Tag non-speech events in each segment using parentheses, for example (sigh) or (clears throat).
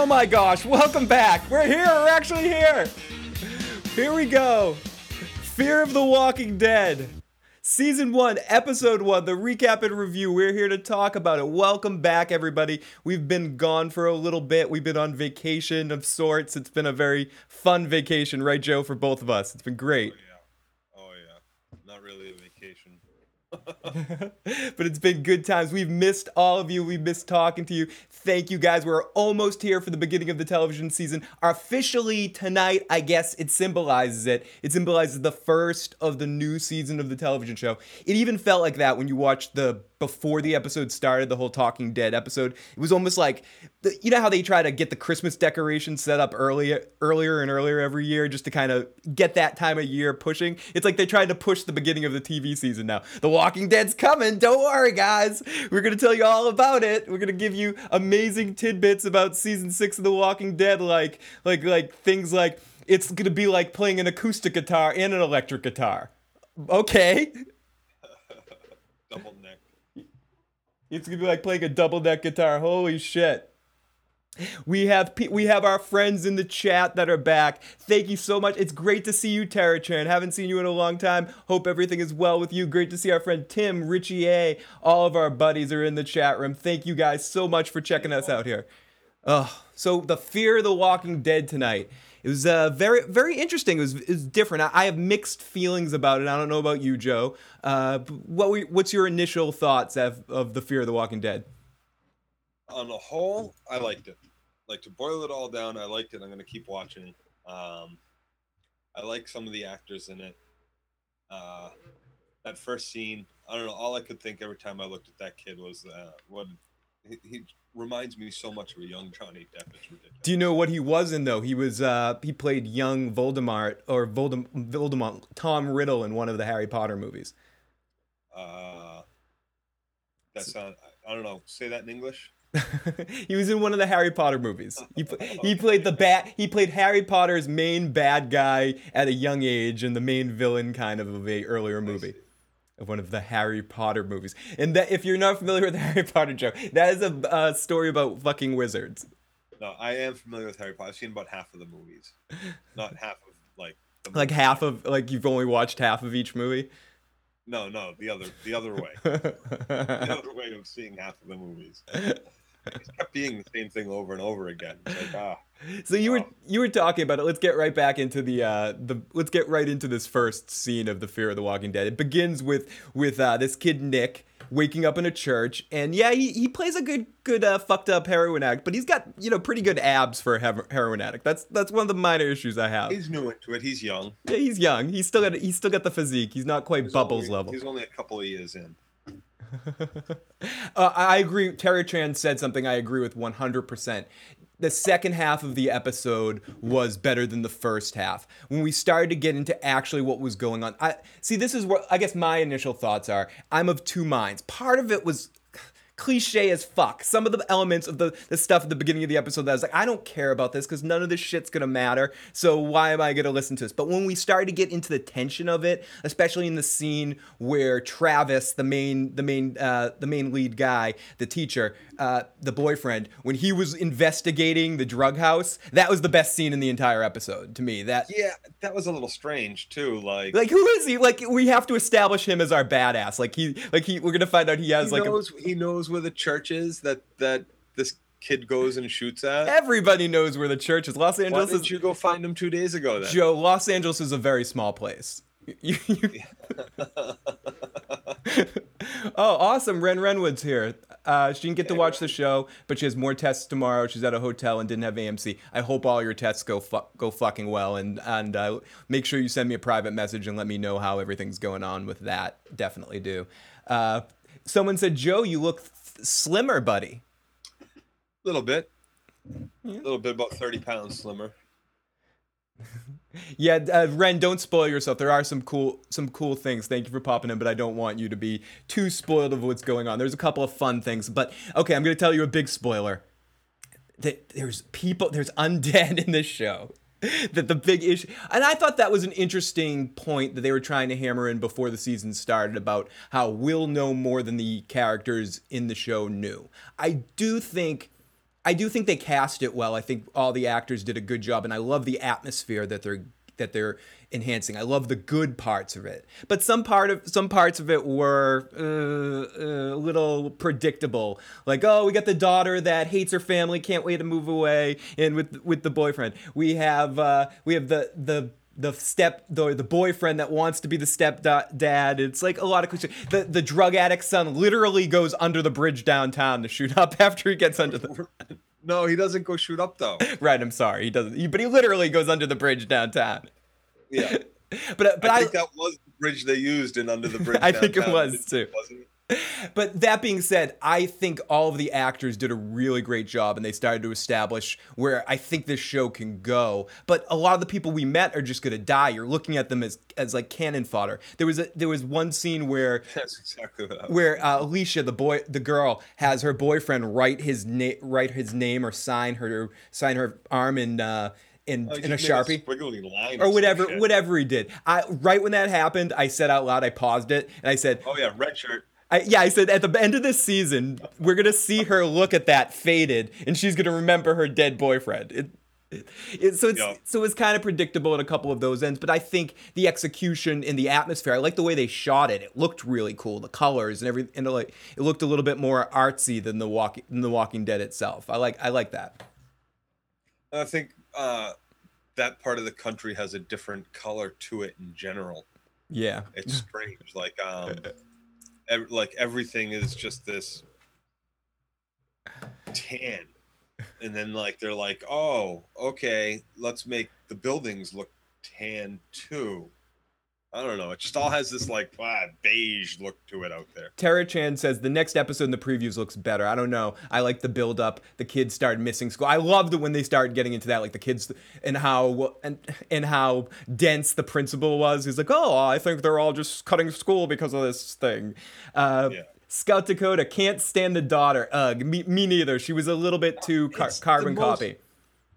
Oh my gosh, welcome back. We're here, we're actually here. Here we go. Fear of the Walking Dead. Season 1, Episode 1, the recap and review. We're here to talk about it. Welcome back, everybody. We've been gone for a little bit. We've been on vacation of sorts. It's been a very fun vacation, right, Joe, for both of us? It's been great. Oh, yeah. Oh, yeah. Not really a vacation. (laughs) but it's been good times. We've missed all of you. We've missed talking to you. Thank you guys. We're almost here for the beginning of the television season. Officially tonight, I guess it symbolizes it. It symbolizes the first of the new season of the television show. It even felt like that when you watched the before the episode started, the whole Talking Dead episode. It was almost like you know how they try to get the Christmas decorations set up earlier, earlier and earlier every year just to kind of get that time of year pushing. It's like they tried to push the beginning of the TV season now. The Walking Dead's coming. Don't worry, guys. We're gonna tell you all about it. We're gonna give you amazing tidbits about season six of The Walking Dead, like like like things like it's gonna be like playing an acoustic guitar and an electric guitar. Okay. (laughs) Double. It's gonna be like playing a double neck guitar. Holy shit. We have pe- we have our friends in the chat that are back. Thank you so much. It's great to see you, Tara Chan. Haven't seen you in a long time. Hope everything is well with you. Great to see our friend Tim, Richie A. All of our buddies are in the chat room. Thank you guys so much for checking us out here. Oh, so the Fear of the Walking Dead tonight. It was uh, very, very interesting. It was, it was different. I, I have mixed feelings about it. I don't know about you, Joe. Uh, what were, what's your initial thoughts of, of the Fear of the Walking Dead? On the whole, I liked it. Like to boil it all down, I liked it. I'm gonna keep watching. Um, I like some of the actors in it. Uh, that first scene, I don't know. All I could think every time I looked at that kid was uh, what he, he reminds me so much of a young Johnny Depp. It's ridiculous. Do you know what he was in though? He was uh, he played young Voldemort or Voldem- Voldemort Tom Riddle in one of the Harry Potter movies. Uh, that's not. I don't know. Say that in English. (laughs) he was in one of the Harry Potter movies. He, (laughs) he played the bat. He played Harry Potter's main bad guy at a young age and the main villain kind of of a earlier movie of one of the Harry Potter movies. And that if you're not familiar with the (laughs) Harry Potter joke, that is a uh, story about fucking wizards. No, I am familiar with Harry Potter. I've seen about half of the movies, not half of like. The (laughs) Like half of like you've only watched half of each movie. No, no, the other, the other way. (laughs) the other way of seeing half of the movies. It kept being the same thing over and over again. It's like, ah, So you were you were talking about it. Let's get right back into the uh the let's get right into this first scene of the Fear of the Walking Dead. It begins with with uh this kid Nick waking up in a church and yeah, he, he plays a good good uh, fucked up heroin addict, but he's got, you know, pretty good abs for a heroin addict. That's that's one of the minor issues I have. he's new into it. He's young. yeah, he's young. He's still got he's still got the physique. He's not quite He's Bubbles only, level. He's only a couple of years in. (laughs) Uh, I agree. Tara Chan said something I agree with 100%. The second half of the episode was better than the first half. When we started to get into actually what was going on, I see. This is what I guess my initial thoughts are. I'm of two minds. Part of it was cliche as fuck. Some of the elements of the, the stuff at the beginning of the episode that I was like, I don't care about this because none of this shit's gonna matter. So why am I gonna listen to this? But when we started to get into the tension of it, especially in the scene where Travis, the main the main uh, the main lead guy, the teacher, uh, the boyfriend, when he was investigating the drug house, that was the best scene in the entire episode to me. That Yeah, that was a little strange too. Like, like who is he? Like we have to establish him as our badass. Like he like he we're gonna find out he has he like a, knows he knows where the church is that that this kid goes and shoots at. Everybody knows where the church is. Los Why Angeles didn't is you go find him two days ago then? Joe. Los Angeles is a very small place. You- you- (laughs) (laughs) oh, awesome! Ren Renwood's here. Uh, she didn't get to watch the show, but she has more tests tomorrow. She's at a hotel and didn't have AMC. I hope all your tests go fu- go fucking well, and and uh, make sure you send me a private message and let me know how everything's going on with that. Definitely do. Uh, someone said, Joe, you look slimmer, buddy. A little bit. A little bit, about 30 pounds slimmer. (laughs) Yeah, uh, Ren, don't spoil yourself. There are some cool, some cool things. Thank you for popping in, but I don't want you to be too spoiled of what's going on. There's a couple of fun things, but okay, I'm gonna tell you a big spoiler. That there's people, there's undead (laughs) in this show. (laughs) That the big issue, and I thought that was an interesting point that they were trying to hammer in before the season started about how we'll know more than the characters in the show knew. I do think I do think they cast it well. I think all the actors did a good job, and I love the atmosphere that they're that they're enhancing. I love the good parts of it, but some part of some parts of it were uh, uh, a little predictable. Like, oh, we got the daughter that hates her family, can't wait to move away, and with with the boyfriend, we have uh, we have the the the step the, the boyfriend that wants to be the stepdad. It's like a lot of cliche. The the drug addict son literally goes under the bridge downtown to shoot up (laughs) after he gets under the no he doesn't go shoot up though. (laughs) Right i'm sorry. He doesn't he, but he literally goes under the bridge downtown. Yeah. (laughs) But but I think that was the bridge they used in under the (laughs) bridge i downtown, think it was too. Wasn't it? (laughs) but that being said, I think all of the actors did a really great job and they started to establish where I think this show can go. But a lot of the people we met are just going to die. You're looking at them as as like cannon fodder. There was a there was one scene where (laughs) exactly where uh, Alicia, the boy, the girl, has her boyfriend write his name, write his name or sign her sign her arm in uh, in, Oh, in a sharpie. line or some whatever, whatever he did. I right when that happened, I said out loud, I paused it, and I said, Oh yeah, red shirt. I, yeah, I said at the end of this season, we're gonna see her look at that faded, and she's gonna remember her dead boyfriend. It, it, it- so it's Yeah. so it's kind of predictable in a couple of those ends, but I think the execution in the atmosphere, I like the way they shot it. It looked really cool, the colors and every, and it, like it looked a little bit more artsy than the Walking than the Walking Dead itself. I like I like that. I think uh, that part of the country has a different color to it in general. Yeah, It's strange. Like um, (laughs) like everything is just this tan, and then like they're like, oh, okay, let's make the buildings look tan too. I don't know. It just all has this like ah, beige look to it out there. Tara Chan says the next episode in the previews looks better. I don't know. I like the build up. The kids started missing school. I loved it when they started getting into that, like the kids and how and and how dense the principal was. He's like, oh, I think they're all just cutting school because of this thing. Uh, Yeah. Scout Dakota can't stand the daughter. Ugh, me, me neither. She was a little bit too car- carbon most- copy.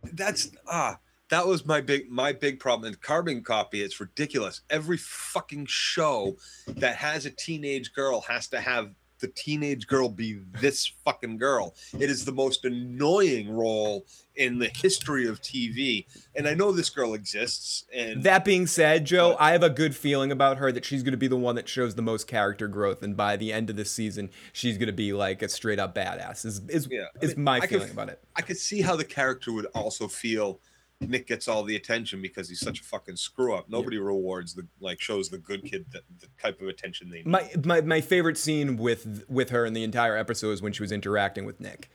That's ah, that was my big my big problem. In carbon copy, it's ridiculous. Every fucking show that has a teenage girl has to have the teenage girl be this fucking girl. It is the most annoying role in the history of TV. And I know this girl exists, and That being said, Joe, But- I have a good feeling about her that she's going to be the one that shows the most character growth, and by the end of the season, she's going to be like a straight up badass. Is is, Yeah, I is mean, my I could- feeling about it. I could see how the character would also feel. Nick gets all the attention because he's such a fucking screw up. Nobody rewards the like shows the good kid the, the type of attention they need. My, my my favorite scene with with her in the entire episode is when she was interacting with Nick.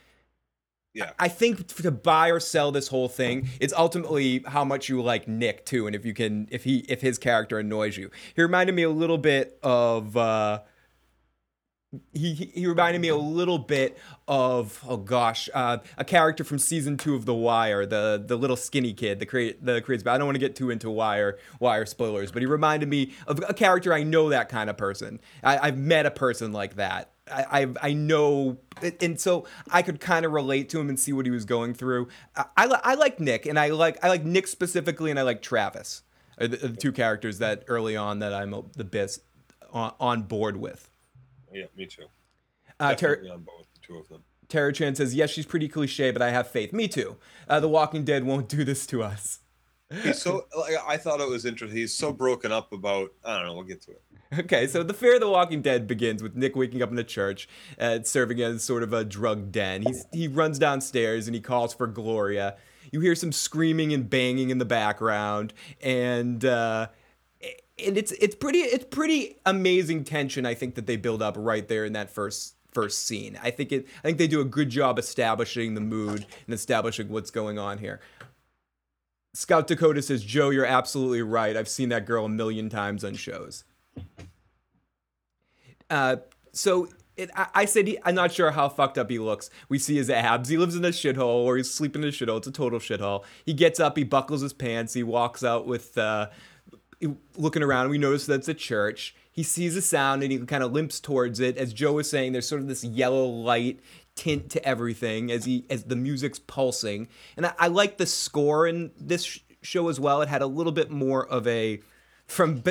Yeah. I think to buy or sell this whole thing, it's ultimately how much you like Nick too, and if you can, if he, if his character annoys you. He reminded me a little bit of. uh he, he reminded me a little bit of oh gosh uh, a character from season two of The Wire the the little skinny kid the create the creates but I don't want to get too into Wire Wire spoilers but he reminded me of a character I know that kind of person. I, I've met a person like that. I I, I know and so I could kind of relate to him and see what he was going through. I, I, I like Nick and I like I like Nick specifically and I like Travis are the, the two characters that early on that I'm the best on, on board with. Yeah, me too. Uh, Ter- Definitely on board with the two of them. Tara Chan says, yes, she's pretty cliche, but I have faith. Me too. Uh, the Walking Dead won't do this to us. He's so like I thought it was interesting. He's so broken up about I don't know. We'll get to it. Okay, so the Fear of the Walking Dead begins with Nick waking up in a church, uh, serving as sort of a drug den. He's, he runs downstairs and he calls for Gloria. You hear some screaming and banging in the background, and uh, and it's it's pretty it's pretty amazing tension. I think that they build up right there in that first first scene. I think it I think they do a good job establishing the mood and establishing what's going on here. Scout Dakota says, Joe, you're absolutely right. I've seen that girl a million times on shows. Uh, so it, I, I said he, I'm not sure how fucked up he looks. We see his abs. He lives in a shithole, or he's sleeping in a shithole. It's a total shithole. He gets up, he buckles his pants, he walks out with, uh, looking around. We notice that's a church. He sees a sound and he kind of limps towards it. As Joe was saying, there's sort of this yellow light tint to everything as he as the music's pulsing. And I, I like the score in this sh- show as well. It had a little bit more of a from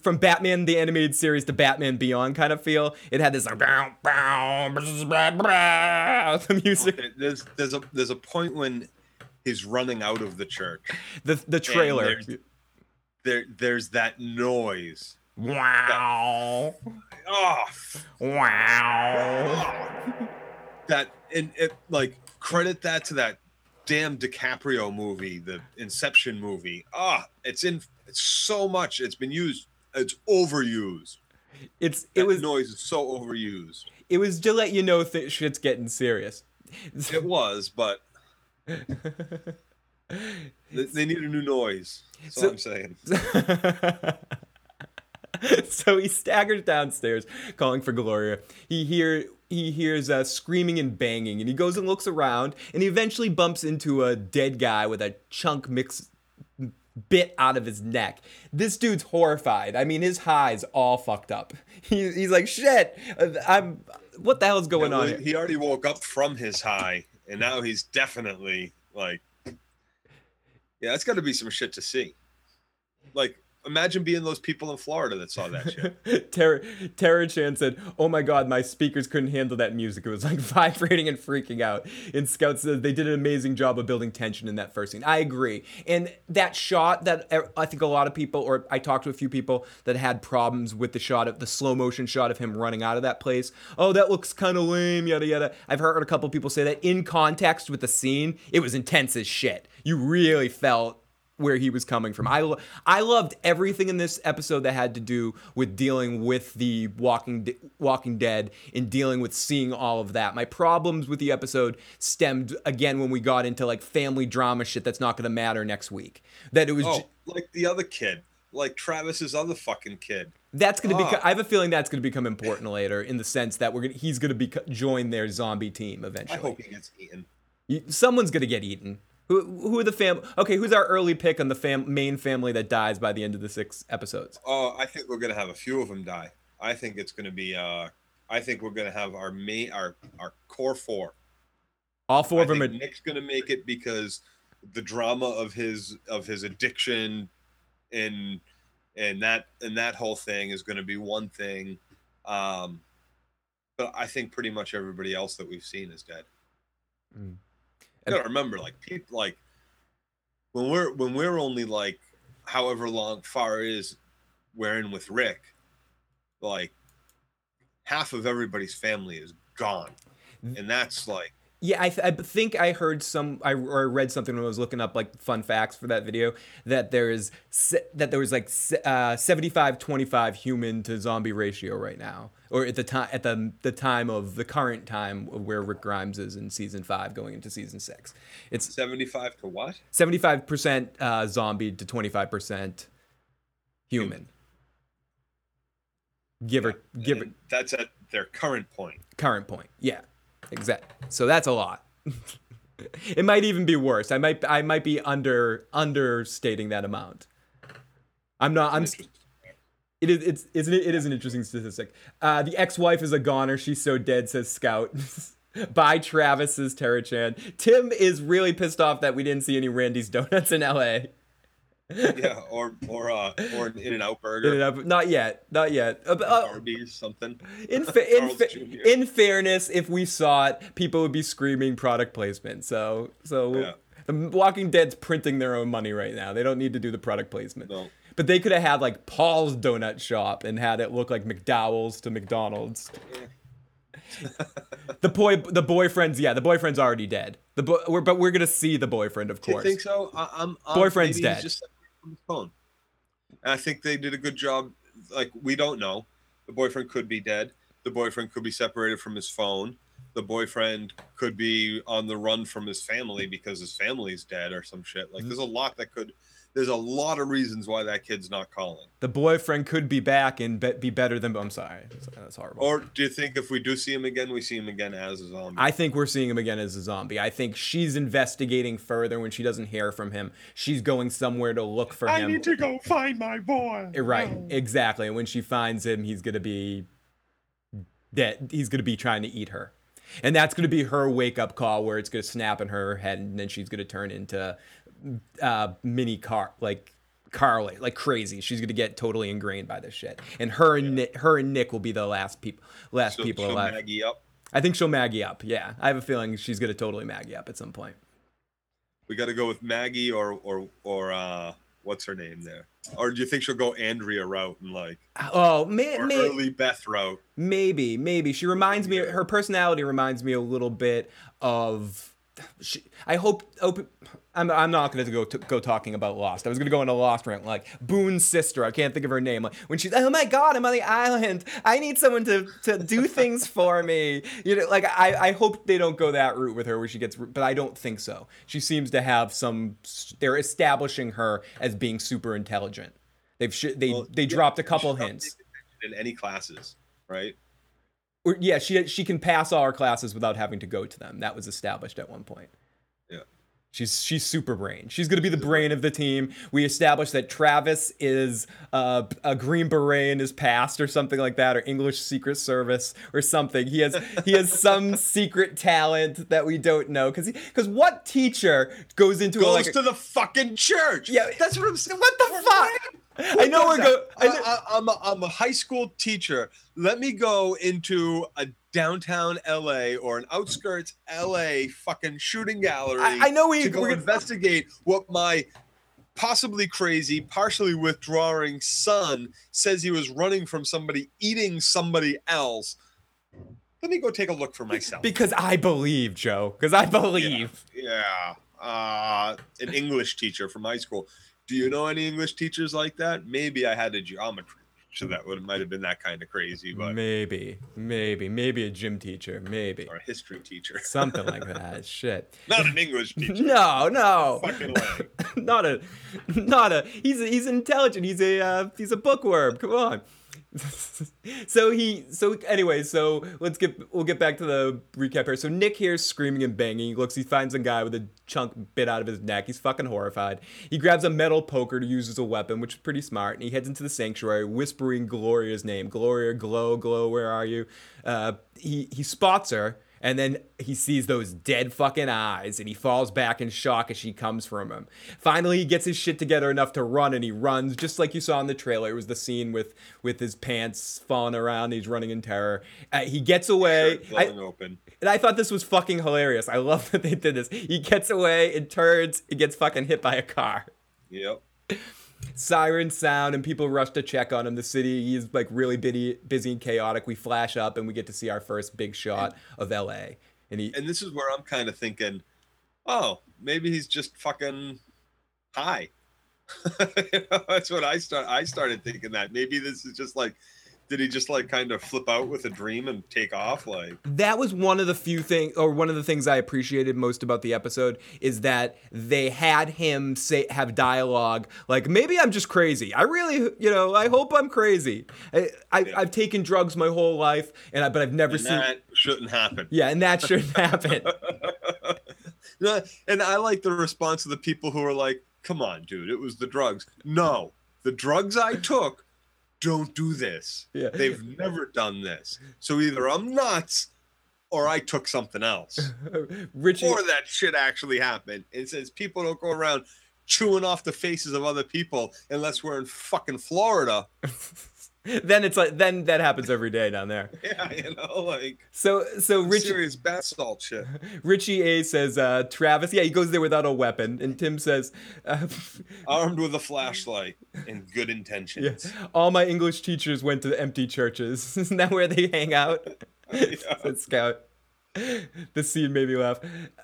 from Batman the animated series to Batman Beyond kind of feel. It had this like bow, bow, blah, (laughs) blah, the music, there's there's a there's a point when he's running out of the church. the the trailer. there's- There there's that noise. Wow, Oh, wow. that and it like credit that to that damn DiCaprio movie, the Inception movie. Ah, it's in it's so much. It's been used. It's overused. It's That it was noise is so overused. it was to let you know that shit's getting serious. It was, but (laughs) they, they need a new noise. That's So- all I'm saying. (laughs) so he staggers downstairs, calling for Gloria. He hear he hears uh, screaming and banging, and he goes and looks around, and he eventually bumps into a dead guy with a chunk mix bit out of his neck. This dude's horrified. I mean, his high's all fucked up. (laughs) He, he's like, "Shit, I'm. What the hell is going Yeah, on?" here? he already woke up from his high, and now he's definitely like, yeah, that's got to be some shit to see. Like, imagine being those people in Florida that saw that shit. (laughs) Tara, Chan said, "Oh my God, my speakers couldn't handle that music. It was like (laughs) vibrating and freaking out." And Scout said they did an amazing job of building tension in that first scene. I agree. And that shot that uh, I think a lot of people, or I talked to a few people that had problems with the shot of the slow motion shot of him running out of that place. Oh, that looks kind of lame. Yada yada. I've heard a couple people say that in context with the scene, it was intense as shit. You really felt where he was coming from. I lo- I loved everything in this episode that had to do with dealing with the Walking De- Walking Dead and dealing with seeing all of that. My problems with the episode stemmed again when we got into like family drama shit that's not going to matter next week. That it was Oh, ju- like the other kid, like Travis's other fucking kid. that's going to be Ah. I have a feeling that's going to become important later in the sense that we're gonna, he's going to be join their zombie team I eventually. hope he gets eaten. You- Someone's gonna get eaten. Who, who are the fam? Okay, who's our early pick on the fam- main family that dies by the end of the six episodes? Oh, I think we're gonna have a few of them die. I think it's gonna be. uh I think we're gonna have our main, our our core four. All four I of them are. Nick's gonna make it because the drama of his of his addiction and and that and that whole thing is gonna be one thing. Um but I think pretty much everybody else that we've seen is dead. Mm. You gotta remember, like people like when we're when we're only like however long far is we're in with Rick, like half of everybody's family is gone. And that's like Yeah, I, th- I think I heard some. I or I read something when I was looking up like fun facts for that video that there is se- that there was like se- uh, 75 25 human to zombie ratio right now, or at the time at the the time of the current time of where Rick Grimes is in season five going into season six. It's 75 to what? 75% uh, zombie to 25% human. Give or give or that's at their current point. current point. Yeah. Exactly. So that's a lot. (laughs) it might even be worse. I might I might be under understating that amount. I'm not I'm. It is it's isn't it, it is an interesting statistic. Uh, the ex-wife is a goner. She's so dead, says Scout. (laughs) By Travis's says Tara Chan. Tim is really pissed off that we didn't see any Randy's Donuts in LA. (laughs) yeah, or or uh or an In-N-Out burger, In and out- Not yet. Not yet. Uh, uh, Arby's, something. in, (laughs) fa- in, fa- in fairness, if we saw it, people would be screaming product placement. So, so Yeah. the Walking Dead's printing their own money right now. They don't need to do the product placement. No. But they could have had like Paul's Donut Shop and had it look like McDowell's to McDonald's. (laughs) the boy, the boyfriend's yeah, the boyfriend's already dead. The bo- we're, but we're gonna see the boyfriend, of Do you course. think so? I, I'm, I'm Boyfriend's dead. Just from his phone. And I think they did a good job. Like we don't know. The boyfriend could be dead. The boyfriend could be separated from his phone. The boyfriend could be on the run from his family because his family's dead or some shit. Like there's a mm. lot that could. There's a lot of reasons why that kid's not calling. The boyfriend could be back and be, be better than. I'm sorry, that's horrible. Or do you think if we do see him again, we see him again as a zombie? I think we're seeing him again as a zombie. I think she's investigating further when she doesn't hear from him. She's going somewhere to look for I him. I need to go find my boy. Eh, Right, No. exactly. And when she finds him, he's gonna be dead. He's gonna be trying to eat her, and that's gonna be her wake up call where it's gonna snap in her head, and then she's gonna turn into uh, mini car like Carly like crazy. She's gonna get totally ingrained by this shit. And her and Nick, her and Nick will be the last people last So people she'll alive. Maggie up. I think she'll Maggie up. Yeah, I have a feeling she's gonna totally Maggie up at some point. We got to go with Maggie or or or uh, what's her name there? Or do you think she'll go Andrea route and like Oh, may, or may, early Beth route? maybe, maybe she reminds me. Her personality reminds me a little bit of. She, I hope. Open, I'm, I'm not going to go to, go talking about Lost. I was going to go into Lost rant like Boone's sister. I can't think of her name. Like when she's, oh my god, I'm on the island. I need someone to to do (laughs) things for me. You know, like I I hope they don't go that route with her where she gets. But I don't think so. She seems to have some. They're establishing her as being super intelligent. They've sh- they Well, they yeah, dropped a couple hints. in any classes, right? Or, yeah, she she can pass all her classes without having to go to them. That was established at one point. She's she's super brain. She's gonna be the brain of the team. We established that Travis is uh, a Green Beret in his past or something like that, or English Secret Service or something. He has he has some (laughs) secret talent that we don't know. Cause because what teacher goes into a, like to the fucking church. Yeah. that's what I'm saying. what the fuck? I know we're going. go. I know- I, I'm a, I'm a high school teacher. Let me go into a downtown LA or an outskirts LA fucking shooting gallery. I, I know we to go investigate what my possibly crazy, partially withdrawing son says he was running from somebody eating somebody else. Let me go take a look for myself. because I believe Joe. Because I believe. Yeah. Uh, an English teacher from high school. Do you know any English teachers like that? Maybe I had a geometry teacher that would have might have been that kind of crazy, but Maybe, maybe, maybe a gym teacher, maybe or a history teacher. (laughs) something like (laughs) that. Shit. Not an English (laughs) teacher. No, no, Fucking way. not a, not a. He's a, he's intelligent. He's a uh, he's a bookworm. Come on. So he so anyway so let's get we'll get back to the recap here. So nick hears screaming and banging. He looks he finds a guy with a chunk bit out of his neck. He's fucking horrified. He grabs a metal poker to use as a weapon which is pretty smart and he heads into the sanctuary whispering gloria's name. Gloria glow glow where are you? Uh, he he spots her and then he sees those dead fucking eyes and he falls back in shock as she comes from him. Finally, he gets his shit together enough to run and he runs just like you saw in the trailer. It was the scene with with his pants falling around. He's running in terror. Uh, he gets away. I, open. and I thought this was fucking hilarious. I love (laughs) that they did this. He gets away and turns and gets fucking hit by a car Yep. Sirens sound and people rush to check on him. The city is like really busy, busy and chaotic. We flash up and we get to see our first big shot of LA. And he, And this is where I'm kind of thinking, oh, maybe he's just fucking high. (laughs) You know, that's what I start. I started thinking that maybe this is just like, did he just like kind of flip out with a dream and take off? Like, that was one of the few things, or one of the things I appreciated most about the episode is that they had him say have dialogue like maybe I'm just crazy. I really, you know, I hope I'm crazy. I, I Yeah. I've taken drugs my whole life, and I, but I've never and seen. that shouldn't happen. Yeah, and that shouldn't happen. (laughs) (laughs) And I like the response of the people who are like, "Come on, dude, it was the drugs." No, the drugs I took don't do this. Yeah. They've never done this. So either I'm nuts or I took something else. (laughs) Richie, or that shit actually happened. It says people don't go around chewing off the faces of other people unless we're in fucking Florida. (laughs) (laughs) then it's like then that happens every day down there. (laughs) Yeah, you know, like So so Richie serious bath salt shit. (laughs) Richie A says uh, Travis. Yeah, he goes there without a weapon, and Tim says, uh, Armed with a flashlight and good intentions. yeah, "All my English teachers went to empty churches. Isn't that where they hang out?" Yeah. Said Scout. This scene made me laugh.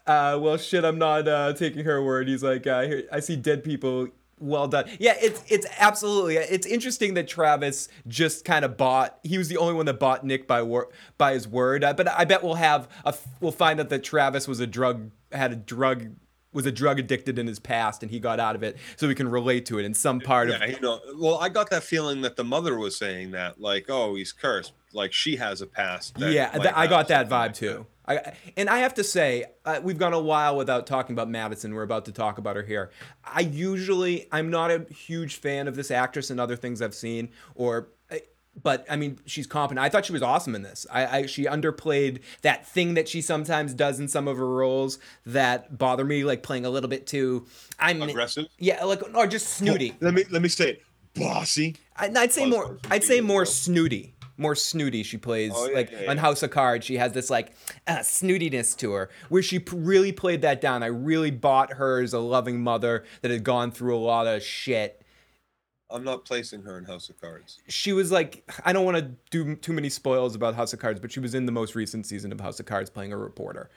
Uh, well, shit, I'm not uh, taking her word. He's like, uh, here, I see dead people. Well done. Yeah, it's it's absolutely. It's interesting that Travis just kind of bought. He was the only one that bought Nick by wor- by his word. Uh, but I bet we'll have a. We'll find out that Travis was a drug had a drug was a drug addicted in his past and he got out of it, so we can relate to it in some part of. Yeah, you know. Well, I got that feeling that the mother was saying that, like, oh, he's cursed. Like she has a past. that yeah, I got that vibe like too. I, and I have to say, uh, we've gone a while without talking about Madison. We're about to talk about her here. I usually, I'm not a huge fan of this actress and other things I've seen, or but I mean, she's competent. I thought she was awesome in this. I, I she underplayed that thing that she sometimes does in some of her roles that bother me, like playing a little bit too. I'm Aggressive. yeah, like or just snooty. Let me let me say it. Bossy. I, I'd say more. I'd say more snooty. More snooty. She plays Oh, yeah, like yeah, yeah. on House of Cards. She has this like uh, snootiness to her, where she p- really played that down. I really bought her as a loving mother that had gone through a lot of shit. I'm not placing her in House of Cards. She was like, I don't want to do too many spoils about House of Cards, but she was in the most recent season of House of Cards playing a reporter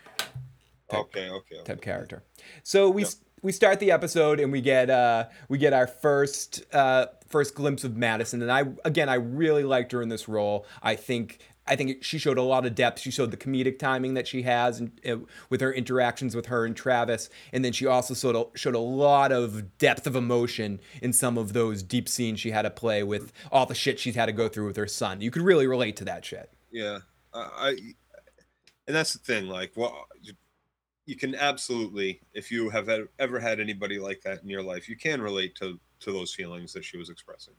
Okay, okay. okay. type character. So we we start the episode and we get uh we get our first uh first glimpse of Madison and I again I really liked her in this role. I think I think she showed a lot of depth. She showed the comedic timing that she has and uh, with her interactions with her and Travis, and then she also sort of showed a lot of depth of emotion in some of those deep scenes she had to play with all the shit she's had to go through with her son. You could really relate to that shit. Yeah, I, and that's the thing. Like, well, you, you can absolutely, if you have ever had anybody like that in your life, you can relate to to those feelings that she was expressing.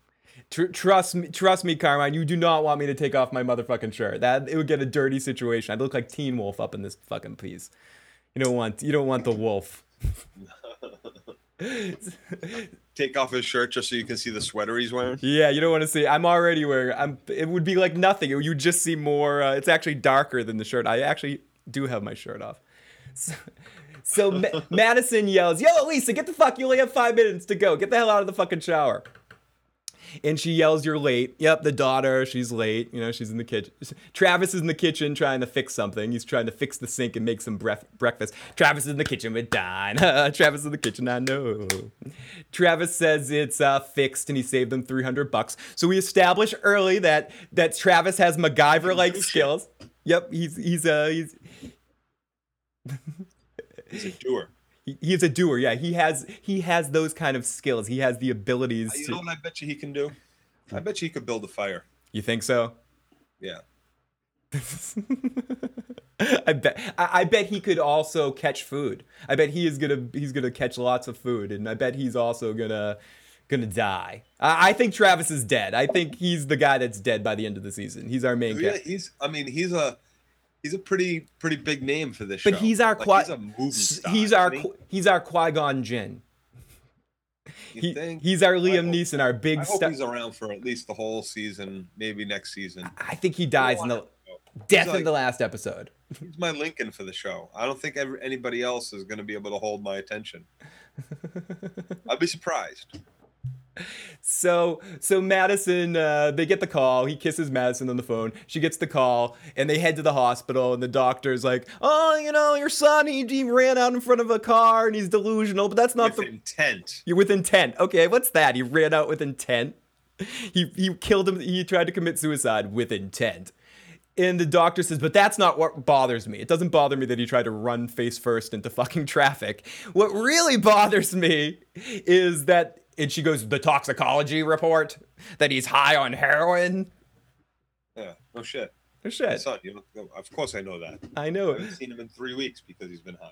Tr- trust me, trust me, Carmine. You do not want me to take off my motherfucking shirt. That it would get a dirty situation. I'd look like Teen Wolf up in this fucking piece. You don't want you don't want the wolf. (laughs) Take off his shirt just so you can see the sweater he's wearing. Yeah, you don't want to see. I'm already wearing. I'm. It would be like nothing. You would just see more. Uh, it's actually darker than the shirt. I actually do have my shirt off. So, so Ma- Madison yells, "Yo, Lisa, get the fuck! You only have five minutes to go. Get the hell out of the fucking shower." And she yells, "You're late." Yep, the daughter. She's late. You know, she's in the kitchen. Travis is in the kitchen trying to fix something. He's trying to fix the sink and make some bref- breakfast. Travis is in the kitchen with Don. (laughs) Travis is in the kitchen. I know. Travis says it's uh, fixed and he saved them 300 bucks. So we establish early that that Travis has MacGyver-like (laughs) skills. Yep, he's he's uh he's He's a doer. he, he is a doer. Yeah, he has he has those kind of skills. He has the abilities You to. know what I bet you he can do? I bet you he could build a fire. You think so? Yeah. (laughs) I bet I, I bet he could also catch food. I bet he is gonna he's gonna catch lots of food, and I bet he's also gonna gonna die. I, I think Travis is dead. I think he's the guy that's dead by the end of the season. He's our main Yeah, guy. he's. I mean, he's a. He's a pretty pretty big name for this show. But he's our like, Qui- he's a movie star, he's our he? he's our Qui-Gon Jinn. He, he's our Liam hope- Neeson, our big I hope star. he's around for at least the whole season, maybe next season. I think he dies in the death in the last episode. He's my Lincoln for the show. I don't think ever, anybody else is going to be able to hold my attention. (laughs) I'd be surprised. So so Madison, uh, they get the call. He kisses Madison on the phone. She gets the call, and they head to the hospital. And the doctor's like, "Oh, you know, your son, he, he ran out in front of a car, and he's delusional. But that's not With the intent. you're with intent. Okay, what's that? He ran out with intent. He he killed him. He tried to commit suicide with intent." And the doctor says, but that's not what bothers me. It doesn't bother me that he tried to run face first into fucking traffic. What really bothers me is that, and she goes, the toxicology report that he's high on heroin. Yeah, no shit. Oh, shit. son, you know, of course I know that. I know. I haven't seen him in three weeks because he's been high.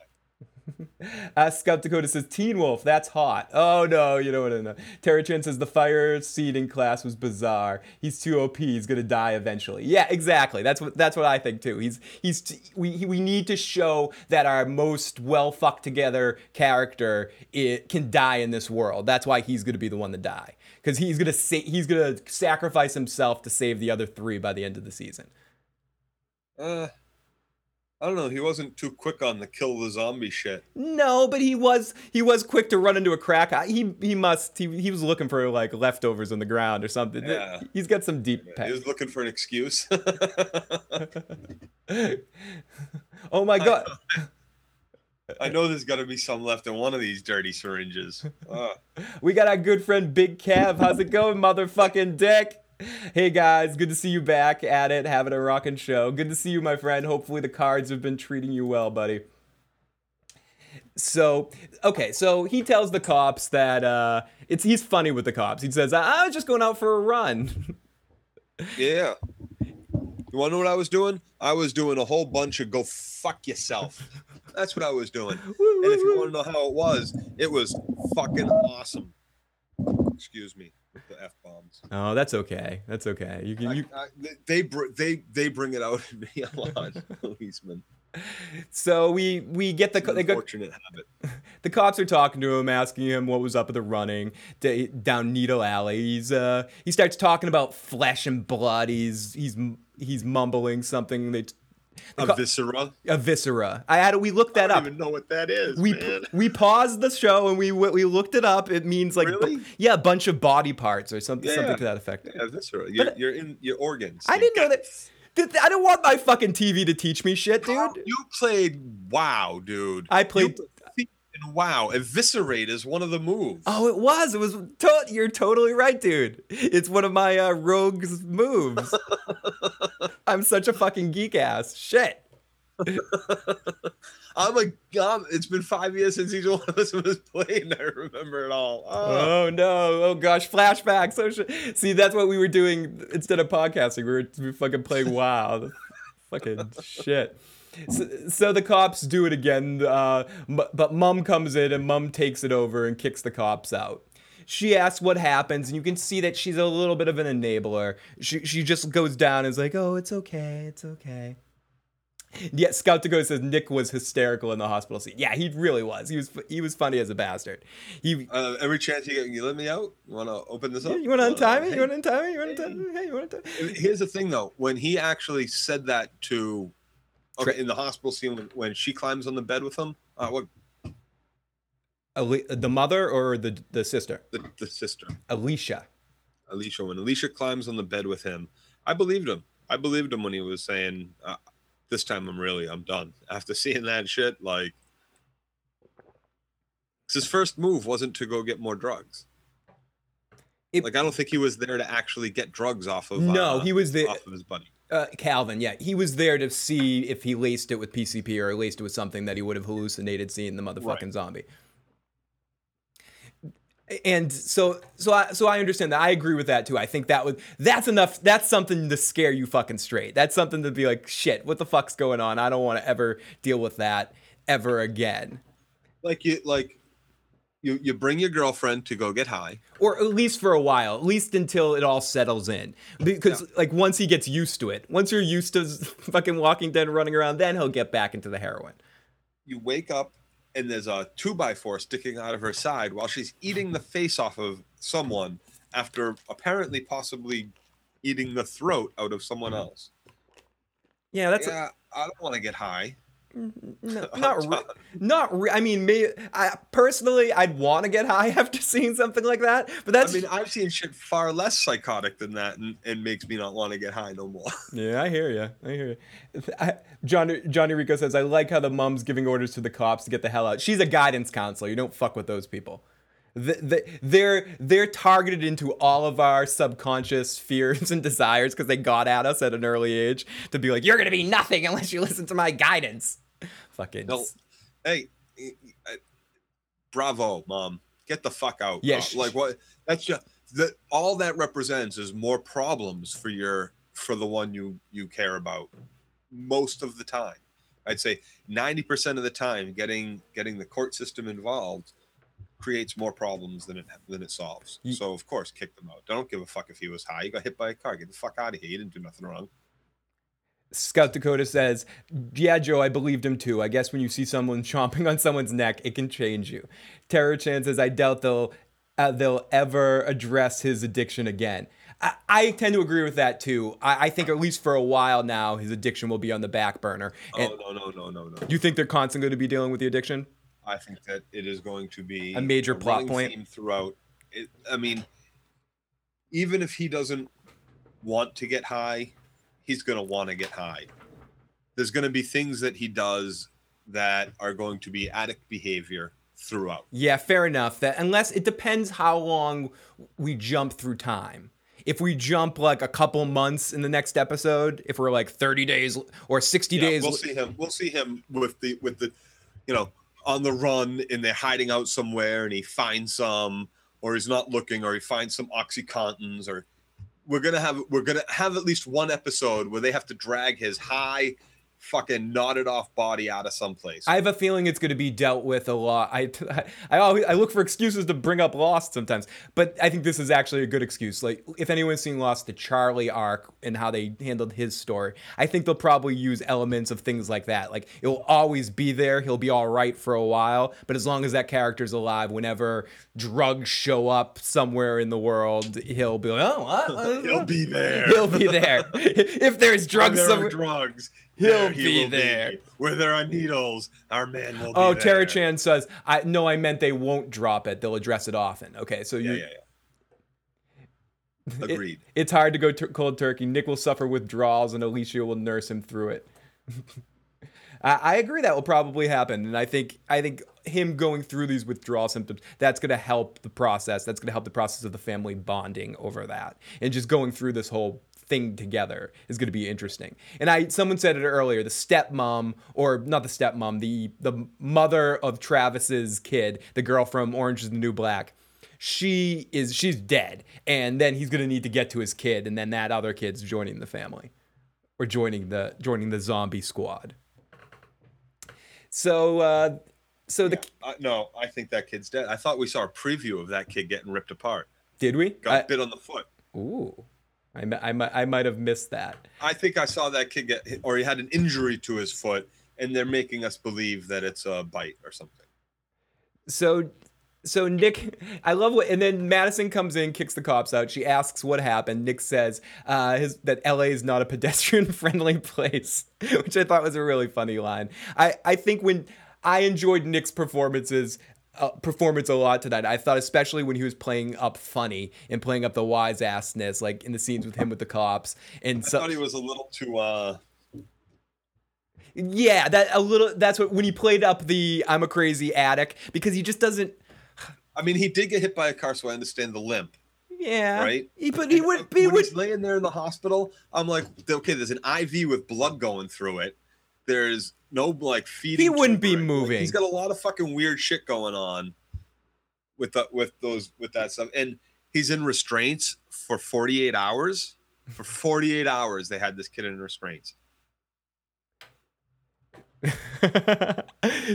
(laughs) Uh, Scout Dakota says, Teen Wolf, that's hot. Oh no, you know what? know. Tara Chan says, the fire in class was bizarre. He's too OP. He's gonna die eventually. Yeah, exactly. That's what that's what I think too. He's he's t- we he- we need to show that our most well fucked together character it can die in this world. That's why he's gonna be the one to die because he's gonna sa- he's gonna sacrifice himself to save the other three by the end of the season. Uh, I don't know. He wasn't too quick on the kill the zombie shit. No, but he was he was quick to run into a crack. He he must he, he was looking for like leftovers on the ground or something. Yeah. He's got some deep He was looking for an excuse. (laughs) (laughs) oh my god. I know there's got to be some left in one of these dirty syringes. Uh, (laughs) We got our good friend Big Kev. How's it going, motherfucking dick? Hey guys, good to see you back at it, having a rockin' show. Good to see you, my friend. Hopefully the cards have been treating you well, buddy. So, okay, so he tells the cops that uh it's he's funny with the cops. He says, I, I was just going out for a run. (laughs) yeah. You want to know what I was doing? I was doing a whole bunch of go fuck yourself. That's what I was doing. (laughs) And if you want to know how it was, it was fucking awesome. Excuse me. The f bombs. Oh, that's okay. That's okay. You can you. they br- they they bring it out (laughs) in me a lot, policeman. (laughs) So we we get the It's they go, unfortunate habit. (laughs) the cops are talking to him, asking him what was up with the running da- down Needle Alley. He's uh he starts talking about flesh and blood. He's he's he's mumbling something. They A co- viscera. a viscera. I had we looked that I up. don't even know what that is, we man. we paused the show and we we looked it up. It means like Really? yeah, a bunch of body parts or something Yeah, something to that effect. Yeah, viscera. You're, But- you're in your organs. I didn't know that. I don't want my fucking TV to teach me shit, dude. You played WoW, dude. I played- You in WoW. Eviscerate is one of the moves. Oh, it was. It was. To- you're totally right, dude. It's one of my uh, rogue's moves. (laughs) I'm such a fucking geek ass. Shit. (laughs) I'm a um, It's been five years since each one of us was played, and I remember it all. Oh. Oh no. Oh gosh. Flashbacks. Oh shit. See, that's what we were doing instead of podcasting. We were, we were fucking playing (laughs) WoW. fucking shit. So, so the cops do it again, uh, m- but mom comes in and mom takes it over and kicks the cops out. She asks what happens, and you can see that she's a little bit of an enabler. She, she just goes down and is like, oh, it's okay, it's okay. Yeah, Scout Dakota says Nick was hysterical in the hospital scene. Yeah, he really was. He was he was funny as a bastard. He Uh, every chance you get, you let me out. You want to open this up? you want to untie me? You want to untie me? You want to untie me? Hey, you want to untie me? Here's the thing, though. When he actually said that to, okay, in the hospital scene when, when she climbs on the bed with him, uh, what Ali- the mother or the the sister? the, the sister Alicia. Alicia, when Alicia climbs on the bed with him, I believed him. I believed him when he was saying, uh, "This time I'm really, I'm done." After (laughs) seeing that shit, like, his first move wasn't to go get more drugs. It- like, I don't think he was there to actually get drugs off of. No, uh, he was the off of his buddy. Uh, Calvin. Yeah, he was there to see if he laced it with PCP or laced it with something that he would have hallucinated seeing the motherfucking zombie. And so, so I, so I understand that. I agree with that too. I think that was that's enough. That's something to scare you fucking straight. That's something to be like, shit, what the fuck's going on? I don't want to ever deal with that ever again. Like you, like you, you bring your girlfriend to go get high. or at least for a while, at least until it all settles in. Because like once he gets used to it, once you're used to (laughs) fucking Walking Dead running around, then he'll get back into the heroin. you wake up and there's a two by four sticking out of her side while she's eating the face off of someone after apparently possibly eating the throat out of someone mm-hmm. else. Yeah, that's yeah, I don't want to get high. No, not (laughs) re- not. Re- I mean, me. I personally, I'd want to get high (laughs) after seeing something like that, but that's I mean, I've seen shit far less psychotic than that, and, and makes me not want to get high no more. (laughs) Yeah, I hear you. I hear you. I, Johnny, Johnny Rico says, I like how the mom's giving orders to the cops to get the hell out. She's a guidance counselor. You don't fuck with those people. Th- th- They're they're targeted into all of our subconscious fears and desires because they got at us at an early age to be like, you're gonna be nothing unless you listen to my guidance. Fucking No, hey, bravo, mom. Get the fuck out. Yeah, Uh, sh- like what? That's just that. All that represents is more problems for your for the one you you care about. Most of the time, I'd say ninety percent of the time, getting getting the court system involved creates more problems than it than it solves. So of course, kick them out. Don't give a fuck if he was high. You got hit by a car. Get the fuck out of here. You didn't do nothing wrong. Scout Dakota says, Yeah, Joe, I believed him too. I guess when you see someone (laughs) chomping on someone's neck, it can change you. Tara Chan says, I doubt they'll uh, they'll ever address his addiction again. I, I tend to agree with that too. I, I think at least for a while now, his addiction will be on the back burner. And oh no no no no no. you think they're constantly going to be dealing with the addiction? I think that it is going to be A major plot point. throughout. It, I mean, even if he doesn't want to get high, he's going to want to get high. There's going to be things that he does that are going to be addict behavior throughout. Yeah, fair enough. That unless it depends how long we jump through time. If we jump like a couple months in the next episode, if we're like 30 days or 60 Yeah, days we'll see him. We'll see him with the with the, you know, on the run and they're hiding out somewhere and he finds some, or he's not looking, or he finds some oxycontins, or we're gonna have we're gonna have at least one episode where they have to drag his high fucking knotted off body out of someplace. I have a feeling it's going to be dealt with a lot. I, I always I look for excuses to bring up Lost sometimes, but I think this is actually a good excuse. Like if anyone's seen Lost, the Charlie arc and how they handled his story, I think they'll probably use elements of things like that. Like it'll always be there. He'll be all right for a while, but as long as that character's alive, whenever drugs show up somewhere in the world, he'll be like, oh, what? (laughs) He'll be there. He'll be there. (laughs) if there's drugs there somewhere. are drugs. He'll there he be there. Where there are needles, our man will be Oh. Tara Chan says, "I no, I meant they won't drop it. They'll address it often." Okay, so Yeah, you, yeah, yeah. (laughs) Agreed. it's hard to go cold turkey. Nick will suffer withdrawals, and Alicia will nurse him through it. (laughs) I, I agree that will probably happen, and I think I think him going through these withdrawal symptoms that's going to help the process. That's going to help the process of the family bonding over that, and just going through this whole thing together is going to be interesting. And I someone said it earlier, the stepmom or not the stepmom, the the mother of Travis's kid, the girl from Orange is the New Black. She is she's dead and then he's going to need to get to his kid and then that other kid's joining the family or joining the joining the zombie squad. So uh so the Uh, no, I think that kid's dead. I thought we saw a preview of that kid getting ripped apart. did we? Got I- bit on the foot. ooh. I, I, I might have missed that. I think I saw that kid get hit, or he had an injury to his foot, and they're making us believe that it's a bite or something. so so Nick, (laughs) I love what, and then Madison comes in, kicks the cops out. She asks what happened. Nick says uh, his, that LA is not a (laughs) pedestrian friendly place, (laughs) which I thought was a really funny line. I, I think when I enjoyed Nick's performances. Uh, performance a lot tonight. I thought, especially when he was playing up funny and playing up the wise assness, like in the scenes with him with the cops, and I so thought he was a little too. uh yeah, that a little. That's what when he played up the "I'm a crazy addict" because he just doesn't. (sighs) I mean, he did get hit by a car, so I understand the limp, Yeah, right? He, but he And, would. He when would. he's laying there in the hospital, I'm like, okay, there's an IV with blood going through it. There's no like feeding. He wouldn't be or. Like, moving. he's got a lot of fucking weird shit going on with the, with those with that stuff, and he's in restraints for 48 hours. For (laughs) 48 hours, they had this kid in restraints. (laughs)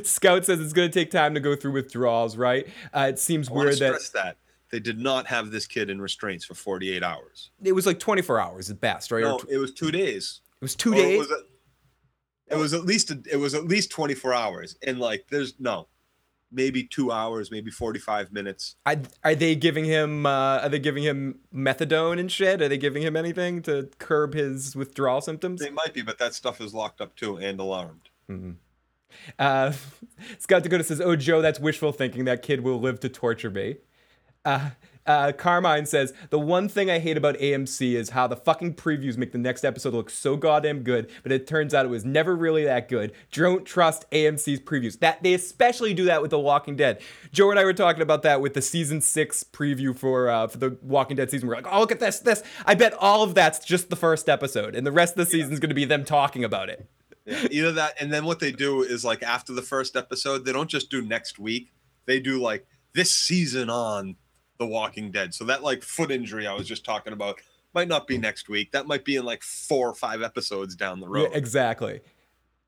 Scout says it's going to take time to go through withdrawals, right? Uh, it seems I want to weird that stress that they did not have this kid in restraints for 48 hours. it was like 24 hours at best, right? No, tw- it was two days. it was two Or days. was, a- it was at least a, it was at least 24 hours, and like there's no, maybe two hours, maybe 45 minutes. I, are they giving him? Uh, are they giving him methadone and shit? Are they giving him anything to curb his withdrawal symptoms? They might be, but that stuff is locked up too and alarmed. Uh, (laughs) Scott Dakota says, "Oh, Joe, that's wishful thinking. That kid will live to torture me." Uh, uh, Carmine says, "The one thing I hate about AMC is how the fucking previews make the next episode look so goddamn good, but it turns out it was never really that good. Don't trust AMC's previews. That they especially do that with The Walking Dead. Joe and I were talking about that with the season six preview for uh, for the Walking Dead season. We're like, oh, look at this, this. I bet all of that's just the first episode, and the rest of the season's going to be them talking about it." Yeah, either that, and then what they do is like after the first episode, they don't just do next week. They do like this season on The Walking Dead. So that like foot injury I was just talking about might not be next week. That might be in like four or five episodes down the Yeah, road. exactly.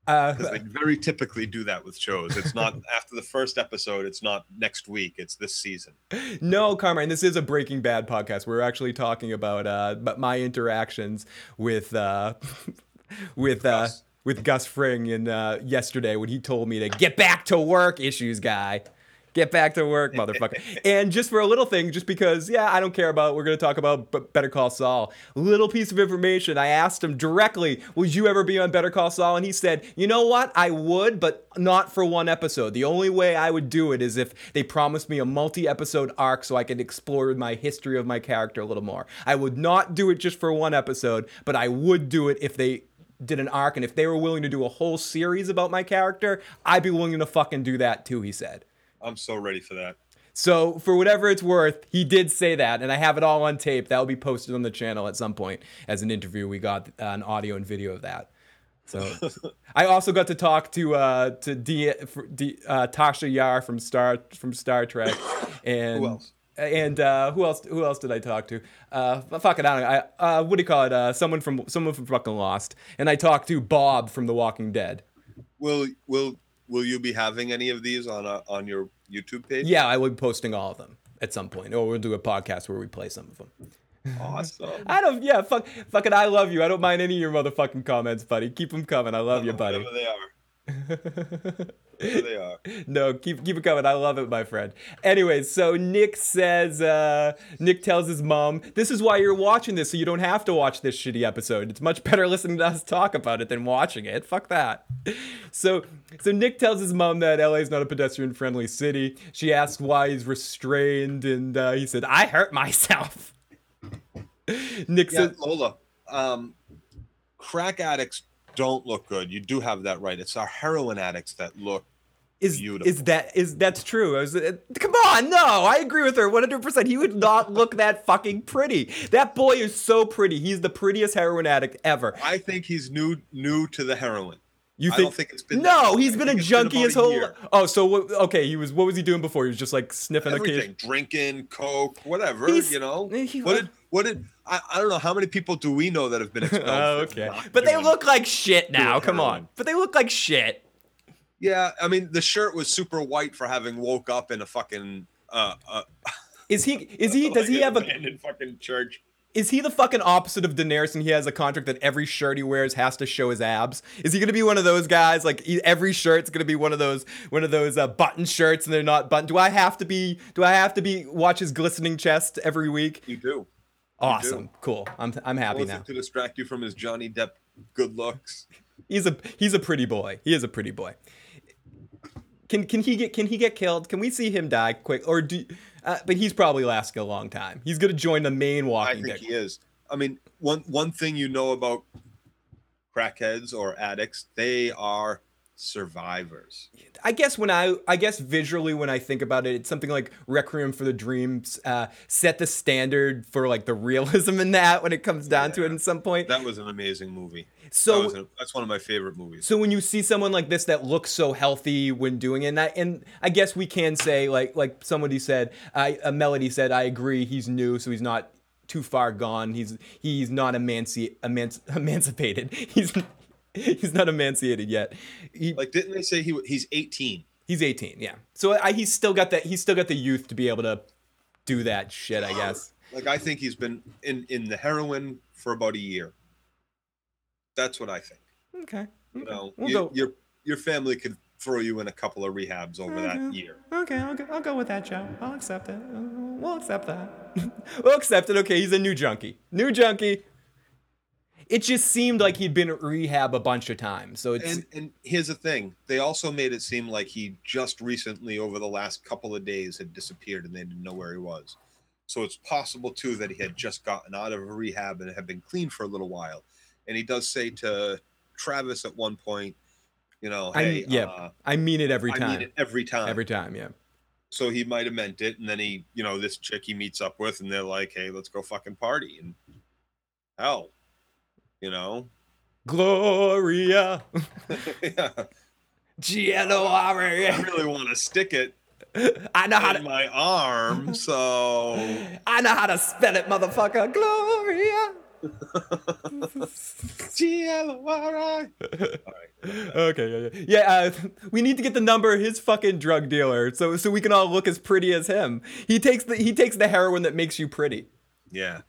Uh, Because they very typically do that with shows. It's not (laughs) after the first episode. It's not next week. It's this season. No, Carmine, this is a Breaking Bad podcast. We're actually talking about uh, but my interactions with uh, (laughs) with uh, Gus. with Gus Fring in uh, yesterday when he told me to get back to work, issues guy. Get back to work, (laughs) motherfucker. and just for a little thing, just because, yeah, I don't care about, we're going to talk about Better Call Saul. Little piece of information. I asked him directly, would you ever be on Better Call Saul? And he said, you know what? I would, but not for one episode. The only way I would do it is if they promised me a multi episode arc so I could explore my history of my character a little more. I would not do it just for one episode, but I would do it if they did an arc. And if they were willing to do a whole series about my character, I'd be willing to fucking do that too, he said. I'm so ready for that. So, for whatever it's worth, he did say that, and I have it all on tape. That will be posted on the channel at some point as an interview. We got uh, an audio and video of that. So, (laughs) I also got to talk to uh, to D, D, uh, Tasha Yar from Star from Star Trek, (laughs) and Who else? and uh, who else? Who else did I talk to? Uh, fuck it, I don't know. I, uh, what do you call it? Uh, someone from someone from fucking Lost, and I talked to Bob from The Walking Dead. Will will will you be having any of these on a, on your YouTube page? Yeah, I will be posting all of them at some point, or we'll do a podcast where we play some of them. Awesome. (laughs) I don't. Yeah, fuck, fucking. I love you. I don't mind any of your motherfucking comments, buddy. Keep them coming. I love you, buddy. Whatever they are. They are. (laughs) no, keep keep it coming. I love it, my friend. Anyway, so Nick says, uh, Nick tells his mom, "This is why you're watching this, so you don't have to watch this shitty episode. It's much better (laughs) listening to us talk about it than watching it. Fuck that." So, so Nick tells his mom that LA is not a pedestrian-friendly city. She asks why he's restrained, and uh, he said, "I hurt myself." (laughs) Nick Yeah, says, Lola. Um, crack addicts don't look good. You do have that right. It's our heroin addicts that look. is beautiful. is that is that's true? Was, uh, come on, no, I agree with her 100. percent He would not (laughs) look that fucking pretty. That boy is so pretty. He's the prettiest heroin addict ever. I think he's new new to the heroin. You think? don't think it's been. no, he's. Been a junkie about his whole. year. Oh, so what, okay, he was. What was he doing before? He was just like sniffing. Everything, drinking, coke, whatever. He's- you know. he- what did what did I, I don't know how many people do we know that have been (laughs) expelled? Oh, okay, but they look like shit now. Come on, but they look like shit. Yeah, I mean the shirt was super white for having woke up in a fucking uh, uh (laughs) Is he? Is he? Does like he have a? fucking church? Is he the fucking opposite of Daenerys and he has a contract that every shirt he wears has to show his abs? Is he gonna be one of those guys like he, every shirt's gonna be one of those one of those uh, button shirts and they're not button? Do I have to be? Do I have to be watch his glistening chest every week? You do. Awesome, cool. I'm I'm happy now. to distract you from his Johnny Depp good looks? He's a he's a pretty boy. He is a pretty boy. Can can he get can he get killed? Can we see him die quick or do? Uh, but he's probably lasting a long time. He's gonna join the main walking. I think he is. I mean, one one thing you know about crackheads or addicts, they are survivors. I guess when I I guess visually when I think about it, it's something like Requiem for the Dreams uh, set the standard for like the realism in that when it comes down to it Yeah. at some point. That was an amazing movie. so was a, that's one of my favorite movies. so when you see someone like this that looks so healthy when doing it, and I, and I guess we can say like like somebody said, I a melody said, I agree, he's new, so he's not too far gone. He's he's not emanci- emanci- (laughs) emancipated. He's (laughs) he's not emancipated yet. He, Like, didn't they say he he's 18? He's 18, yeah. So I, he's still got that. He's still got the youth to be able to do that shit. I guess. (gasps) Like, I think he's been in in the heroin for about a year. That's what I think. Okay. You know, We'll you- go- your your family could throw you in a couple of rehabs over that Mhm. year. Okay, I'll go, I'll go with that, Joe. I'll accept it. Uh, We'll accept that. (laughs) we'll accept it. Okay, he's a new junkie. New junkie. It just seemed like he'd been at rehab a bunch of times. So it's And and here's the thing: they also made it seem like he just recently, over the last couple of days, had disappeared and they didn't know where he was. So it's possible too that he had just gotten out of rehab and had been clean for a little while. And he does say to Travis at one point, you know, I- hey, yeah, uh, I mean it every I time. mean it every time. Every time, yeah. so he might have meant it, and then he, you know, this chick he meets up with, and they're like, hey, let's go fucking party, and hell, you know, Gloria. (laughs) yeah. G-L-O-R-A. I really want to stick it I know how in to. my arm, so I know how to spell it, motherfucker. Gloria. (laughs) G L O R I. Right. okay, yeah, yeah. Yeah, uh, we need to get the number of his fucking drug dealer so so we can all look as pretty as him. He takes the he takes the heroin that makes you pretty. Yeah.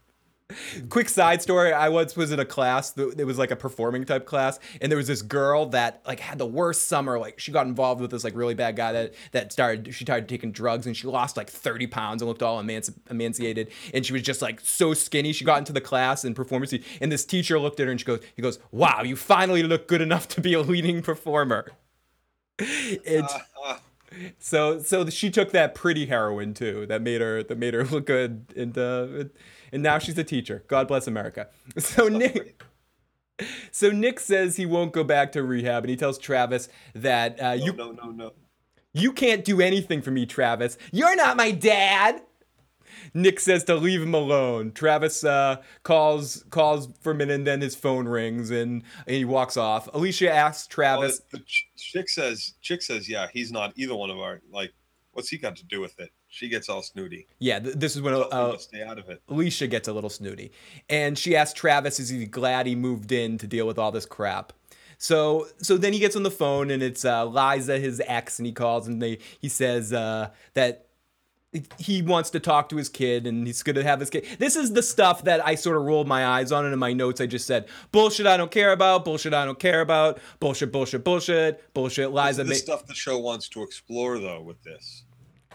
Quick side story: I once was in a class. It was like a performing type class, and there was this girl that like had the worst summer. Like she got involved with this like really bad guy that that started. She started taking drugs, and she lost like thirty pounds and looked all emanci- emaciated. And she was just like so skinny. She got into the class and performance, and this teacher looked at her and she goes, "He goes, wow, you finally look good enough to be a leading performer." (laughs) And Uh, uh, so so she took that pretty heroin too that made her that made her look good and uh and now she's a teacher god bless america (laughs) so nick so nick says he won't go back to rehab and he tells travis that uh, no, you no, no, no. you can't do anything for me travis you're not my dad nick says to leave him alone travis uh, calls calls for a minute and then his phone rings and, and he walks off alicia asks Well, travis the, the ch- chick says, chick says, yeah, he's not either one of our. Like, what's he got to do with it? She gets all snooty. Yeah, th- this is when uh, stay out of it. Alicia gets a little snooty. And she asks Travis, is he glad he moved in to deal with all this crap? So so then he gets on the phone and it's uh, Liza, his ex, and he calls and they he says uh, that he wants to talk to his kid and he's going to have his kid. This is the stuff that I sort of rolled my eyes on and in my notes I just said, bullshit I don't care about, bullshit I don't care about, bullshit, bullshit, bullshit, bullshit, Liza. the ma- stuff the show wants to explore, though, with this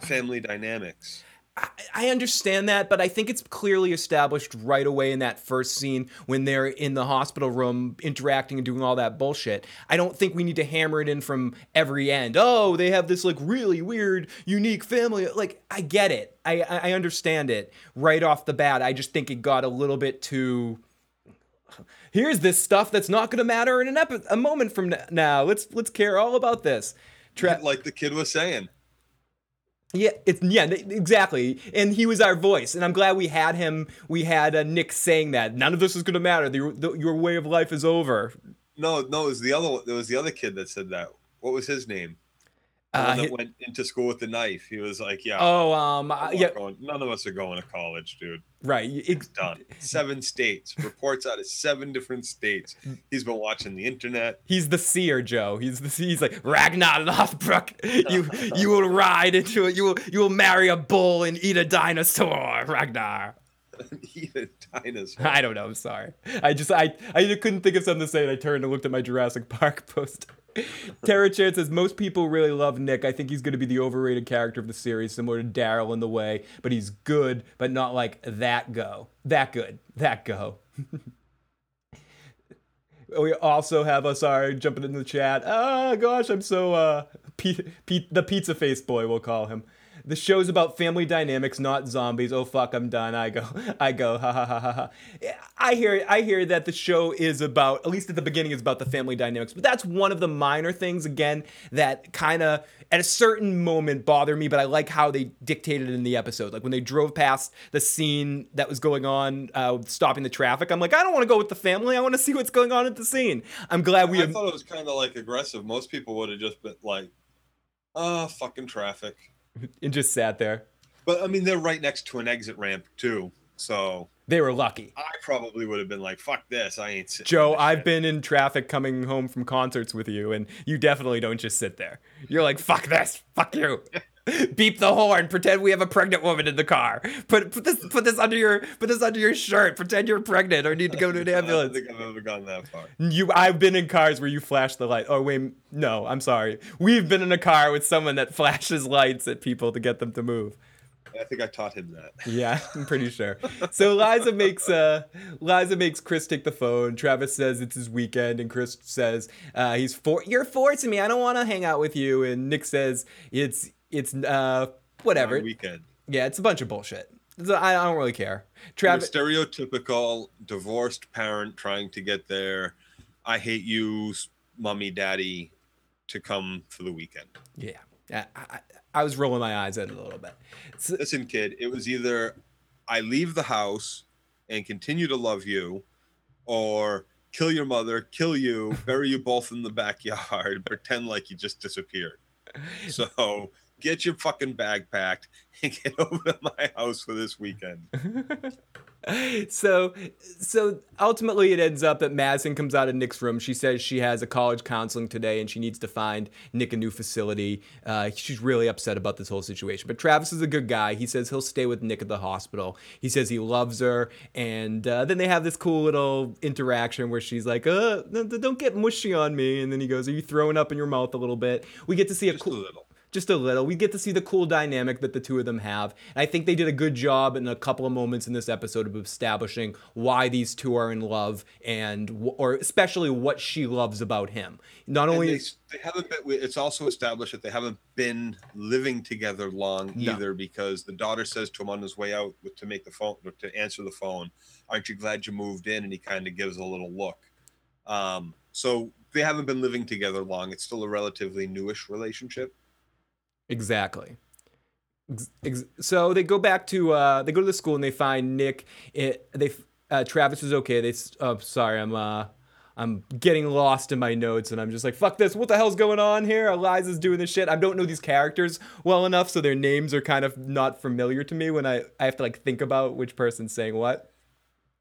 family dynamics. I- I understand that, but I think it's clearly established right away in that first scene when they're in the hospital room interacting and doing all that bullshit. I don't think we need to hammer it in from every end. Oh, they have this like really weird, unique family. Like, I get it. I, I I understand it right off the bat. I just think it got a little bit too. Here's this stuff that's not going to matter in an epi- a moment from now. Let's let's care all about this. Tra- like the kid was saying. Yeah, it's yeah, exactly. And he was our voice, and I'm glad we had him. We had uh, Nick saying that none of this is going to matter. The, the, your way of life is over. No, no, it was the other. There was the other kid that said that. What was his name? Uh, that went into school with the knife. He was like, "Yeah, oh, um, uh, yeah, going- none of us are going to college, dude. right. It's Done. (laughs) Seven states. Reports out of seven different states. He's been watching the internet. He's the seer, Joe. He's the he's like Ragnar Lothbrok. (laughs) You you will ride into it. You will you will marry a bull and eat a dinosaur, Ragnar. (laughs) Eat a dinosaur. I don't know. I'm sorry. I just I I couldn't think of something to say. And I turned and looked at my Jurassic Park post. Tara Chan says most people really love Nick. I think he's going to be the overrated character of the series, similar to Daryl in the way, but he's good, but not like that go, that good, that go. (laughs) we also have us sorry jumping into the chat. Oh gosh, I'm so uh, the pizza face boy, we'll call him. The show's about family dynamics, not zombies. Oh fuck, I'm done. I go, (laughs) I go, ha ha ha ha ha. I hear, I hear that the show is about, at least at the beginning, is about the family dynamics. But that's one of the minor things, again, that kind of at a certain moment bother me. But I like how they dictated it in the episode. Like when they drove past the scene that was going on, uh, stopping the traffic. I'm like, I don't want to go with the family. I want to see what's going on at the scene. I'm glad we. I have, thought it was kind of like aggressive. Most people would have just been like, "Ah, fucking traffic." And just sat there. But I mean, they're right next to an exit ramp too, so They were lucky. I probably would have been like, "Fuck this, I ain't." sitting Joe, I've been in traffic coming home from concerts with you, and you definitely don't just sit there. You're like, fuck this, fuck you. (laughs) Beep the horn. Pretend we have a pregnant woman in the car. Put put this put this under your put this under your shirt. Pretend you're pregnant or need to go to an I don't ambulance. think I've ever gone that far. You, I've been in cars where you flash the light. Oh wait, no, I'm sorry. We've been in a car with someone that flashes lights at people to get them to move. I think I taught him that. Yeah, (laughs) I'm pretty sure. So Liza makes uh Liza makes Chris take the phone. Travis says it's his weekend, and Chris says uh, he's for you're forcing me. I don't want to hang out with you. And Nick says it's it's uh whatever. Weekend. Yeah, it's a bunch of bullshit. I don't really care. Travis. stereotypical divorced parent trying to get their "I hate you, mommy daddy" to come for the weekend. Yeah, I, I, I was rolling my eyes at it a little bit. So, Listen, kid, it was either I leave the house and continue to love you, or kill your mother, kill you, bury you both in the backyard, (laughs) pretend like you just disappeared. (laughs) So get your fucking bag packed (laughs) and get over to my house for this weekend. (laughs) so so ultimately it ends up that Madison comes out of Nick's room. She says she has a college counseling today and she needs to find Nick a new facility. Uh, she's really upset about this whole situation. But Travis is a good guy. He says he'll stay with Nick at the hospital. He says he loves her. And uh, then they have this cool little interaction where she's like, uh, don't get mushy on me. And then he goes, Are you throwing up in your mouth a little bit? We get to see a Just a cool little. Just a little. We get to see the cool dynamic that the two of them have. And I think they did a good job in a couple of moments in this episode of establishing why these two are in love and or especially what she loves about him. Not only they, they haven't been it's also established that they haven't been living together long No. either because the daughter says to him on his way out to make the phone to answer the phone aren't you glad you moved in and he kind of gives a little look um, so they haven't been living together long it's still a relatively newish relationship Exactly. Ex- ex- So they go back to uh, they go to the school and they find Nick. It, they uh, Travis is okay. They oh sorry I'm uh I'm getting lost in my notes and I'm just like, fuck this. What the hell's going on here? Eliza's doing this shit. I don't know these characters well enough, so their names are kind of not familiar to me when I, I have to like think about which person's saying what.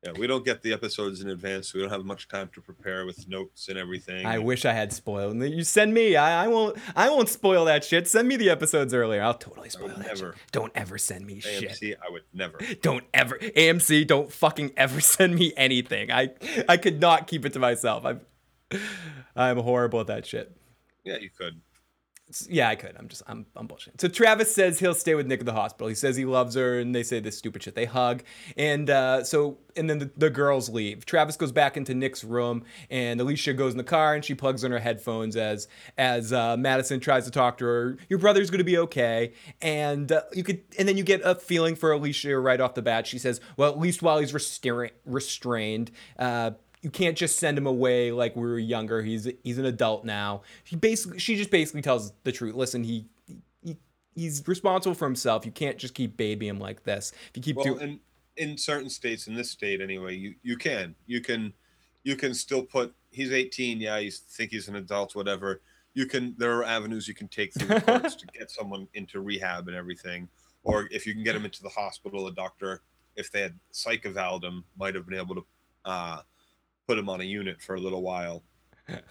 Yeah, we don't get the episodes in advance, so we don't have much time to prepare with notes and everything. I wish I had spoiled. You send me. I, I won't. I won't spoil that shit. Send me the episodes earlier. I'll totally spoil that. never. Shit. Don't ever send me shit. AMC, I would never. (laughs) Don't ever AMC. Don't fucking ever (laughs) send me anything. I I could not keep it to myself. I'm I'm horrible at that shit. Yeah, you could. Yeah, I could. I'm just, I'm, I'm bullshit. So Travis says he'll stay with Nick at the hospital. He says he loves her, and they say this stupid shit. They hug, and uh, so, and then the, the girls leave. Travis goes back into Nick's room, and Alicia goes in the car, and she plugs in her headphones as as uh, Madison tries to talk to her. Your brother's gonna be okay, and uh, you could, and then you get a feeling for Alicia right off the bat. She says, "Well, at least while he's restra- restrained." You can't just send him away like we were younger. He's he's an adult now. He basically she just basically tells the truth. Listen, he, he he's responsible for himself. You can't just keep babying him like this. If you keep Well, doing in in certain states, in this state anyway, you you can you can you can still put. He's 18. Yeah, you think he's an adult, whatever. You can. There are avenues you can take through the courts to (laughs) get someone into rehab and everything. Or if you can get him into the hospital, a doctor, if they had psych evaled him, might have been able to uh, put him on a unit for a little while.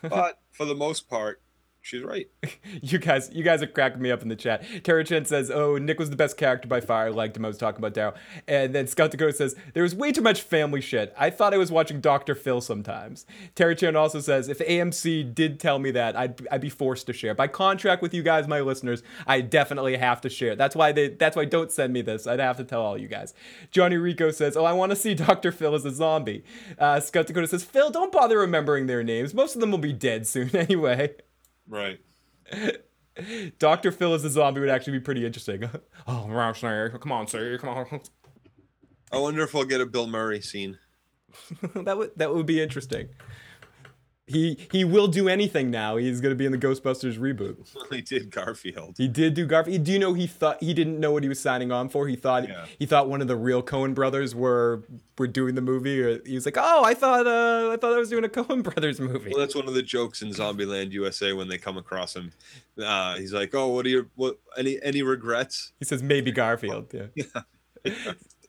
But for the most part, she's right. (laughs) you guys you guys are cracking me up in the chat. Tara Chan says, "Oh, Nick was the best character by far. I liked him. I was talking about Daryl." And then Scott Dakota says, "There was way too much family shit. I thought I was watching Dr. Phil sometimes." Tara Chan also says, "If AMC did tell me that, I'd I'd be forced to share. By contract with you guys, my listeners, I definitely have to share. That's why they that's why don't send me this. I'd have to tell all you guys." Johnny Rico says, "Oh, I want to see (laughs) Dr. Phil as a zombie." Uh, Scott Dakota says, "Phil, don't bother remembering their names. Most of them will be dead soon (laughs) anyway." Right. (laughs) Dr. Phil as a zombie would actually be pretty interesting. (laughs) oh, come on, sir, come on. I wonder if we'll get a Bill Murray scene. (laughs) that would that would be interesting. He he will do anything now. He's gonna be in the Ghostbusters reboot. (laughs) he did Garfield. He did do Garfield. Do you know he thought he didn't know what he was signing on for? He thought Yeah. he thought one of the real Coen brothers were were doing the movie. Or he was like, oh, I thought uh, I thought I was doing a Coen (laughs) brothers movie. Well, that's one of the jokes in Zombieland USA when they come across him. Uh, he's like, "Oh, what are your what? Any any regrets?" He says maybe (laughs) Garfield. Yeah.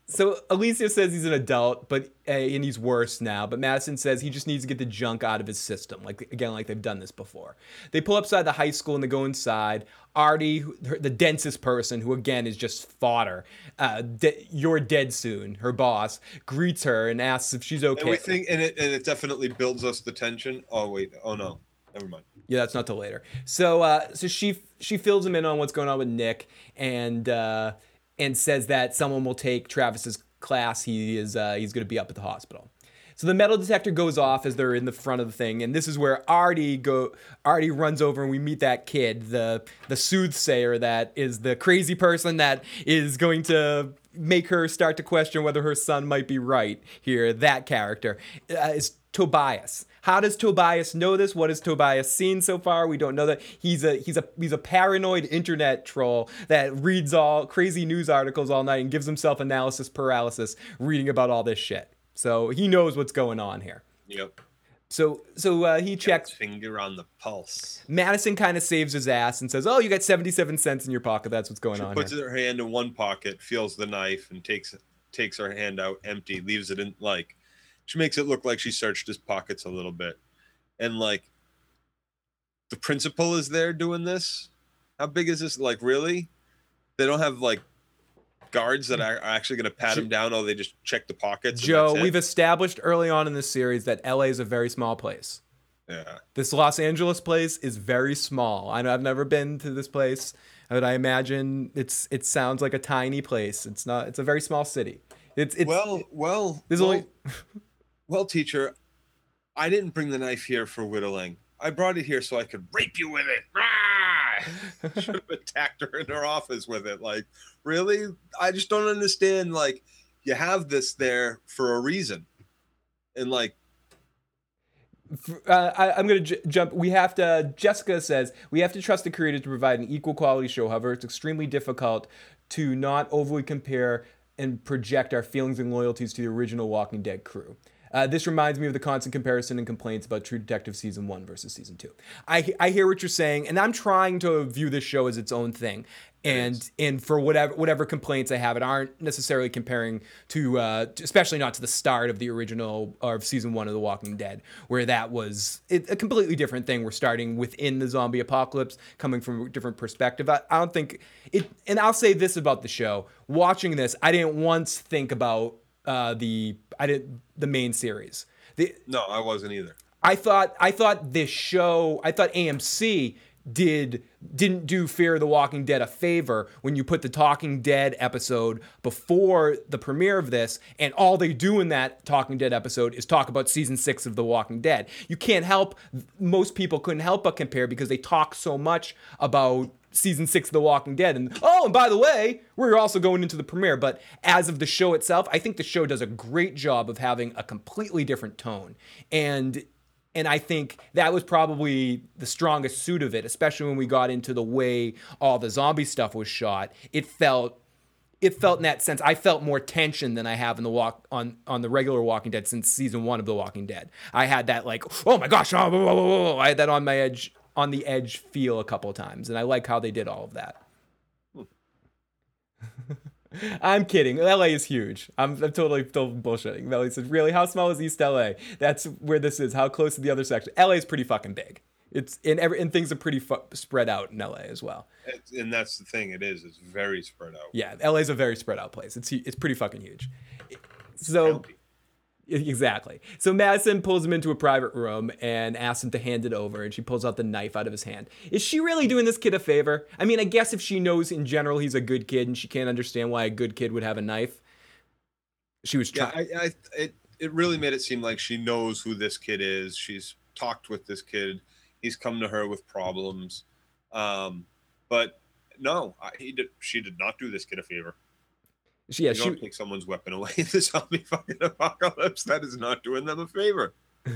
So Alicia says he's an adult, but uh, and he's worse now. But Madison says he just needs to get the junk out of his system. Like again, like they've done this before. They pull upside the high school and they go inside. Artie, the densest person, who again is just fodder. Uh, de- you're dead soon. Her boss greets her and asks if she's okay. And we think, and it and it definitely builds us the tension. Oh wait, oh no, never mind. Yeah, that's not till later. So, uh, so she she fills him in on what's going on with Nick, and uh, and says that someone will take Travis's class. He is uh, he's going to be up at the hospital. So the metal detector goes off as they're in the front of the thing, and this is where Artie go. Artie runs over, and we meet that kid, the the soothsayer that is the crazy person that is going to make her start to question whether her son might be right here. That character uh, is Tobias. How does Tobias know this? What has Tobias seen so far? We don't know that. He's a he's a he's a paranoid internet troll that reads all crazy news articles all night and gives himself analysis paralysis reading about all this shit. So he knows what's going on here. Yep. So so uh, he checks. Finger on the pulse. Madison kind of saves his ass and says, "Oh, you got 77 cents in your pocket. That's what's going She on puts here." her hand in one pocket, feels the knife, and takes takes her hand out empty, leaves it in like she makes it look like she searched his pockets a little bit. And like the principal is there doing this. How big is this? Like really? They don't have like guards that are actually going to pat him down. Oh, they just check the pockets. Joe, we've established early on in this series that LA is a very small place. yeah. This Los Angeles place is very small. I know I've never been to this place, but I imagine it's it sounds like a tiny place. It's not. It's a very small city. It's it's well, well, There's well, only- (laughs) well, teacher, I didn't bring the knife here for whittling. I brought it here so I could rape you with it. Rah! (laughs) Should have attacked her in her office with it. Like, really? I just don't understand. Like, you have this there for a reason, and like, uh, I, I'm gonna j- jump. We have to. Jessica says we have to trust the creators to provide an equal quality show. However, it's extremely difficult to not overly compare and project our feelings and loyalties to the original Walking Dead crew. Uh, this reminds me of the constant comparison and complaints about True Detective season one versus season two. I I hear what you're saying, and I'm trying to view this show as its own thing. And and for whatever whatever complaints I have, it aren't necessarily comparing to, uh, especially not to the start of the original or of season one of The Walking Dead, where that was it, a completely different thing. We're starting within the zombie apocalypse, coming from a different perspective. I, I don't think it. And I'll say this about the show: watching this, I didn't once think about uh, the I did the main series. The, No, I wasn't either. I thought I thought this show I thought AMC did didn't do Fear of the Walking Dead a favor when you put the Talking Dead episode before the premiere of this and all they do in that Talking Dead episode is talk about season 6 of The Walking Dead. You can't help most people couldn't help but compare because they talk so much about season six of The Walking Dead. And oh, and by the way, we're also going into the premiere. But as of the show itself, I think the show does a great job of having a completely different tone. And and I think that was probably the strongest suit of it, especially when we got into the way all the zombie stuff was shot. It felt it felt in that sense. I felt more tension than I have in the walk on on the regular Walking Dead since season one of The Walking Dead. I had that like, oh my gosh, oh, whoa, whoa. I had that on my edge on the edge feel a couple of times, and I like how they did all of that. (laughs) I'm kidding. LA is huge. I'm, I'm totally still bullshitting. Melly says, "Really? How small is East LA? That's where this is. How close to the other section? LA is pretty fucking big. It's in every and things are pretty fu- spread out in LA as well. It's- And that's the thing. It is. It's very spread out. Yeah, LA is a very spread out place. It's it's pretty fucking huge. So County. (laughs) exactly. So Madison pulls him into a private room and asks him to hand it over, and she pulls out the knife out of his hand. Is she really doing this kid a favor? I mean, I guess if she knows in general he's a good kid and she can't understand why a good kid would have a knife, she was Yeah. I, I, it, it really made it seem like she knows who this kid is. She's talked with this kid. He's come to her with problems. Um, but no, I, he did, she did not do this kid a favor. She, yeah, you she, take someone's weapon away in the zombie (laughs) fucking apocalypse. That is not doing them a favor. (laughs)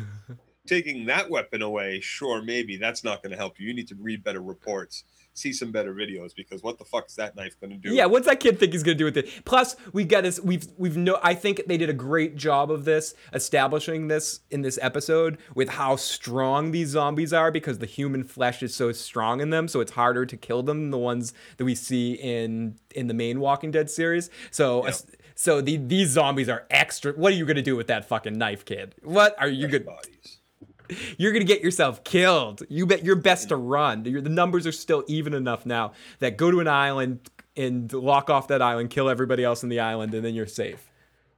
Taking that weapon away, sure, maybe that's not going to help you. You need to read better reports, see some better videos, because what the fuck is that knife going to do? Yeah, what's that kid think he's gonna do with it? Plus, we got this. We've we've no. I think they did a great job of this establishing this in this episode with how strong these zombies are because the human flesh is so strong in them, so it's harder to kill them than the ones that we see in in the main Walking Dead series. So. Yep. So the, these zombies are extra. What are you gonna do with that fucking knife, kid? What are you gonna? bodies. You're gonna get yourself killed. You bet you're best to run. You're, the numbers are still even enough now that go to an island and lock off that island, kill everybody else in the island, and then you're safe.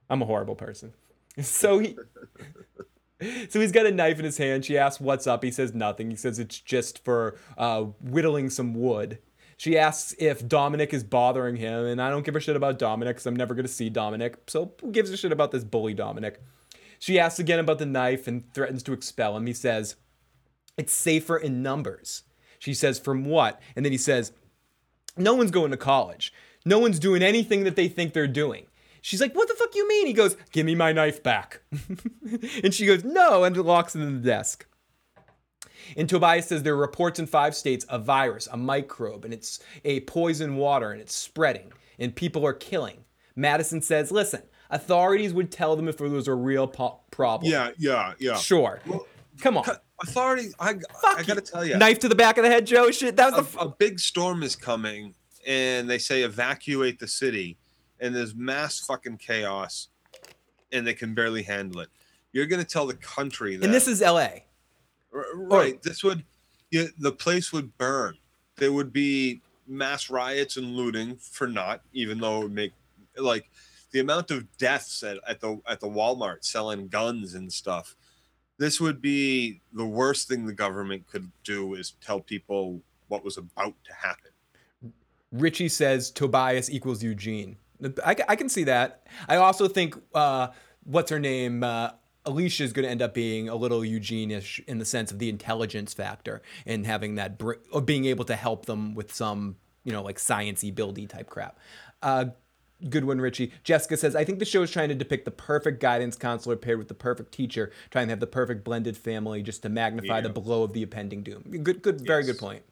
I'm a horrible person. (laughs) So he, so he's got a knife in his hand. She asks, "What's up?" He says nothing. He says it's just for uh, whittling some wood. She asks if Dominic is bothering him, and I don't give a shit about Dominic because I'm never gonna see Dominic. So who gives a shit about this bully Dominic? She asks again about the knife and threatens to expel him. He says, It's safer in numbers. She says, From what? And then he says, No one's going to college. No one's doing anything that they think they're doing. She's like, What the fuck you mean? He goes, Give me my knife back. (laughs) and she goes, No, and locks it in the desk. And Tobias says there are reports in five states a virus, a microbe, and it's a poison water and it's spreading and people are killing. Madison says, listen, authorities would tell them if there was a real po- problem. Yeah, yeah, yeah. Sure. Well, Come on. Authority, I, Fuck I gotta you. tell you, Knife to the back of the head, Joe. Shit. That was the. a, F- a big storm is coming, and they say evacuate the city, and there's mass fucking chaos, and they can barely handle it. You're gonna tell the country that, and this is L.A. R- oh. right? This would, yeah, the place would burn. There would be mass riots and looting for not, even though it would make like the amount of deaths at, at the at the Walmart selling guns and stuff. This would be the worst thing the government could do is tell people what was about to happen. Richie says Tobias equals Eugene. I, I can see that. I also think uh, what's her name? Uh, Alicia is going to end up being a little Eugene-ish in the sense of the intelligence factor and having that br- or being able to help them with some you know like sciency buildy type crap. Uh, good one, Richie. Jessica says, I think the show is trying to depict the perfect guidance counselor paired with the perfect teacher, trying to have the perfect blended family just to magnify the blow of the impending doom. Good, good, very good point.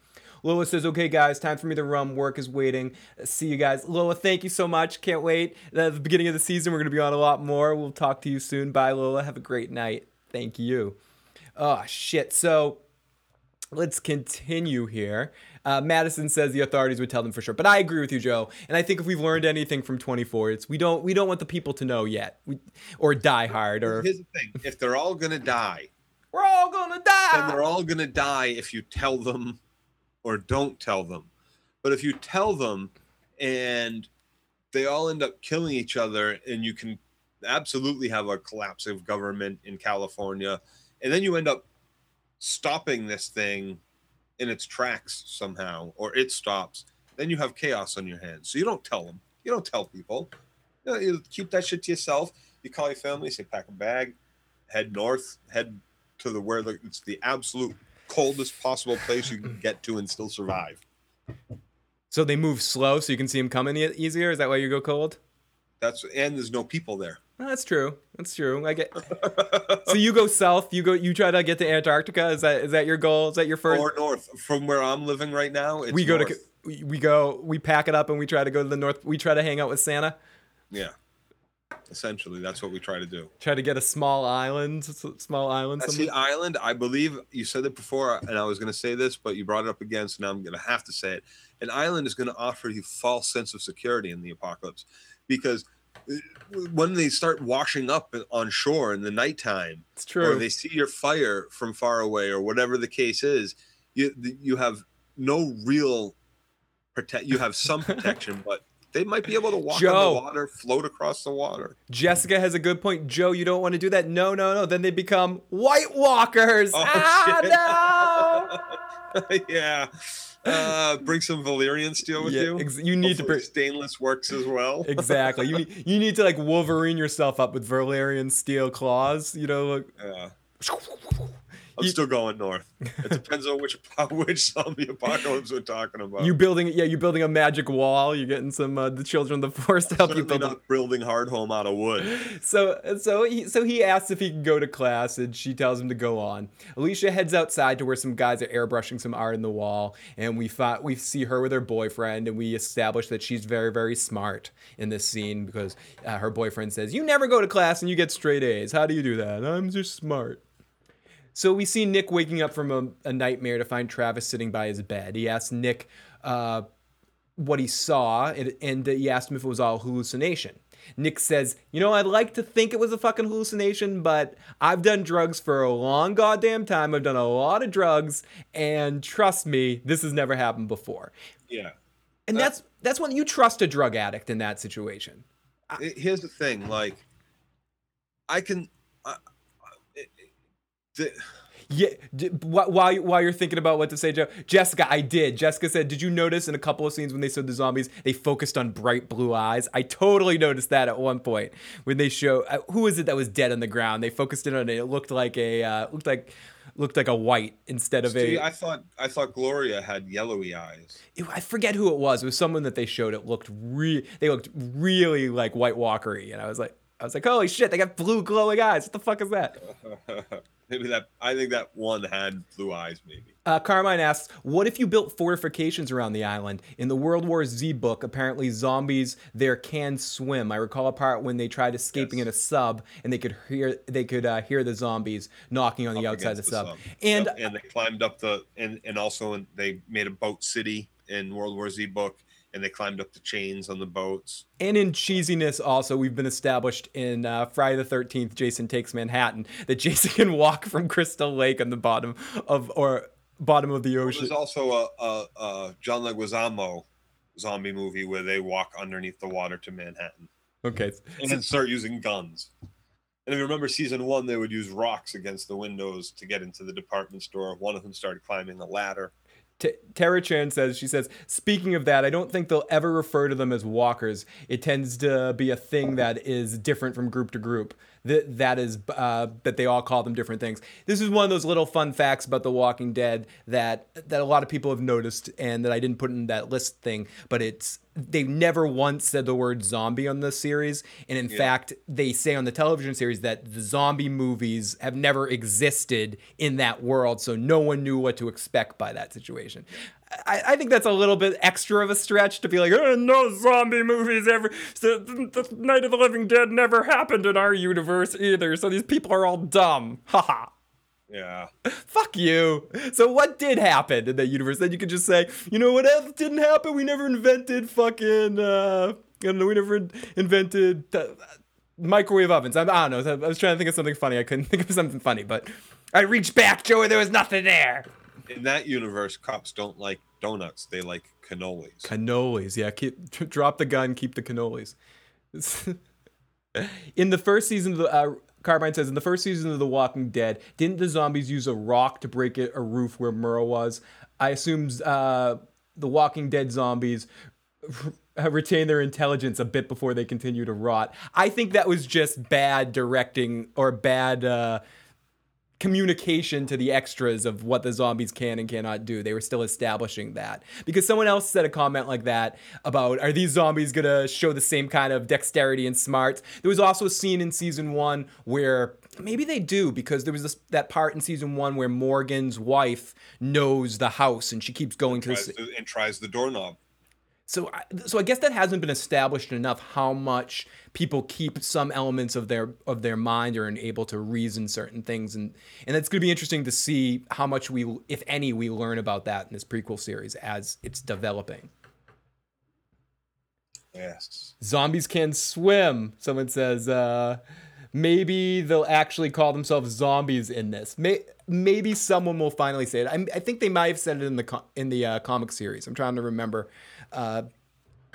Lola says, "Okay, guys, time for me to run. Work is waiting. See you guys." Lola, thank you so much. Can't wait. At the beginning of the season, we're gonna be on a lot more. We'll talk to you soon. Bye, Lola. Have a great night. Thank you. Oh shit. So let's continue here. Uh, Madison says the authorities would tell them for sure, but I agree with you, Joe. And I think if we've learned anything from 24, it's we don't we don't want the people to know yet, we, or die hard, or Here's the thing: if they're all gonna die, we're all gonna then die. they're all gonna die if you tell them or don't tell them. But if you tell them and they all end up killing each other, and you can absolutely have a collapse of government in California, and then you end up stopping this thing in its tracks somehow, or it stops, then you have chaos on your hands. So you don't tell them. You don't tell people. You, know, you keep that shit to yourself. You call your family, say pack a bag, head north, head to the where the, it's the absolute coldest possible place you can get to and still survive. So they move slow, so you can see them coming e- easier. Is that why you go cold? That's and there's no people there. That's true. That's true. I get. so you go south. You go. You try to get to Antarctica. Is that is that your goal? Is that your first? or north from where I'm living right now. It's we go north. to. we- go. We pack it up and we try to go to the north. We try to hang out with Santa. yeah. Essentially, that's what we try to do. Try to get a small island. Small island. That's somewhere. the island. I believe you said it before, and I was going to say this, but you brought it up again, so now I'm going to have to say it. An island is going to offer you false sense of security in the apocalypse, because when they start washing up on shore in the nighttime, It's true. or they see your fire from far away, or whatever the case is, you you have no real protect. You have some (laughs) protection, but they might be able to walk on the water, float across the water. Jessica has a good point. Joe, you don't want to do that. No, no, no. Then they become White Walkers. Oh, ah, shit. (laughs) yeah. Uh, bring some Valyrian steel with Yeah, you. ex- you need to. Bring, stainless works as well. (laughs) exactly. You need, you need to like Wolverine yourself up with Valyrian steel claws. You know. Like, Yeah. I'm You- still going north. It depends on which (laughs) which zombie apocalypse we're talking about. You building, yeah, you building a magic wall. You're getting some uh, the children of the forest to help you certainly build. not building Hardhome out of wood. (laughs) So, so he, so he asks if he can go to class, and she tells him to go on. Alicia heads outside to where some guys are airbrushing some art in the wall, and we thought we see her with her boyfriend, and we establish that she's very, very smart in this scene because uh, her boyfriend says, "You never go to class and you get straight A's. How do you do that? I'm just smart." So we see Nick waking up from a, a nightmare to find Travis sitting by his bed. He asks Nick uh, what he saw, and, and he asked him if it was all hallucination. Nick says, You know, I'd like to think it was a fucking hallucination, but I've done drugs for a long goddamn time. I've done a lot of drugs, and trust me, this has never happened before. Yeah. And Uh, that's that's when you trust a drug addict in that situation. Here's the thing, like, I can. I, I, the, Yeah, while while you're thinking about what to say, Joe, Jessica, I did. Jessica said, "Did you notice in a couple of scenes when they showed the zombies, they focused on bright blue eyes? I totally noticed that at one point when they show uh, who is it that was dead on the ground. They focused in on it. It looked like a uh, looked like looked like a white instead of see, a. I thought I thought Gloria had yellowy eyes. Ew, I forget who it was. It was someone that they showed. It looked re. They looked really like White Walkery, and I was like, I was like, holy shit, they got blue glowing eyes. What the fuck is that? (laughs) maybe that I think that one had blue eyes. Maybe. Uh, Carmine asks, "What if you built fortifications around the island? In the World War Z book, apparently zombies there can swim. I recall a part when they tried escaping Yes. in a sub, and they could hear they could uh, hear the zombies knocking on the up outside of the against sub. And Yep, and they climbed up the and and also they made a boat city in World War Z book, and they climbed up the chains on the boats. and in cheesiness, also we've been established in uh, Friday the Thirteenth. Jason takes Manhattan. That Jason can walk from Crystal Lake on the bottom of or bottom of the ocean. There's also a, a, a John Leguizamo zombie movie where they walk underneath the water to Manhattan Okay, and then start using guns. And if you remember season one, they would use rocks against the windows to get into the department store. One of them started climbing a ladder. T- Tara Chan says, she says, speaking of that, I don't think they'll ever refer to them as walkers. It tends to be a thing that is different from group to group. That that is uh, that they all call them different things. This is one of those little fun facts about The Walking Dead that that a lot of people have noticed and that I didn't put in that list thing. But it's they've never once said the word zombie on this series, and in Yeah. fact, they say on the television series that the zombie movies have never existed in that world, so no one knew what to expect by that situation. I, I think that's a little bit extra of a stretch to be like, oh, no zombie movies ever. So the, the Night of the Living Dead never happened in our universe either. So these people are all dumb. Haha. Yeah. (laughs) Fuck you. So what did happen in that universe? Then you could just say, you know what else didn't happen? We never invented fucking. Uh, I don't know. We never invented uh, microwave ovens. I, I don't know. I was trying to think of something funny. I couldn't (laughs) think of something funny, but I reached back, Joey. There was nothing there. In that universe, cops don't like donuts; they like cannolis. Cannolis, yeah. Keep (laughs) drop the gun, keep the cannolis. in the first season of the uh, Carmine says in the first season of The Walking Dead, didn't the zombies use a rock to break a roof where Merle was? I assume uh, the Walking Dead zombies (laughs) retain their intelligence a bit before they continue to rot. I think that was just bad directing or bad. Uh, communication to the extras of what the zombies can and cannot do. They were still establishing that. Because someone else said a comment like that about are these zombies going to show the same kind of dexterity and smarts? There was also a scene in season 1 where maybe they do because there was this, that part in season 1 where Morgan's wife knows the house and she keeps going tries to the and tries the doorknob. So, so I guess that hasn't been established enough how much people keep some elements of their of their mind or are able to reason certain things, and and it's going to be interesting to see how much we, if any, we learn about that in this prequel series as it's developing. Yes. Zombies can swim. Someone says, uh, maybe they'll actually call themselves zombies in this. May- maybe someone will finally say it. I, I, think they might have said it in the co- in the uh, comic series. I'm trying to remember. Uh,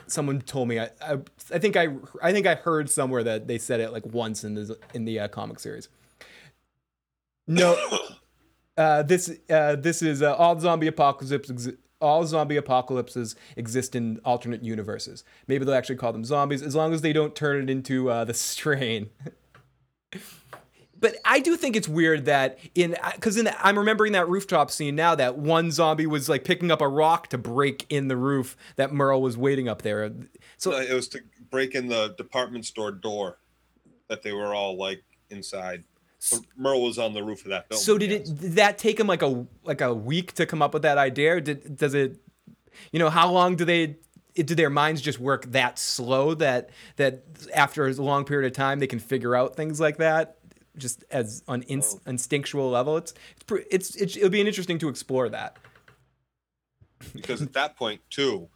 someone told me. I, I, I think I I think I heard somewhere that they said it like once in the in the uh, comic series. No, (coughs) uh, this uh, this is uh, all zombie apocalypse. Exi- all zombie apocalypses exist in alternate universes. Maybe they'll actually call them zombies as long as they don't turn it into uh, the (laughs) strain. But I do think it's weird that in uh, because in the, I'm remembering that rooftop scene now that one zombie was like picking up a rock to break in the roof that Merle was waiting up there. So No, it was to break in the department store door that they were all like inside. So Merle was on the roof of that building. so did yes. it did that take him like a like a week to come up with that idea? Or did does it you know how long do they do their minds just work that slow that that after a long period of time they can figure out things like that just as on Oh. instinctual level it's it's, it's it's it'll be interesting to explore that because at that point too,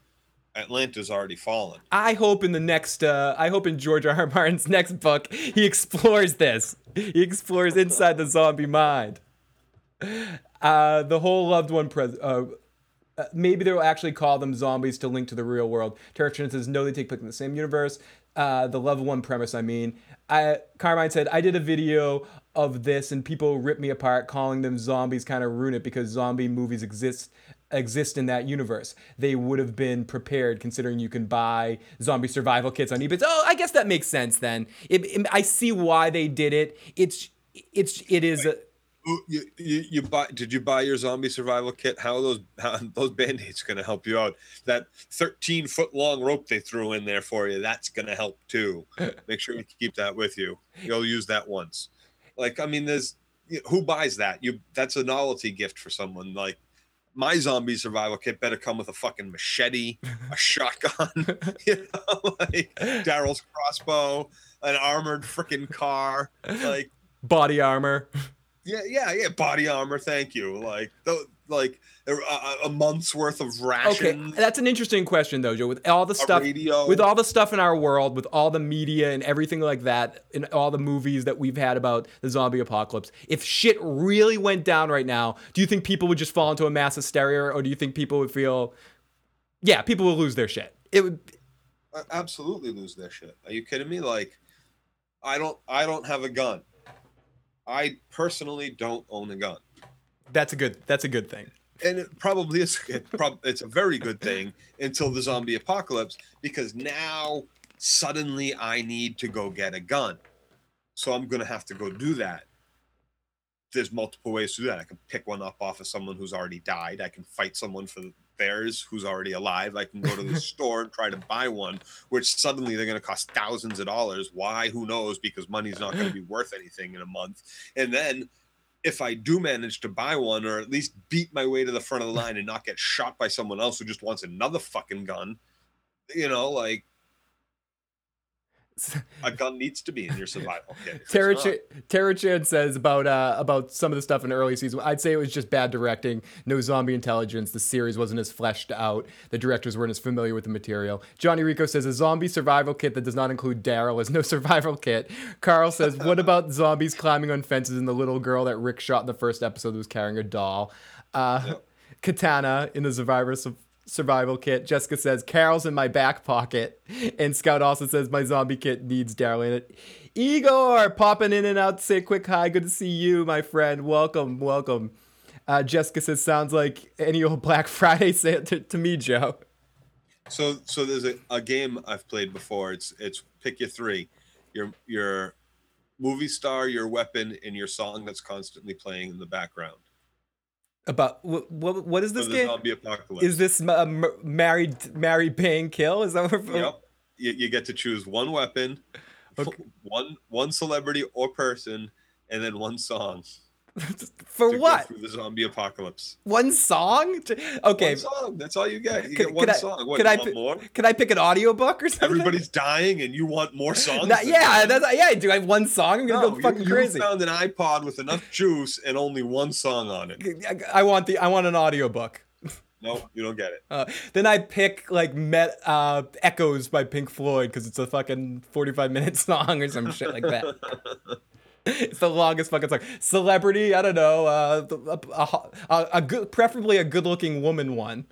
Atlanta's already fallen. I hope in the next, uh, I hope in George R. R. Martin's next book, he explores this. He explores inside the zombie mind. Uh, the whole loved one pres- uh, uh, maybe they'll actually call them zombies to link to the real world. Turchin says, no, they take place in the same universe. Uh, the level one premise, I mean. I, Carmine said, I did a video of this and people rip me apart calling them zombies kind of ruin it because zombie movies exist exist in that universe. They would have been prepared considering you can buy zombie survival kits on eBay. Oh, I guess that makes sense then. It, it- I see why they did it. It's it's it is a, You, you, you buy? Did you buy your zombie survival kit? How are those how, (laughs) those band-aids going to help you out? That 13 foot long rope they threw in there for you, that's going to help too. (laughs) Make sure you keep that with you. You'll use that once. Like I mean, there's who buys that? You that's a novelty gift for someone. Like my zombie survival kit better come with a fucking machete, a (laughs) shotgun, you know, like Daryl's crossbow, an armored freaking car, like body armor. Yeah, yeah, yeah. Body armor. Thank you. Like, th- like a, a- month's worth of rations. Okay, that's an interesting question though, Joe. With all the stuff, with all the stuff in our world, with all the media and everything like that, and all the movies that we've had about the zombie apocalypse, if shit really went down right now, do you think people would just fall into a mass hysteria, or do you think people would feel, yeah, people would lose their shit? It would. A- absolutely lose their shit. Are you kidding me? Like, I don't. I don't have a gun. I personally don't own a gun, That's a good. That's a good thing. and it probably is. It prob- it's a very good thing until the zombie apocalypse, because now suddenly I need to go get a gun. So I'm gonna have to go do that. There's multiple ways to do that. I can pick one up off of someone who's already died. I can fight someone for theirs who's already alive. I can go to the (laughs) store and try to buy one, which suddenly they're going to cost thousands of dollars. Why? Who knows? Because money's not going to be worth anything in a month. And then if I do manage to buy one or at least beat my way to the front of the line and not get shot by someone else who just wants another fucking gun, you know, like (laughs) a gun needs to be in your survival kit. Tara, Ch- Tara Chan says about uh, about some of the stuff in the early season. I'd say it was just bad directing, no zombie intelligence. The series wasn't as fleshed out. The directors weren't as familiar with the material. Johnny Rico says a zombie survival kit that does not include Daryl is no (laughs) survival kit. Carl says, what (laughs) about zombies climbing on fences and the little girl that Rick shot in the first episode who was carrying a doll? Uh, Katana in the survivor su- survival kit. Jessica says Carol's in my back pocket, and Scout also says my zombie kit needs Daryl in it. Igor popping in and out to say a quick hi. Good to see you, my friend. Welcome, welcome. Uh, Jessica says sounds like any old Black (laughs) Friday to, to me, Joe. So so there's a, a game I've played before. It's it's pick your three. Your your movie star, your weapon, and your song that's constantly playing in the background. About what? What, what is this game? zombie apocalypse. Is this uh, married, marry, bang, kill? Is that what? Yep. You, you get to choose one weapon, Okay. one one celebrity or person, and then one song. (laughs) For to what? through the zombie apocalypse. One song? Okay. One song. That's all you get. You Could- get one I- song. What, could you I want pi- more? Can I pick an audiobook or something? Everybody's dying, and you want more (laughs) songs. Not- yeah, that's yeah. Do I have one song? I'm gonna No, go you- fucking you, crazy. found an iPod with enough juice and only one song on it. I want the I want an audiobook. (laughs) No, you don't get it. Uh, then I pick like Met uh, Echoes by Pink Floyd because it's a fucking 45 minute song or some shit like that. (laughs) it's the longest fucking song. Celebrity, I don't know, uh, a, a, a, a good, preferably a good looking woman one.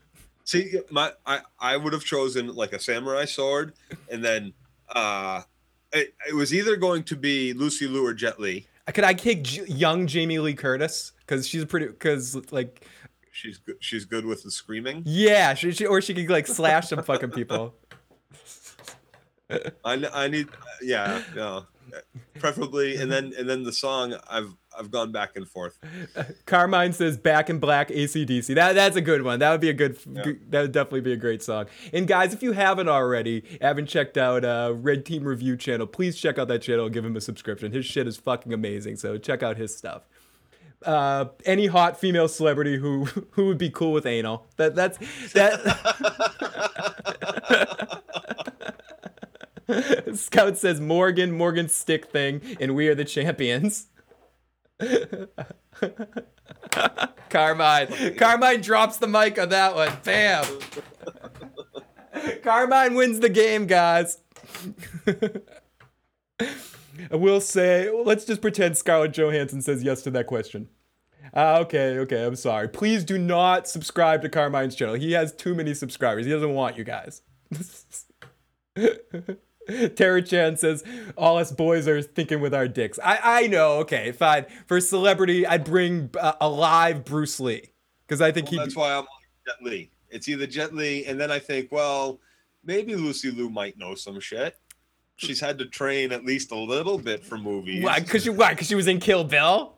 See, my I, I would have chosen like a samurai sword, and then uh, it, it was either going to be Lucy Liu or Jet Li. Could I kick J- young Jamie Lee Curtis? Because she's pretty, because like, She's good. She's good with the screaming. yeah, she, she, or she could like slash some fucking people. (laughs) I, I need yeah no preferably (laughs) and then and then the song I've I've gone back and forth. Carmine says "Back in Black" ACDC. That that's a good one. That would be a good. Yeah. good- that would definitely be a great song. And guys, if you haven't already, haven't checked out uh, Red Team Review channel, please check out that channel. and Give him a subscription. His shit is fucking amazing. So check out his stuff. Uh, any hot female celebrity who (laughs) who would be cool with anal? That that's that. (laughs) (laughs) Scout says Morgan, Morgan stick thing, and we are the champions. (laughs) Carmine. Carmine drops the mic on that one. Bam. Carmine wins the game, guys. (laughs) I will say, let's just pretend Scarlett Johansson says yes to that question. Ah, okay, okay, I'm sorry. Please do not subscribe to Carmine's channel. He has too many subscribers. He doesn't want you guys. (laughs) Tara Chan says, all us boys are thinking with our dicks. I, I know, okay, fine. For celebrity, I'd bring uh, a live Bruce Lee. Because I think Well, he'd that's why I'm like Jet Li. It's either Jet Li, and then I think, well, maybe Lucy Liu might know some shit. She's had to train at least a little bit for movies. Why? Because she, why? 'Cause she was in Kill Bill?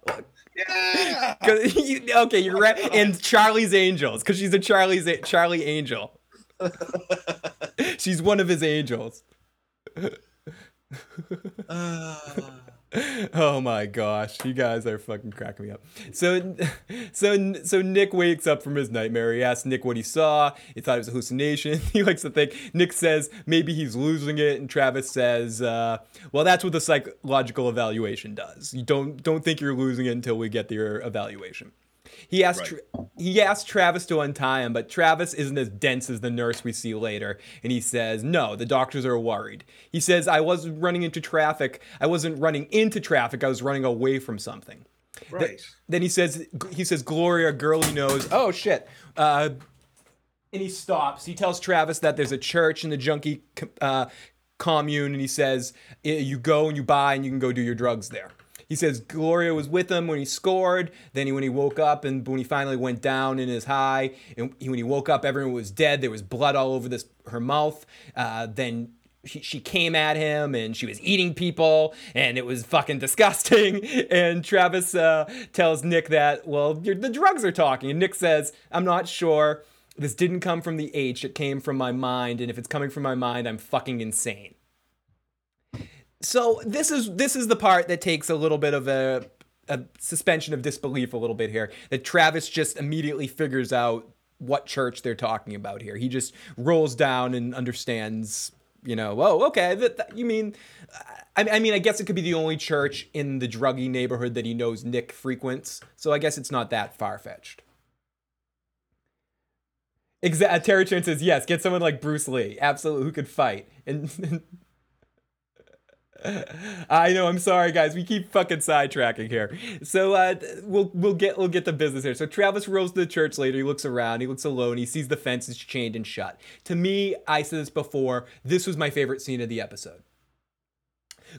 Yeah. (laughs) you, okay, you're right. And Charlie's Angels, because she's a Charlie's Charlie Angel. (laughs) she's one of his angels. Ah. (laughs) Oh my gosh, you guys are fucking cracking me up. So, so, so Nick wakes up from his nightmare. He asks Nick what he saw. He thought it was a hallucination. (laughs) He likes to think. Nick says maybe he's losing it, and Travis says, uh, "Well, that's what the psychological evaluation does. You don't don't think you're losing it until we get your evaluation." He asked Right. He asked Travis to untie him, but Travis isn't as dense as the nurse we see later, and he says, "No, the doctors are worried." He says, "I wasn't running into traffic. I wasn't running into traffic. I was running away from something." right. Then he says, he says, Gloria, girl he knows. Oh shit. Uh, and he stops. He tells Travis that there's a church in the junkie uh, commune, and he says, "Eh, you go and you buy, and you can go do your drugs there. He says Gloria was with him when he scored. Then he, when he woke up and when he finally went down in his high, and he, when he woke up, everyone was dead. There was blood all over this her mouth. Uh, then she, came at him and she was eating people and it was fucking disgusting. (laughs) And Travis uh, tells Nick that, well, the drugs are talking. And Nick says, I'm not sure. This didn't come from the H, it came from my mind. And if it's coming from my mind, I'm fucking insane. So this is this is the part that takes a little bit of a a suspension of disbelief a little bit here. That Travis just immediately figures out what church they're talking about here. He just rolls down and understands. You know, oh, okay. That, that you mean? I, I mean, I guess it could be the only church in the druggy neighborhood that he knows Nick frequents. So I guess it's not that far fetched. Exactly. Tara Chan says yes. Get someone like Bruce Lee, absolutely, who could fight. And (laughs) I know. I'm sorry, guys. We keep fucking sidetracking here. So uh, we'll we'll get we'll get the business here. So Travis rolls to the church later. He looks around. He looks alone. He sees the fence is chained and shut. To me, I said this before. This was my favorite scene of the episode.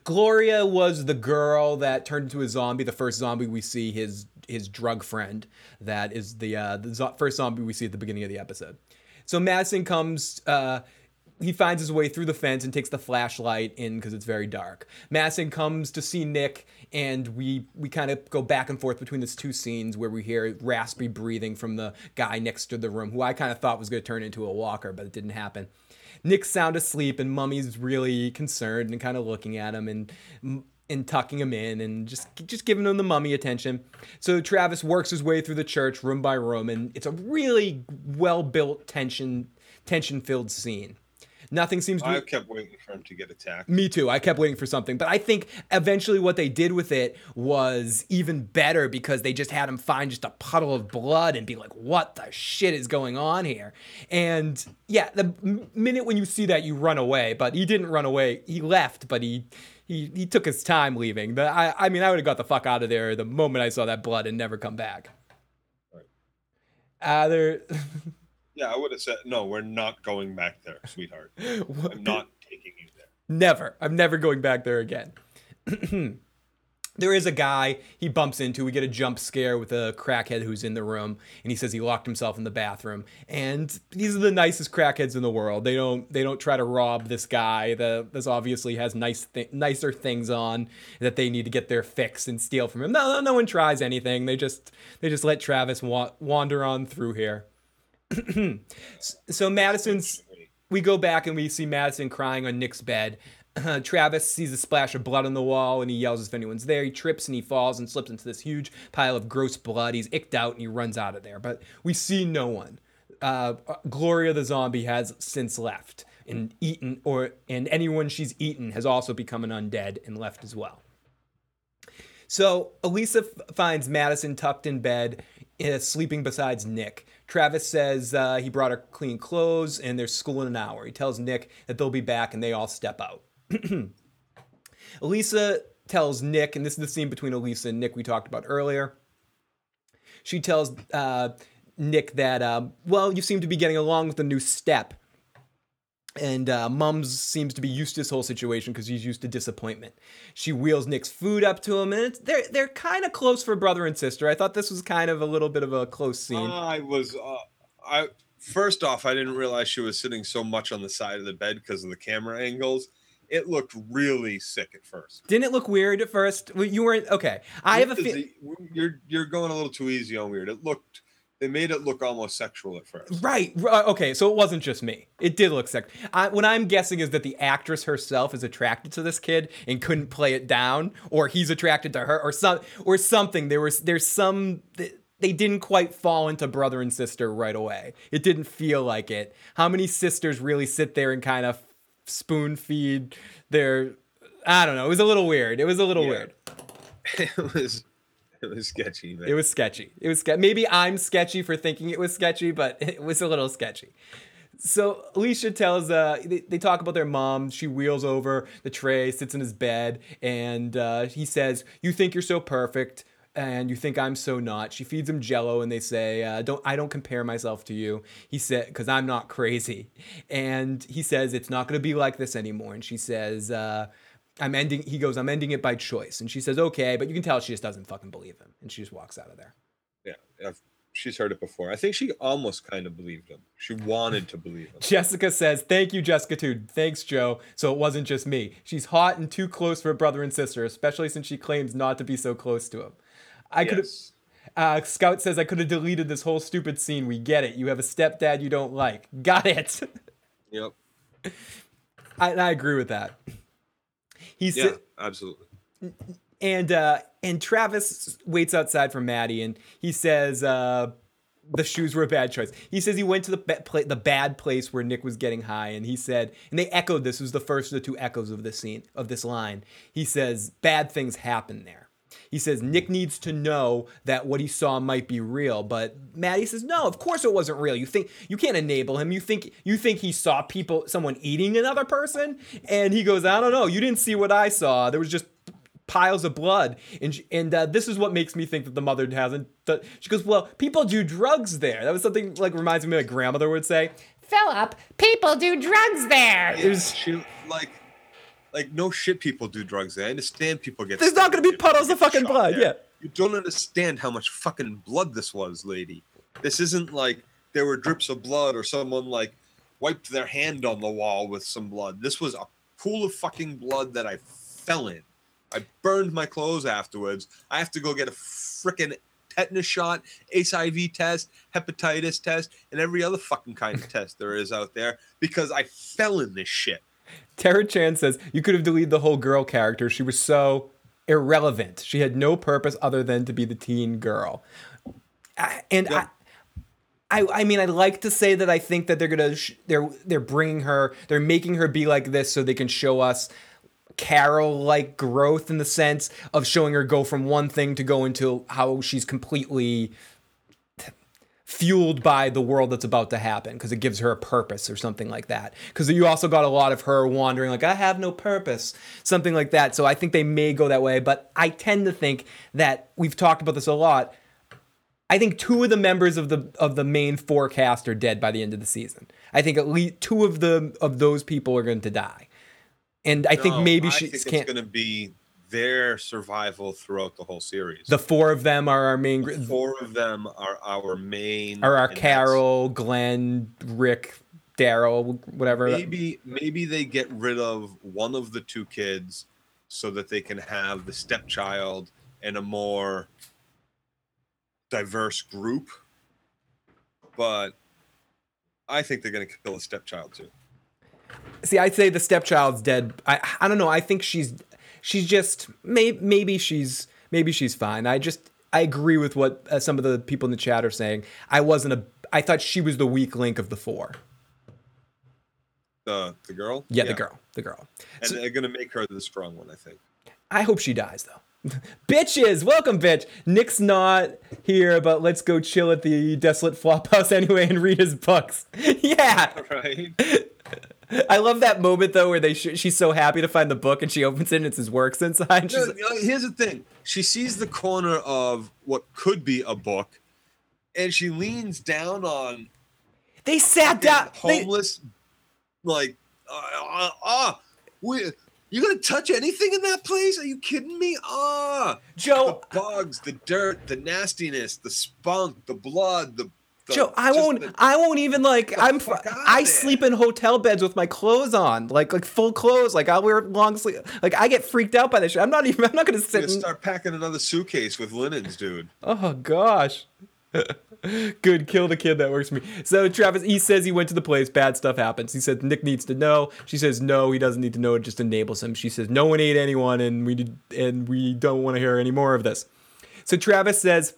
Gloria was the girl that turned into a zombie. The first zombie we see his his drug friend. That is the uh, the zo- first zombie we see at the beginning of the episode. So Madison comes. Uh, he finds his way through the fence and takes the flashlight in because it's very dark. Madison comes to see Nick, and we we kind of go back and forth between these two scenes where we hear raspy breathing from the guy next to the room, who I kind of thought was going to turn into a walker, but it didn't happen. Nick's sound asleep, and Mummy's really concerned and kind of looking at him and and tucking him in and just just giving him the mummy attention. So Travis works his way through the church room by room, and it's a really well built tension tension filled scene. Nothing seems to. be. I kept waiting for him to get attacked. Me too. I kept waiting for something, but I think eventually what they did with it was even better because they just had him find just a puddle of blood and be like, "What the shit is going on here?" And yeah, the minute when you see that, you run away. But he didn't run away. He left, but he he he took his time leaving. But I I mean, I would have got the fuck out of there the moment I saw that blood and never come back. Right. Uh, there. (laughs) Yeah, I would have said no. We're not going back there, sweetheart. (laughs) I'm not taking you there. Never. I'm never going back there again. (clears throat) there is a guy he bumps into. We get a jump scare with a crackhead who's in the room, and he says he locked himself in the bathroom. And these are the nicest crackheads in the world. They don't they don't try to rob this guy. The this obviously has nice th- nicer things on that they need to get their fix and steal from him. No, no, no one tries anything. They just they just let Travis wa- wander on through here. (clears throat) so Madison's we go back and we see Madison crying on Nick's bed. Uh, (clears throat) Travis sees a splash of blood on the wall and he yells if anyone's there. He trips and he falls and slips into this huge pile of gross blood. He's icked out and he runs out of there. But we see no one. Uh, Gloria the zombie has since left and eaten, or and anyone she's eaten has also become an undead and left as well. So Alicia f- finds Madison tucked in bed, uh, sleeping beside Nick. Travis says uh, he brought her clean clothes and there's school in an hour. He tells Nick that they'll be back and they all step out. (clears throat) Alicia tells Nick, and this is the scene between Alicia and Nick we talked about earlier. She tells uh, Nick that, uh, well, you seem to be getting along with the new step. And uh, Mums seems to be used to this whole situation because he's used to disappointment. She wheels Nick's food up to him, and it's, they're they're kind of close for brother and sister. I thought this was kind of a little bit of a close scene. I was. Uh, I first off, I didn't realize she was sitting so much on the side of the bed because of the camera angles. It looked really sick at first. Didn't it look weird at first? You weren't okay. I have a Because fe- You're you're going a little too easy on weird. It looked. They made it look almost sexual at first. Right. Uh, okay. So it wasn't just me. It did look. I, what I'm guessing is that the actress herself is attracted to this kid and couldn't play it down, or he's attracted to her, or some, or something. There was, there's some. They didn't quite fall into brother and sister right away. It didn't feel like it. How many sisters really sit there and kind of spoon feed their? I don't know. It was a little weird. It was a little Yeah. weird. (laughs) It was. (laughs) It was sketchy. Man. It was sketchy. It was ske- maybe I'm sketchy for thinking it was sketchy, but (laughs) it was a little sketchy. So Alicia tells uh they, they talk about their mom. She wheels over the tray, sits in his bed, and uh, he says, "You think you're so perfect." And you think I'm so not. She feeds him Jello, and they say, uh, "Don't I don't compare myself to you." He said, "Because I'm not crazy." And he says, "It's not going to be like this anymore." And she says, uh, I'm ending. He goes, I'm ending it by choice. And she says, okay, but you can tell she just doesn't fucking believe him. And she just walks out of there. Yeah, I've, she's heard it before. I think she almost kind of believed him. She wanted to believe him. (laughs) Jessica says, thank you, Jessica, too. Thanks, Joe. So it wasn't just me. She's hot and too close for a brother and sister, especially since she claims not to be so close to him. I could have. Uh, Scout says, I could have deleted this whole stupid scene. We get it. You have a stepdad you don't like. Got it. (laughs) Yep. I, I agree with that. He Yeah. said, Absolutely. and uh, and Travis waits outside for Maddie, and he says uh, the shoes were a bad choice. He says he went to the ba- pla- the bad place where Nick was getting high, and he said, and they echoed this. Was the first of the two echoes of this scene of this line. He says bad things happen there. He says Nick needs to know that what he saw might be real, but Maddie says no. Of course it wasn't real. You think you can't enable him. You think you think he saw people, someone eating another person, and he goes, I don't know. You didn't see what I saw. There was just piles of blood, and she, and uh, this is what makes me think that the mother hasn't. Th- she goes, well, people do drugs there. That was something like reminds me of my grandmother would say. Philip, people do drugs there. There's She like, like no shit. People do drugs. there. I understand people get. There's not gonna be puddles of fucking blood, there. yeah. You don't understand how much fucking blood this was, lady. This isn't like there were drips of blood or someone like wiped their hand on the wall with some blood. This was a pool of fucking blood that I fell in. I burned my clothes afterwards. I have to go get a freaking tetanus shot, HIV test, hepatitis test, and every other fucking kind of (laughs) test there is out there because I fell in this shit. Tara Chan says you could have deleted the whole girl character. She was so irrelevant. She had no purpose other than to be the teen girl. I- And Yeah. I, I, I mean, I'd like to say that I think that they're gonna sh- they're they're bringing her, they're making her be like this so they can show us Carol like growth in the sense of showing her go from one thing to go into how she's completely fueled by the world that's about to happen because it gives her a purpose or something like that. Because you also got a lot of her wandering, like, I have no purpose, something like that. So I think they may go that way, but I tend to think that we've talked about this a lot. I think two of the members of the of the main forecast are dead by the end of the season. I think at least two of the of those people are going to die, and I think maybe I she think can't. it's going to be their survival throughout the whole series. the four of them are our main. gr- four of them are our main. Are our Carol, Glenn, Rick, Daryl, whatever. Maybe maybe they get rid of one of the two kids so that they can have the stepchild and a more diverse group. But I think they're going to kill a stepchild too. See, I'd say the stepchild's dead. I I don't know. I think she's she's just may, maybe she's maybe she's fine. I just I agree with what uh, some of the people in the chat are saying. I wasn't a I thought she was the weak link of the four. The the girl. Yeah, the girl, the girl. And So- they're going to make her the strong one. I think. I hope she dies though. (laughs) Bitches, welcome, bitch. Nick's not here, but let's go chill at the desolate flophouse (laughs) anyway and read his books. (laughs) yeah, Right. I love that moment though where they sh- she's so happy to find the book and she opens it and it's his works (laughs) inside. She's No, you know, here's the thing. She sees the corner of what could be a book, and she leans down on they sat down. They, homeless, like, ah, uh, uh, we, you gonna touch anything in that place? Are you kidding me? Ah, Joe, the bugs, the dirt, the nastiness, the spunk, the blood, the. The Joe, I won't. the- I won't even like. I'm. f- I sleep in hotel beds with my clothes on, like like full clothes. Like I'll wear long sleeve. Like I get freaked out by this shit. I'm not even. I'm not gonna sit. gonna And, start packing another suitcase with linens, dude. oh gosh. (laughs) Good, kill the kid that works for me. So Travis, he says he went to the place. Bad stuff happens. He says Nick needs to know. She says no, he doesn't need to know. It just enables him. She says no one ate anyone, and we did, and we don't want to hear any more of this. So Travis says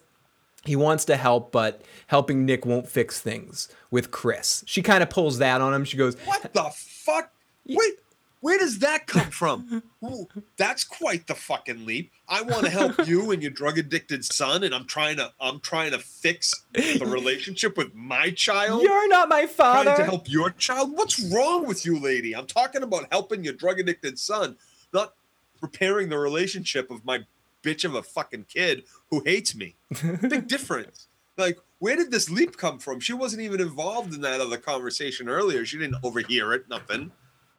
he wants to help, but helping Nick won't fix things with Chris. She kind of pulls that on him. She goes, What the fuck? Wait, where does that come from? Ooh, That's quite the fucking leap. I want to help you and your drug addicted son, and I'm trying to I'm trying to fix the relationship with my child. "You're not my father. trying father." to help your child. What's wrong with you, lady? I'm talking about helping your drug addicted son, not repairing the relationship of my bitch of a fucking kid who hates me. (laughs) Big difference. Like, where did this leap come from? She wasn't even involved in that other conversation earlier. She didn't overhear it, nothing.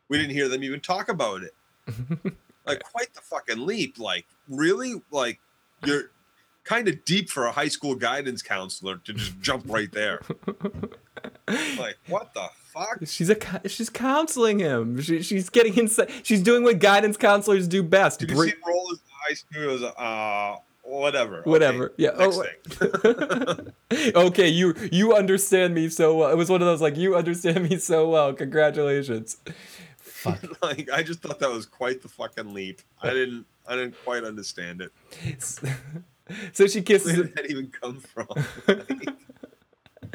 We didn't hear them even talk about it. (laughs) like, quite the fucking leap. Like, really? Like, you're kind of deep for a high school guidance counselor to just jump right there. (laughs) Like, what the fuck? She's a she's counseling him. She, she's getting inside. She's doing what guidance counselors do best. Did you Bring- see roll as high school as uh whatever. Okay, Whatever. Yeah. Next Oh, (laughs) okay, you you understand me so well. It was one of those like you understand me so well. Congratulations. Fuck. (laughs) like I just thought that was quite the fucking leap. I didn't I didn't quite understand it. (laughs) so she kisses Where did that even come from?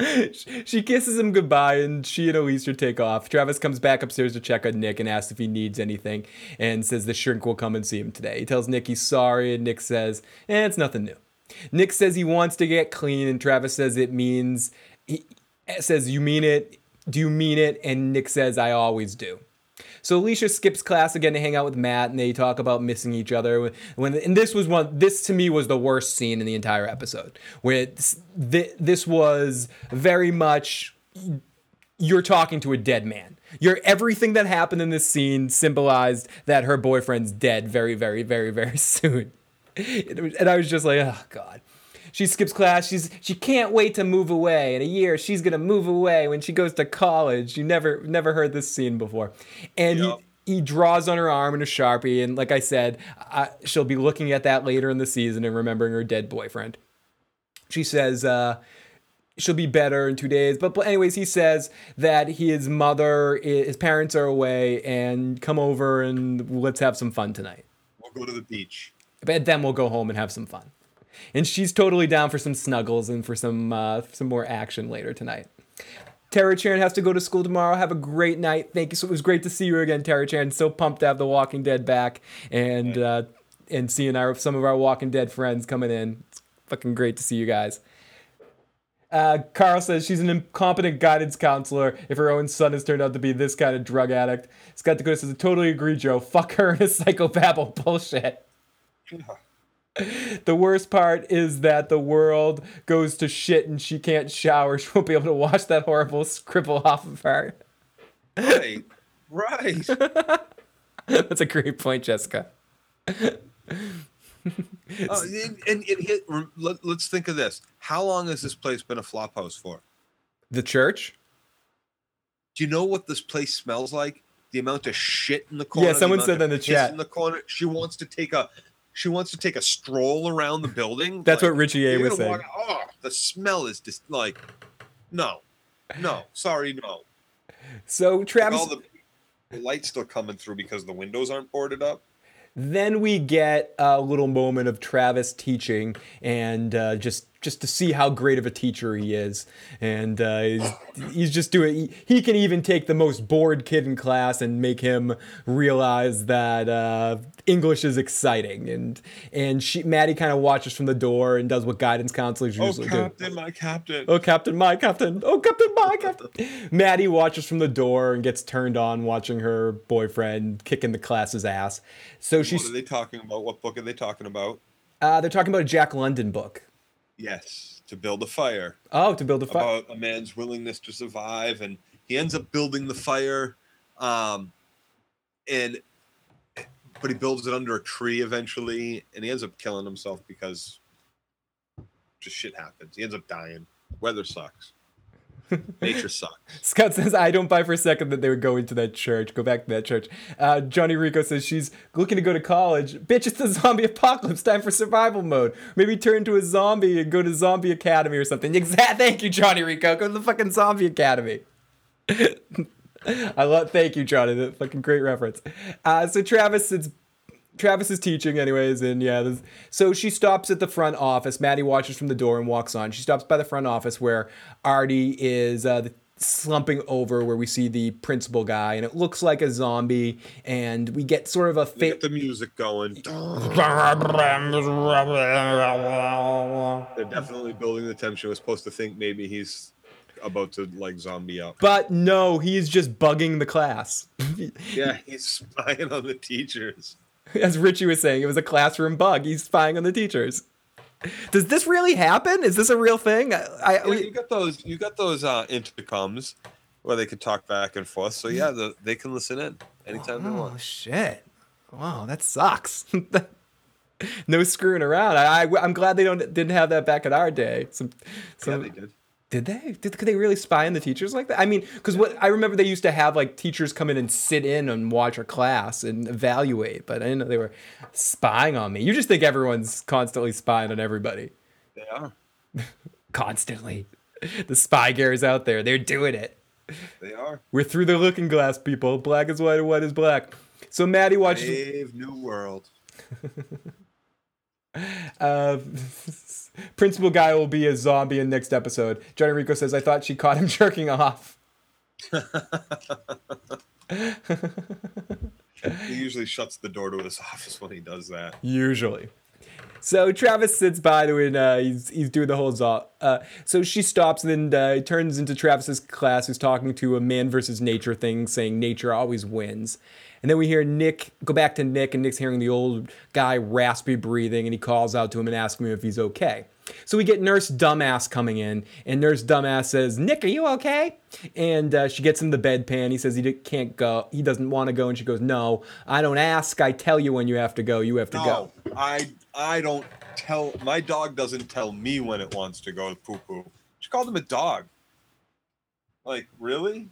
(laughs) she kisses him goodbye and she and Alicia take off. Travis comes back upstairs to check on Nick and asks if he needs anything and says the shrink will come and see him today. He tells Nick he's sorry and Nick says, eh, it's nothing new. Nick says he wants to get clean and Travis says it means, he says, you mean it? Do you mean it? And Nick says, I always do. So Alicia skips class again to hang out with Matt, and they talk about missing each other. When and this was one, this to me was the worst scene in the entire episode. Where thi- this was very much you're talking to a dead man. You're everything that happened in this scene symbolized that her boyfriend's dead very, very, very, very (laughs) soon. And I was just like, oh god. She skips class. She's she can't wait to move away. In a year, she's gonna move away when she goes to college. You never never heard this scene before, and Yep. he he draws on her arm in a sharpie. And like I said, I, she'll be looking at that later in the season and remembering her dead boyfriend. She says uh, she'll be better in two days. But, but anyways, he says that his mother, his parents are away, and come over and let's have some fun tonight. we'll go to the beach. But then we'll go home and have some fun. And she's totally down for some snuggles and for some uh, some more action later tonight. Tara Chan has to go to school tomorrow. Have a great night. Thank you. So it was great to see you again, Tara Chan. So pumped to have The Walking Dead back and uh, and seeing our some of our Walking Dead friends coming in. It's fucking great to see you guys. Uh, Carl says she's an incompetent guidance counselor if her own son has turned out to be this kind of drug addict. Scout Dakota says, I totally agree, Joe. Fuck her and a psychobabble (laughs) bullshit. The worst part is that the world goes to shit and she can't shower. (laughs) She won't be able to wash that horrible scribble off of her. Right, right. (laughs) That's a great point, Jessica. Uh, (laughs) and, and, hit, let, us think of this. How long has this place been a flop house for? The church? Do you know what this place smells like? The amount of shit in the corner. Yeah, someone said that in the chat. In the corner, she wants to take a, she wants to take a stroll around the building. (laughs) That's Like, what Richie A was saying. walk- oh, the smell is just like, no, no, sorry, no. So Like, Travis. all the, the lights still coming through because the windows aren't boarded up. Then we get a little moment of Travis teaching, and uh, just just to see how great of a teacher he is, and uh, he's, he's just doing. He, he can even take the most bored kid in class and make him realize that uh, English is exciting, and and she Maddie kind of watches from the door and does what guidance counselors Oh, usually do. Oh, captain, my captain. Oh, Captain, my Captain. Oh, Captain, my Captain. (laughs) Maddie watches from the door and gets turned on watching her boyfriend kicking the class's ass. So she's. what are they talking about? What book are they talking about? uh, they're talking about a Jack London book. Yes, to build a fire. Oh, to build a fire. about a man's willingness to survive, and he ends up building the fire, um, and but he builds it under a tree eventually, and he ends up killing himself because just shit happens. He ends up dying. Weather sucks. Nature sucks. (laughs) Scott says, I don't buy for a second that they would go into that church, go back to that church. Uh, Johnny Rico says she's looking to go to college. Bitch, it's the zombie apocalypse. Time for survival mode. Maybe turn into a zombie and go to Zombie Academy or something. (laughs) Exact. Thank you, Johnny Rico. Go to the fucking Zombie Academy. (laughs) I love. Thank you, Johnny. That fucking great reference. Uh, so Travis is Travis is teaching anyways, and yeah, this, so she stops at the front office. Maddie watches from the door and walks on. She stops by the front office where Artie is uh, the, slumping over, where we see the principal guy, and it looks like a zombie. And we get sort of a They fa- get the music going. (laughs) They're definitely building the tension. We're supposed to think maybe he's about to like zombie up. but no, he's just bugging the class. (laughs) Yeah, he's spying on the teachers. (laughs) As Richie was saying, it was a classroom bug. He's spying on the teachers. Does this really happen? Is this a real thing? I, I Yeah, you got those. You got those uh, intercoms where they could talk back and forth. So yeah, the, they can listen in anytime they want. Oh shit! Wow, that sucks. (laughs) no screwing around. I, I am glad they don't didn't have that back in our day. Some, Yeah, they did. Did they? Did could they really spy on the teachers like that? I mean, because what I remember they used to have like teachers come in and sit in and watch a class and evaluate, but I didn't know they were spying on me. You just think everyone's constantly spying on everybody. They are. (laughs) Constantly, the spy gears out there, they're doing it. They are. We're through the looking glass, people. Black is white and white is black. So Maddie watches. Brave new world. (laughs) Uh, principal guy will be a zombie in next episode. Johnny Rico says, "I thought she caught him (laughs) jerking off." He usually shuts the door to his office when he does that. Usually. So Travis sits by and uh, he's he's doing the whole zo- uh So she stops and then uh, it turns into Travis's class who's talking to a man versus nature thing, saying nature always wins. And then we hear Nick go back to Nick, and Nick's hearing the old guy raspy breathing, and he calls out to him and asks him if he's okay. So we get Nurse Dumbass coming in, and Nurse Dumbass says, "Nick, are you okay?" And uh, she gets him the bedpan. He says he can't go. He doesn't want to go, and she goes, "No, I don't ask. I tell you when you have to go. You have to go." No, I I don't tell my dog doesn't tell me when it wants to go to poo poo. She called him a dog. Like really?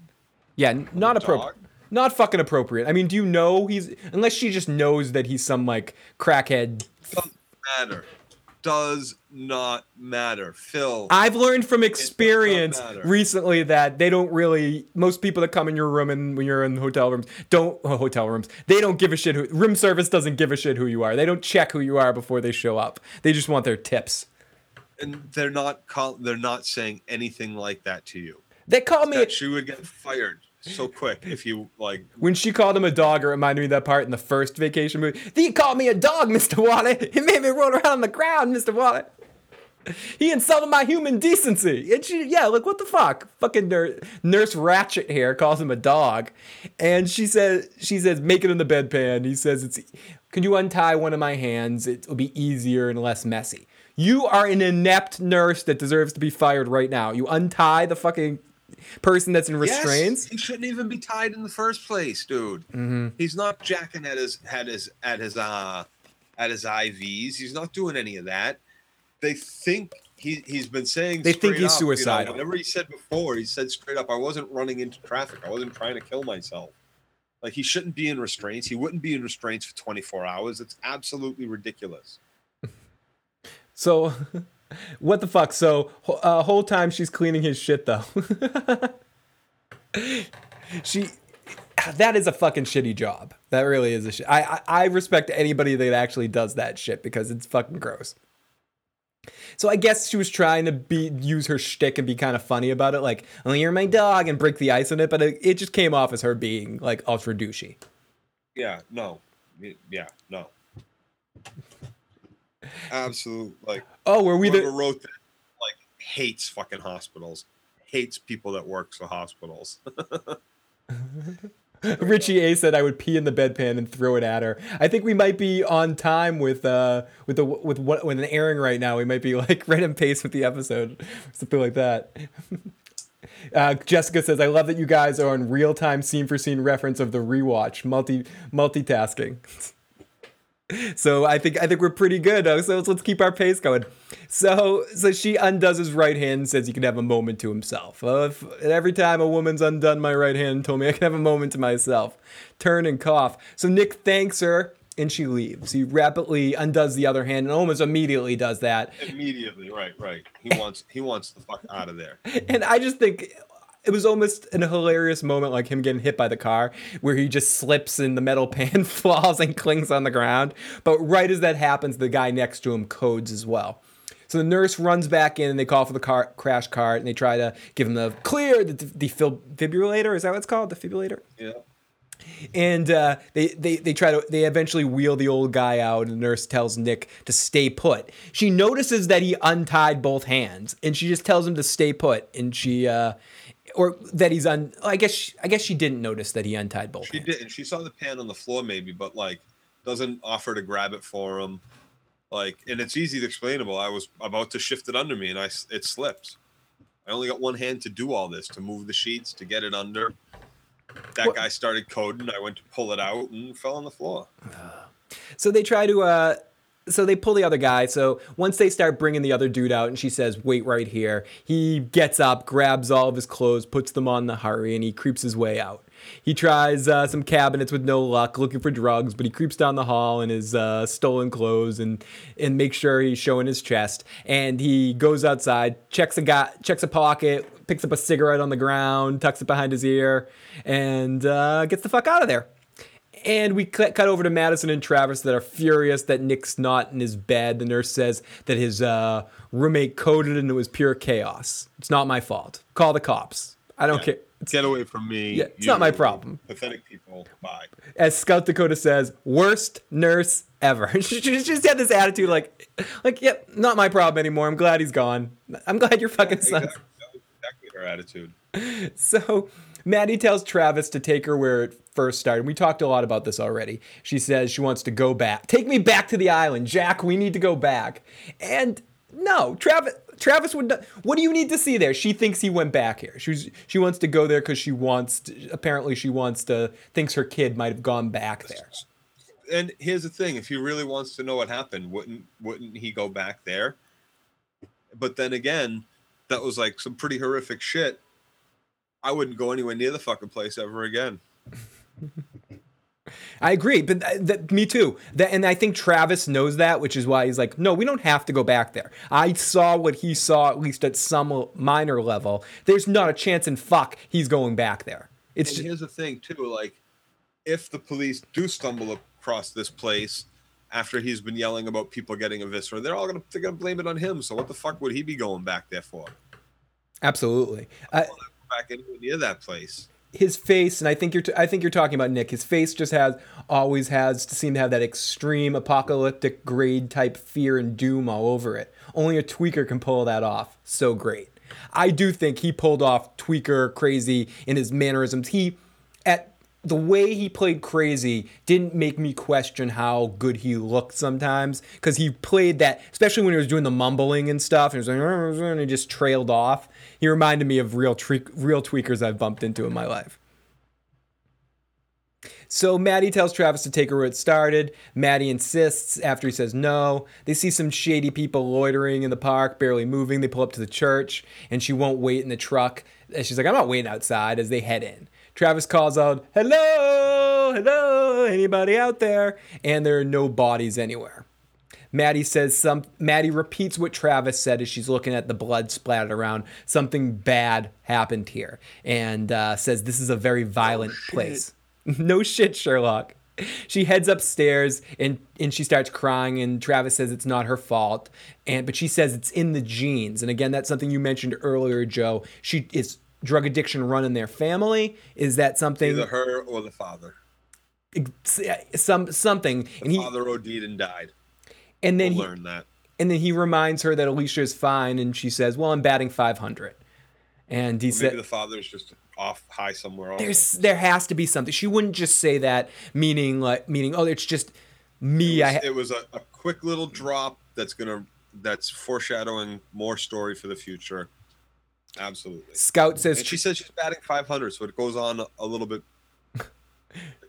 Yeah, not appropriate. Not fucking appropriate. I mean, do you know he's unless she just knows that he's some like crackhead. Doesn't matter. Does not matter. Phil. I've learned from experience recently that they don't really. Most people that come in your room and when you're in hotel rooms don't oh, hotel rooms. They don't give a shit. Who, room service doesn't give a shit who you are. They don't check who you are before they show up. They just want their tips. and they're not call, they're not saying anything like that to you. They call me That she would get fired so quick if you like when she called him a dog. It reminded me of that part in the first vacation movie. He called me a dog, (laughs) Mister Wallet. He made me roll around on the ground, Mister Wallet. He insulted my human decency. And she, yeah, like what the fuck? Fucking nurse, nurse Ratched here calls him a dog, and she says, she says, make it in the bedpan. He says, it's, can you untie one of my hands? It'll be easier and less messy. You are an inept nurse that deserves to be fired right now. You untie the fucking person that's in restraints. Yes, he shouldn't even be tied in the first place, dude. Mm-hmm. He's not jacking at his at his at his uh at his IVs. He's not doing any of that. They think he he's been saying They think he's up, you know, suicidal. whatever he said before, he said straight up, I wasn't running into traffic. I wasn't trying to kill myself. Like he shouldn't be in restraints. He wouldn't be in restraints for 24 hours. It's absolutely ridiculous. (laughs) So, (laughs) what the fuck? So, uh, whole time she's cleaning his shit though. (laughs) she, that is a fucking shitty job. That really is a shit. I, I respect anybody that actually does that shit because it's fucking gross. So I guess she was trying to be use her shtick and be kind of funny about it, like, "Oh, you're my dog," and break the ice on it. But it, it just came off as her being like ultra douchey. Yeah, no. Yeah, no. Absolute like Oh, were we whoever the? wrote that like hates fucking hospitals, hates people that work for hospitals. (laughs) Richie A said I would pee in the bedpan and throw it at her. I think we might be on time with uh with the with what with an airing right now. We might be like (laughs) right in pace with the episode, something like that. (laughs) Uh, Jessica says, "I love that you guys are on real time scene for scene reference of the rewatch, multi multitasking." So I think I think we're pretty good. So let's, let's keep our pace going. So so she undoes his right hand and says he can have a moment to himself. Uh, if, every time a woman's undone my right hand and told me I can have a moment to myself, turn and cough. So Nick thanks her and she leaves. He rapidly undoes the other hand and almost immediately does that. Immediately, right, right. He wants he wants the fuck out of there. (laughs) And I just think it was almost an hilarious moment, like him getting hit by the car, where he just slips and the metal (laughs) pan falls and clings on the ground. But right as that happens, the guy next to him codes as well. So the nurse runs back in and they call for the car crash cart and they try to give him the clear, the defibrillator. Is that what it's called? The defibrillator? Yeah. and uh, they, they they try to they eventually wheel the old guy out and the nurse tells nick to stay put she notices that he untied both hands and she just tells him to stay put and she uh or that he's un i guess she, i guess she didn't notice that he untied both She hands. did and she saw the pan on the floor maybe, but like doesn't offer to grab it for him. Like and it's easy to explainable. I was about to shift it under me and I it slipped. I only got one hand to do all this, to move the sheets, to get it under. That guy started coding. I went to pull it out and fell on the floor. So they try to uh so they pull the other guy. So once they start bringing the other dude out and she says, "Wait right here." He gets up, grabs all of his clothes, puts them on the hurry and he creeps his way out. He tries uh, some cabinets with no luck, looking for drugs, but he creeps down the hall in his uh, stolen clothes and and makes sure he's showing his chest. And he goes outside, checks a guy, checks a pocket, picks up a cigarette on the ground, tucks it behind his ear, and uh, gets the fuck out of there. And we cut cut over to Madison and Travis that are furious that Nick's not in his bed. The nurse says that his uh, roommate coded and it was pure chaos. It's not my fault. Call the cops. I don't Yeah. care. It's, Get away from me. Yeah, it's not my problem. Pathetic people. Bye. as Scout Dakota says, worst nurse ever. (laughs) she just had this attitude like, like, yep, not my problem anymore. I'm glad he's gone. I'm glad your fucking son's Exactly, exactly her attitude. (laughs) So Maddie tells Travis to take her where it first started. We talked a lot about this already. She says she wants to go back. Take me back to the island, Jack. We need to go back. And no, Travis. Travis would. What do you need to see there? She thinks he went back here. She's she wants to go there because she wants. To, apparently, she wants to. Thinks her kid might have gone back there. And here's the thing: if he really wants to know what happened, wouldn't wouldn't he go back there? But then again, that was like some pretty horrific shit. I wouldn't go anywhere near the fucking place ever again. I agree, but th- th- me too. That, and I think Travis knows that, which is why he's like, no, we don't have to go back there. I saw what he saw, at least at some minor level. There's not a chance in fuck he's going back there. It's just, here's the thing too: like, if the police do stumble across this place after he's been yelling about people getting a viscera, they're all gonna they're gonna blame it on him. So what the fuck would he be going back there for? absolutely. Uh, Go back anywhere near that place. His face, and I think you're, t- I think you're talking about Nick. His face just has always has to seem to have that extreme apocalyptic grade type fear and doom all over it. Only a tweaker can pull that off. So great. I do think he pulled off tweaker crazy in his mannerisms. He at the way he played crazy didn't make me question how good he looked sometimes because he played that, especially when he was doing the mumbling and stuff. And he was like, and he just trailed off. He reminded me of real tre- real tweakers I've bumped into in my life. So Maddie tells Travis to take her where it started. Maddie insists after he says no. They see some shady people loitering in the park, barely moving. They pull up to the church, and she won't wait in the truck. And she's like, I'm not waiting outside as they head in. Travis calls out, Hello, hello, anybody out there? And there are no bodies anywhere. Maddie says some. Maddie repeats what Travis said as she's looking at the blood splattered around. Something bad happened here, and uh, says this is a very violent place. (laughs) no shit, Sherlock. She heads upstairs and and she starts crying. And Travis says it's not her fault, and but she says it's in the genes. And again, that's something you mentioned earlier, Joe. She is drug addiction run in their family. Is that something? Either her or the father. Some something. The And he father OD'd and died. And then We'll he, learn that. And then he reminds her that Alicia is fine, and she says, "Well, I'm batting 500." And he Maybe said, the father's just off high somewhere else. "There's there has to be something." She wouldn't just say that, meaning like meaning, "Oh, it's just me." it I was, ha-" it was a, a quick little drop that's gonna that's foreshadowing more story for the future. Absolutely. Scout says And she says she's batting 500, so it goes on a little bit.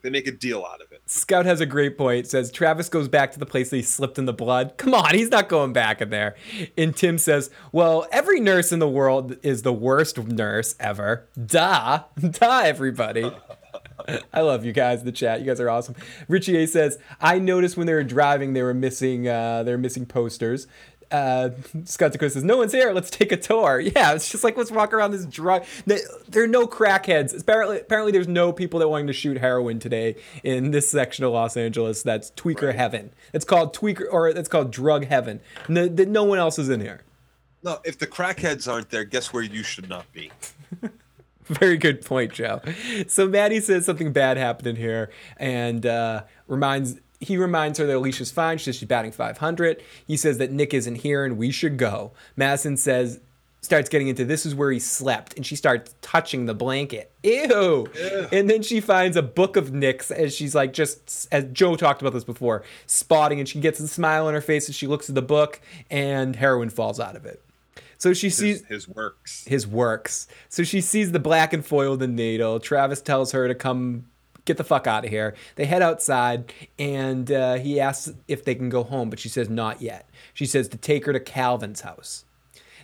They make a deal out of it. Scout has a great point. Says Travis goes back to the place that he slipped in the blood. Come on, he's not going back in there. And Tim says, "Well, every nurse in the world is the worst nurse ever. Duh, (laughs) duh, everybody." (laughs) I love you guys in the chat. You guys are awesome. Richie A says, "I noticed when they were driving, they were missing. Uh, they were missing posters." Uh, Scout Dakota says, "No one's here. Let's take a tour." (laughs) Yeah, it's just like let's walk around this drug. There are no crackheads. Apparently, apparently, there's no people that wanting to shoot heroin today in this section of Los Angeles. That's tweaker heaven. It's called tweaker, or it's called drug heaven. No, no one else is in here. No, if the crackheads aren't there, guess where you should not be? (laughs) Very good point, Joe. So Maddie says something bad happened in here, and uh, reminds he reminds her that Alicia's fine. She says she's batting 500. He says that Nick isn't here and we should go. Madison says starts getting into this is where he slept, and she starts touching the blanket. Ew. And then she finds a book of Nick's as she's like just as Joe talked about this before, spotting, and she gets a smile on her face as she looks at the book, and heroin falls out of it. So she sees His, his works. his works. So she sees the black and foil the needle. Travis tells her to come get the fuck out of here. They head outside and uh, he asks if they can go home, but she says not yet. She says to take her to Calvin's house.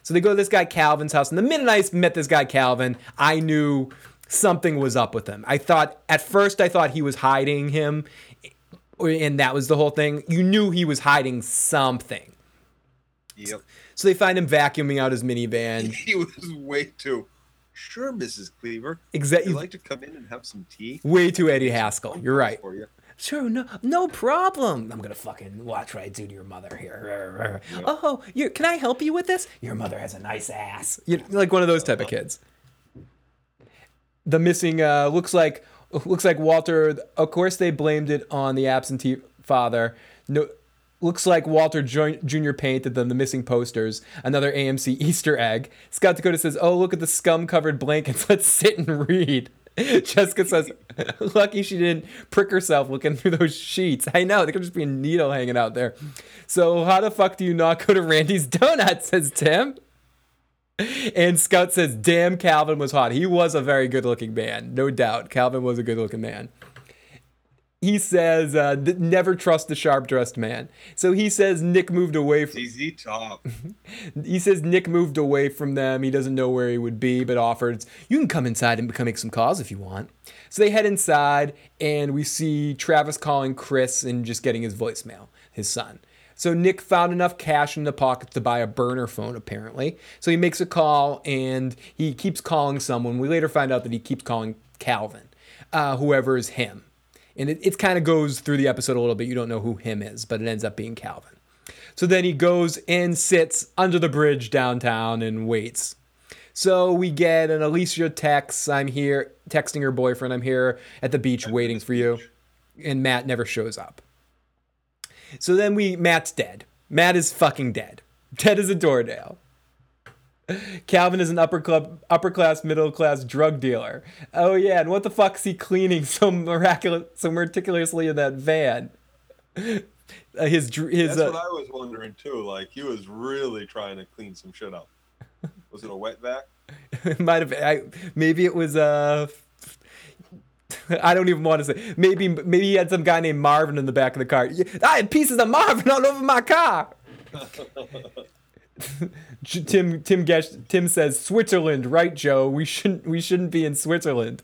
So they go to this guy Calvin's house. And the minute I met this guy Calvin, I knew something was up with him. I thought, at first, I thought he was hiding him. And that was the whole thing. You knew he was hiding something. Yep. So they find him vacuuming out his minivan. (laughs) He was way too, Sure, Mrs. Cleaver. Exactly. You'd like to come in and have some tea? Way too Eddie Haskell. You're right. For you. Sure, no, no problem. I'm gonna fucking watch what I do to your mother here. Oh, you can I help you with this? Your mother has a nice ass. You like one of those type of kids. The missing uh, looks like looks like Walter. Of course, they blamed it on the absentee father. No, looks like Walter Jr. painted them. The missing posters. Another AMC (laughs) Easter egg. Scout Dakota says, "Oh, look at the scum-covered blankets. (laughs) Let's sit and read." (laughs) Jessica says, "Lucky she didn't prick herself looking through those sheets." I know there could just be a needle hanging out there. So how the fuck do you not go to Randy's Donuts? Says Tim. And Scout says, "Damn, Calvin was hot. He was a very good-looking man, no doubt. Calvin was a good-looking man." He says, uh, "Never trust the sharp-dressed man." So he says Nick moved away from. ZZ Top. He says Nick moved away from them. He doesn't know where he would be, but offers, You can come inside and make some calls if you want. So they head inside, and we see Travis calling Chris and just getting his voicemail, his son. So Nick found enough cash in the pocket to buy a burner phone, apparently. So he makes a call, and he keeps calling someone. We later find out that he keeps calling Calvin, uh, whoever is him. And it, it kind of goes through the episode a little bit. You don't know who him is, but it ends up being Calvin. So then he goes and sits under the bridge downtown and waits. So we get an Alicia text. I'm here, texting her boyfriend. I'm here at the beach waiting for you. And Matt never shows up. So then we, Matt's dead. Matt is fucking dead. (laughs) Dead as a doornail. Calvin is an upper club, upper class, middle class drug dealer. Oh yeah, and what the fuck's he cleaning (laughs) so miraculous, so meticulously in that van? (laughs) Uh, his his That's uh, what I was wondering too. Like he was really trying to clean some shit up. Was it a wet vac? it (laughs) might have I, maybe it was uh I don't even want to say maybe maybe he had some guy named Marvin in the back of the car. I had pieces of Marvin all over my car. Tim Tim Gesh, Tim says Switzerland, right, Joe? We shouldn't we shouldn't be in Switzerland.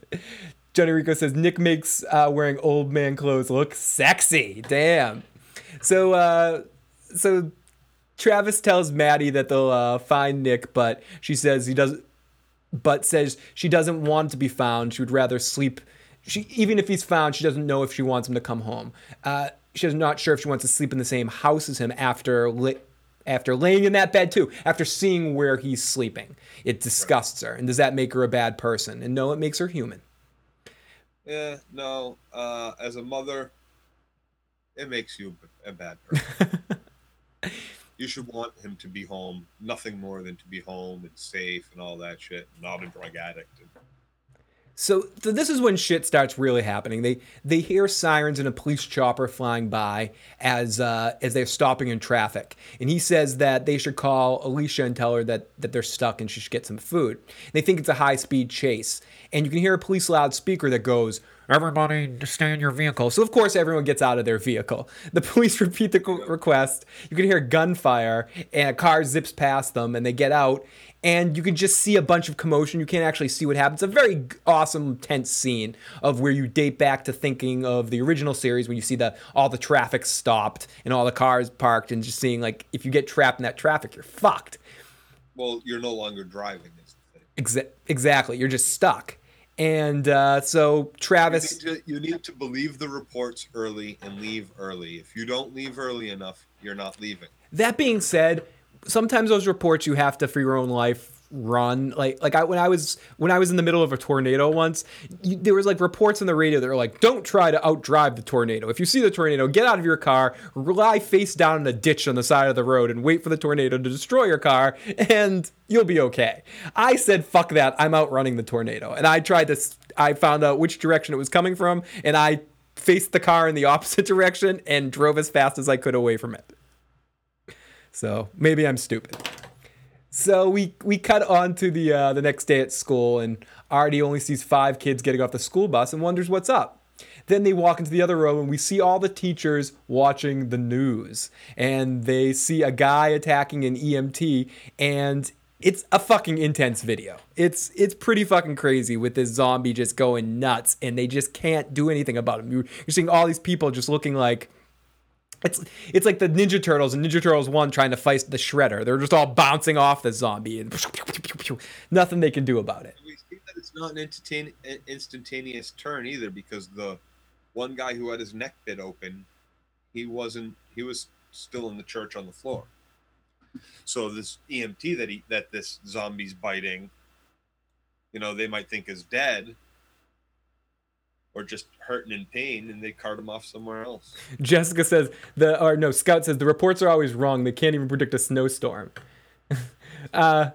Johnny Rico says Nick makes uh, wearing old man clothes look sexy. Damn. So uh, so Travis tells Maddie that they'll uh, find Nick, but she says he doesn't. But says she doesn't want to be found. She would rather sleep. She even if he's found, she doesn't know if she wants him to come home. Uh, she's not sure if she wants to sleep in the same house as him after li- after laying in that bed too. After seeing where he's sleeping, it disgusts her. And does that make her a bad person? And no, it makes her human. Yeah, no. Uh, as a mother, it makes you a bad (laughs) person. you should want him to be home, nothing more than to be home and safe and all that shit, not a drug addict. And So, so this is when shit starts really happening. They they hear sirens and a police chopper flying by as uh, as they're stopping in traffic, and he says that they should call Alicia and tell her that that they're stuck and she should get some food. They think it's a high speed chase, and you can hear a police loudspeaker that goes. Everybody, stay in your vehicle. So of course, everyone gets out of their vehicle. (laughs) The police repeat the request. You can hear gunfire, and a car zips past them, and they get out and you can just see a bunch of commotion. You can't actually see what happens. A very awesome, tense scene of where you date back to thinking of the original series when you see the all the traffic stopped and all the cars parked, and just seeing like if you get trapped in that traffic, you're fucked. well, you're no longer driving. Is the thing. Exa- exactly, you're just stuck. And uh, so You Travis, need, to, you need to believe the reports early and leave early. If you don't leave early enough, you're not leaving. That being said, sometimes those reports you have to for your own life run. Like like I, when I was when I was in the middle of a tornado once you, there was like reports on the radio that were like don't try to outdrive the tornado. If you see the tornado get out of your car lie face down in a ditch on the side of the road and wait for the tornado to destroy your car and you'll be okay. I said fuck that. I'm outrunning the tornado. And I tried to I found out which direction it was coming from and I faced the car in the (laughs) opposite direction and drove as fast as I could away from it so maybe I'm stupid. So we we cut on to the uh, the next day at school, and Artie only sees five kids getting off the school bus and wonders what's up. Then they walk into the other room, and we see all the teachers watching the news, and they see a guy attacking an EMT, and it's a fucking intense video. It's it's pretty fucking crazy with this zombie just going nuts, and they just can't do anything about him. You're, you're seeing all these people just looking like it's it's like the Ninja Turtles and Ninja Turtles One trying to fight the Shredder. They're just all bouncing off the zombie and nothing they can do about it. At least, it's not an instantaneous turn either because the one guy who had his neck bit open, he wasn't. He was still in the church on the floor. So this EMT that he that this zombie's biting, you know, they might think is dead, or just hurting in pain, and they cart him off somewhere else. Jessica says the or no Scout says the reports are always wrong. They can't even predict a snowstorm. (laughs) uh,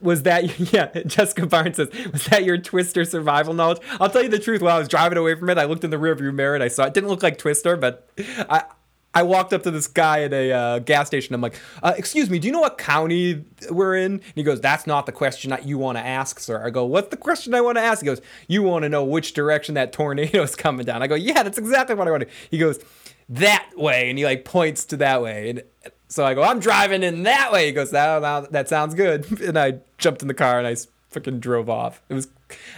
was that (laughs) yeah? Jessica Barnes says was that your Twister survival knowledge? I'll tell you the truth. While I was driving away from it, I looked in the rearview mirror and I saw it didn't look like Twister, but I. I walked up to this guy at a uh, gas station. I'm like, uh, "Excuse me, do you know what county we're in?" And he goes, "That's not the question that you want to ask, sir." I go, "What's the question I want to ask?" He goes, "You want to know which direction that tornado is coming down?" I go, "Yeah, that's exactly what I want to." He goes, "That way," and he like points to that way. And so I go, "I'm driving in that way." He goes, "That that, sounds good." (laughs) And I jumped in the car and I fucking drove off. It was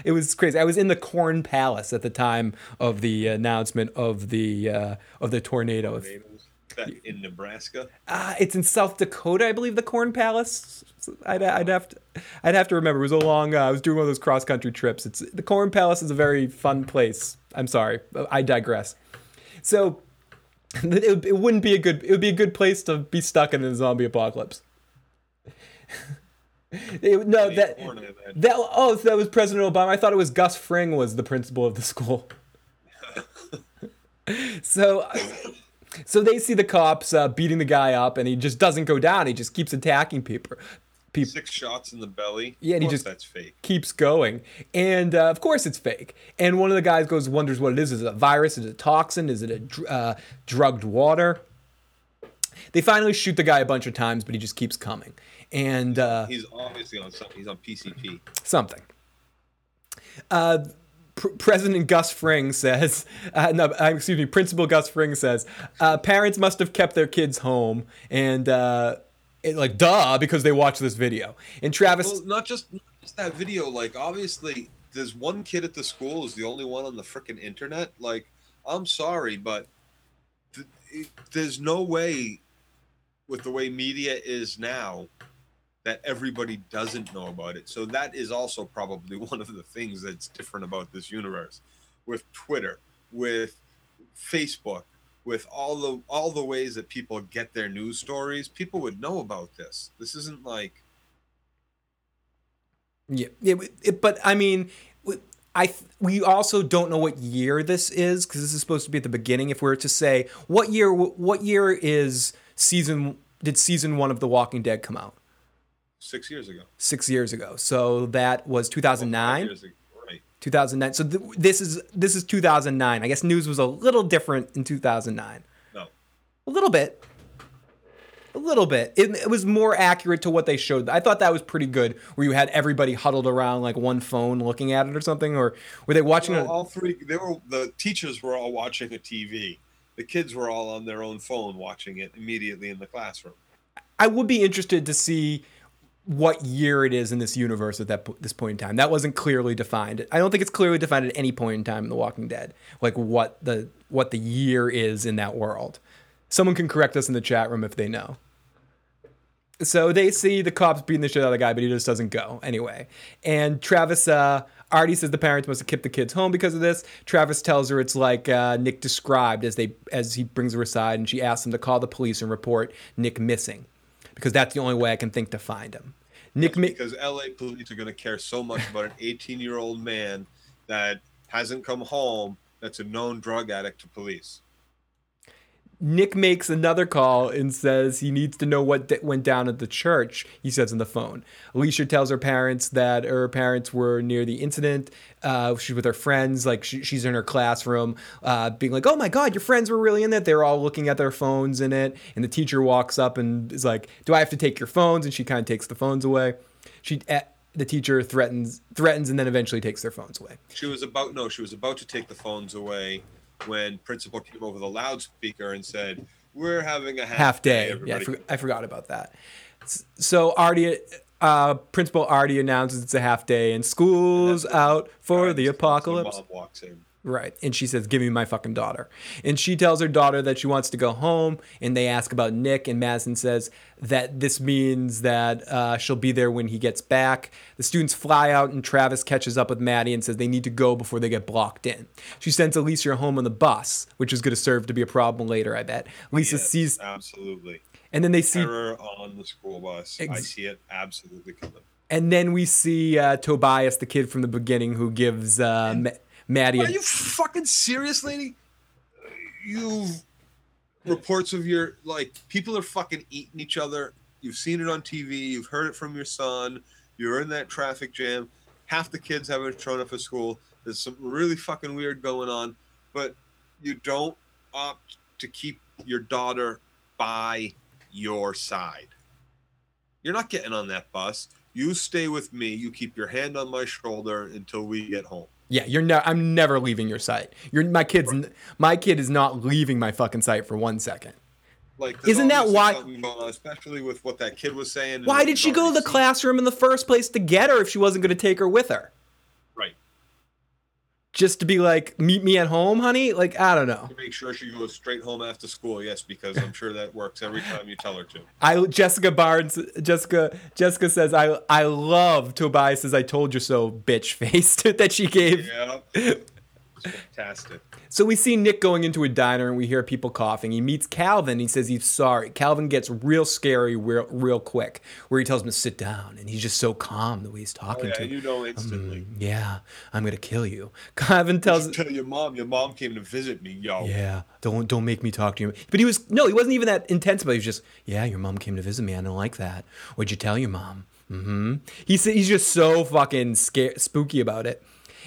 it was crazy. I was in the Corn Palace at the time of the announcement of the uh, of the tornado. Tornadoes. That in Nebraska. Uh, it's in South Dakota, I believe. The Corn Palace. I'd, I'd have to, I'd have to remember. It was a long. Uh, I was doing one of those cross country trips. It's the Corn Palace is a very fun place. I'm sorry, I digress. So, (laughs) it, it wouldn't be a good. It would be a good place to be stuck in a zombie apocalypse. (laughs) It- no, that that. that oh, so that was President Obama. I thought it was Gus Fring was the principal of the school. (laughs) so, so they see the cops uh, beating the guy up, and he just doesn't go down. He just keeps attacking people. People Six shots in the belly. Yeah, and he just- that's fake. keeps going, and uh, of course it's fake. And one of the guys goes, wonders what it is. Is it a virus? Is it a toxin? Is it a uh, drugged water? They finally shoot the guy a bunch of times, but he just keeps coming. And uh, He's obviously on something. He's on PCP. something. Uh, Pr- President Gus Fring says, uh, no, uh, excuse me, Principal Gus Fring says, uh, parents must have kept their kids home and, uh, it, like, duh, because they watched this video. And Travis, Well, not just, not just that video. Like, obviously, there's one kid at the school who's the only one on the freaking internet. Like, I'm sorry, but th- it, there's no way, with the way media is now, that everybody doesn't know about it. So that is also probably (laughs) one of the things that's different about this universe, with Twitter, with Facebook, with all the all the ways that people get their news stories. People would know about this. This isn't like Yeah, yeah, but I mean, I th- we also don't know what year this is because this is supposed to be at the beginning. If we were to say what year, what year is season? Did season one of The Walking Dead come out? Six years ago. Six years ago. So that was 2009. years ago, Right. 2009. So th- this is this is 2009. I guess news was a little different in 2009. No. A little bit. A little bit. It, it was more accurate to what they showed. I thought that was pretty good, where you had everybody huddled around like one phone looking at it or something, or were they watching Well, it? all three. They were the teachers were all watching a TV. The kids were all on their own phone watching it immediately in the classroom. I would be interested to see what year it is in this universe at that this point in time. That wasn't clearly defined. I don't think it's clearly defined at any point in time in The Walking Dead, like what the what the year is in that world. Someone can correct us in the chat room if they know. So they see the cops beating the shit out of the guy, but he just doesn't go anyway. And Travis uh, already says the parents must have kept the kids home because of this. Travis tells her it's like uh, Nick described as they as he brings her aside, and she asks him to call the police and report Nick missing because that's the only way I can think to find him. Nick, mi- because LA police are going to care so much about an 18 year old man that hasn't come home that's a known drug addict to police. Nick makes another call and says he needs to know what d- went down at the church. He says on the phone. Alicia tells her parents that her parents were near the incident. Uh, she's with her friends, like she, she's in her classroom, uh, being like, "Oh my God, your friends were really in it." They're all looking at their phones in it, and the teacher walks up and is like, "Do I have to take your phones?" And she kind of takes the phones away. She, uh, the teacher threatens, threatens, and then eventually takes their phones away. She was about no, she was about to take the phones away when principal came over the loudspeaker and said, "We're having a half, half day. Yeah, I, for, I forgot about that. So Artie, uh, Principal Artie announces it's a half day and school's out for the so apocalypse. Mom walks in. Right. And she says, Give me my fucking daughter. And she tells her daughter that she wants to go home. And they ask about Nick. And Madison says that this means that uh, she'll be there when he gets back. The students fly out, and Travis catches up with Maddie and says they need to go before they get blocked in. She sends Alicia home on the bus, which is going to serve to be a problem later, I bet. Lisa Yes, sees, absolutely and then they see. terror on the school bus. I see it absolutely coming. And then we see uh, Tobias, the kid from the beginning, who gives uh, Ma- Maddie. Are you fucking serious, lady? You've reports of your like people are fucking eating each other. You've seen it on TV. You've heard it from your son. You're in that traffic jam. Half the kids haven't shown up for school. There's some really fucking weird going on, but you don't opt to keep your daughter by your side. You're not getting on that bus. You stay with me. You keep your hand on my shoulder until we get home. Yeah, you're ne- I'm never leaving your sight. You're my kid's. n- My kid is not leaving my fucking sight for one second. Like, Isn't that why- on, especially with what that kid was saying? Why did she go to the classroom in the first place to get her if she wasn't going to take her with her? Just to be like, meet me at home, honey? Like, I don't know. To make sure she goes straight home after school. Yes, because I'm sure that works every time you tell her to. I Jessica Barnes Jessica Jessica says I I love Tobias says I told you so bitch face (laughs) that she gave. Yeah. Fantastic. So we see Nick going into a diner and we hear people coughing. He meets Calvin. He says he's sorry. Calvin gets real scary real, real quick, where he tells him to sit down, and he's just so calm the way he's Oh, talking yeah, to him. you know instantly. Mm, yeah, I'm gonna kill you. (laughs) Calvin tells. Just tell your mom. Your mom came to visit me, yo. Yeah, don't don't make me talk to you. But he was no, he wasn't even that intense. But he was just, yeah, your mom came to visit me. I don't like that. What'd you tell your mom? Mm-hmm. He said he's just so fucking scared, spooky about it,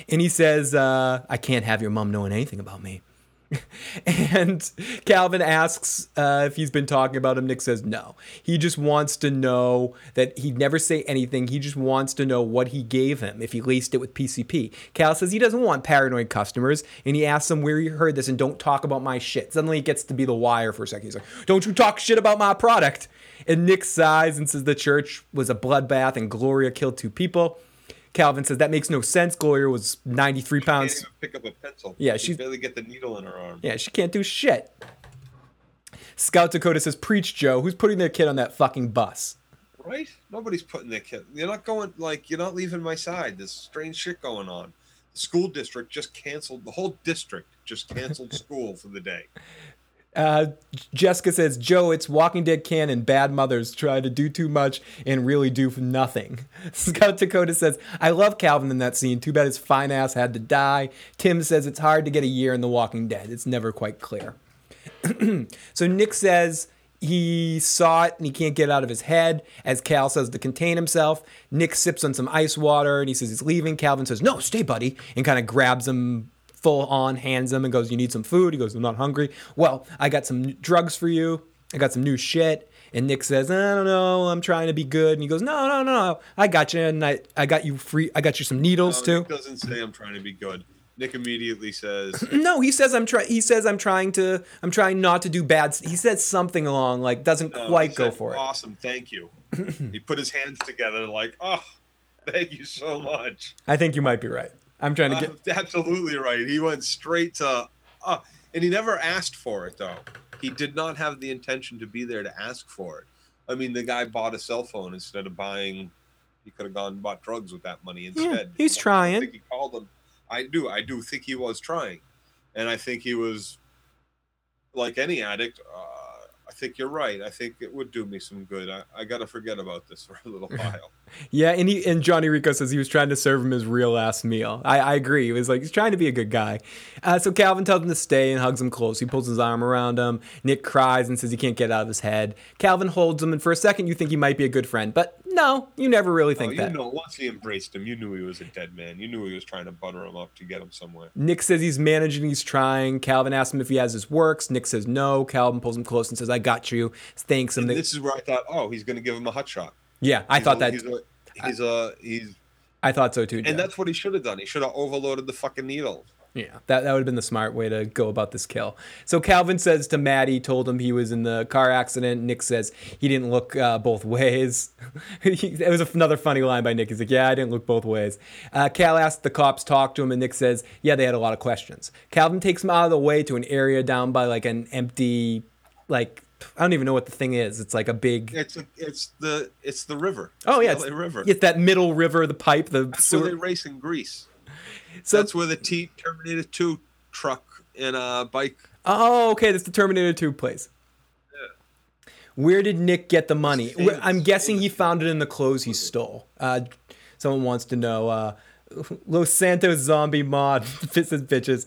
and he says, uh, I can't have your mom knowing anything about me. (laughs) and Calvin asks uh, if he's been talking about him. Nick says no. He just wants to know that he'd never say anything. He just wants to know what he gave him if he laced it with PCP. Cal says he doesn't want paranoid customers, and he asks him where he heard this and don't talk about my shit. Suddenly it gets to be the wire for a second. He's like, "Don't you talk shit about my product?" And Nick sighs and says the church was a bloodbath and Gloria killed two people. Calvin says that makes no sense. Gloria was 93 Can't pounds. even pick up a pencil. Yeah, she she's- barely get the needle in her arm. Yeah, she can't do shit. Scout Dakota says, Preach, Joe. Who's putting their kid on that fucking bus? Right? Nobody's putting their kid. You're not going like you're not leaving my side. There's strange shit going on. The school district just canceled. The whole district just canceled (laughs) school for the day. Uh, Jessica says, Joe, it's Walking Dead canon. Bad mothers try to do too much and really do nothing. (laughs) Scout Dakota says, I love Calvin in that scene. Too bad his fine ass had to die. Tim says it's hard to get a year in The Walking Dead. It's never quite clear. (clears throat) so Nick says he saw it and he can't get it out of his head. As Cal says to contain himself, Nick sips on some ice water and he says he's leaving. Calvin says, No, stay, buddy, and kind of grabs him full on, hands him, and goes, You need some food? He goes, I'm not hungry. Well, I got some drugs for you. I got some new shit. And Nick says, I don't know, I'm trying to be good. And he goes, No, no, no, I got you. And I, I got you free. I got you some needles No, too. Nick doesn't say I'm trying to be good. Nick immediately says, (clears throat) No, he says I'm trying. He says I'm trying to. I'm trying not to do bad. He says something along like doesn't no, quite go said, for it. Awesome, thank you. (clears throat) he put his hands together like, oh, thank you so much. I think you might be right. I'm trying to get. Uh, (laughs) absolutely right. He went straight to, uh, and he never asked for it though. He did not have the intention to be there to ask for it. I mean, the guy bought a cell phone instead of buying. He could have gone and bought drugs with that money instead. he's I trying. think he called him. I do. I do think he was trying, and I think he was like any addict. Uh, I think you're right. I think it would do me some good. I, I got to forget about this (laughs) for a little (laughs) while. Yeah, and he and Johnny Rico says he was trying to serve him his real last meal. I, I agree. He was like he's trying to be a good guy. Uh, so Calvin tells him to stay and hugs him close. He pulls his arm around him. Nick cries and says he can't get out of his head. Calvin holds him, and for a second you think he might be a good friend, but no, you never really Oh, think you that. know, once he embraced him, you knew he was a dead man. You knew he was trying to butter him up to get him somewhere. Nick says he's managing, he's trying. Calvin asks him if he has his works. Nick says no. Calvin pulls him close and says, I got you. Thanks him. And this is where I thought, oh, he's going to give him a hot shot. yeah, I He's thought a- that. he's a, he's a he's I thought so too. Joe. and that's what he should have done. He should have overloaded the fucking needle. Yeah, that, that would have been the smart way to go about this kill. So Calvin says to Maddie, told him he was in the car accident. Nick says he didn't look uh, both ways. (laughs) it was another funny line by Nick. He's like, yeah, I didn't look both ways. Uh, Cal asked the cops talk to him, and Nick says, yeah, they had a lot of questions. Calvin takes him out of the way to an area down by like an empty, like, I don't even know what the thing is. It's like a big. It's a, it's the it's the river. Oh yeah, It's it's, the LA River. it's that middle river, the pipe, the That's where they race in Grease. So That's where the T Terminator 2 truck and a bike. Oh, okay. That's the Terminator 2 place. Where did Nick get the money? famous, I'm guessing he found it in the clothes he stole. Uh, someone wants to know. Uh, Los Santos zombie mod (laughs) says bitches.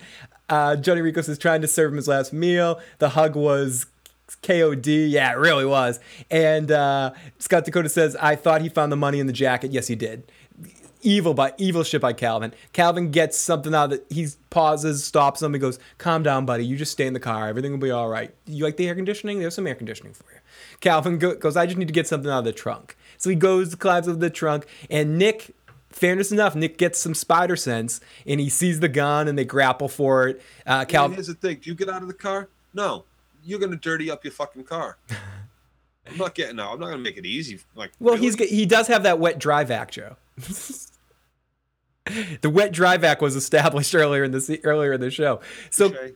Uh, Johnny Rico is trying to serve him his last meal. The hug was KOD. Yeah, it really was. And uh, Scout Dakota says I thought he found the money in the jacket. Yes, he did evil by evil shit by Calvin. Calvin gets something out that he pauses, stops him, he goes, "Calm down, buddy. You just stay in the car. Everything will be all right. You like the air conditioning? There's some air conditioning for you." Calvin go- goes, "I just need to get something out of the trunk." So he goes, climbs up the trunk, and Nick. Fairness enough, Nick gets some spider sense and he sees the gun and they grapple for it. Uh, Cal- Calvin, here's the thing: Do you get out of the car? No, you're gonna dirty up your fucking car. (laughs) I'm not getting out. I'm not gonna make it easy. Like, Well, really? he's he does have that wet dry vac, Joe. The wet dry vac was established (laughs) earlier in the earlier in the show. So Okay.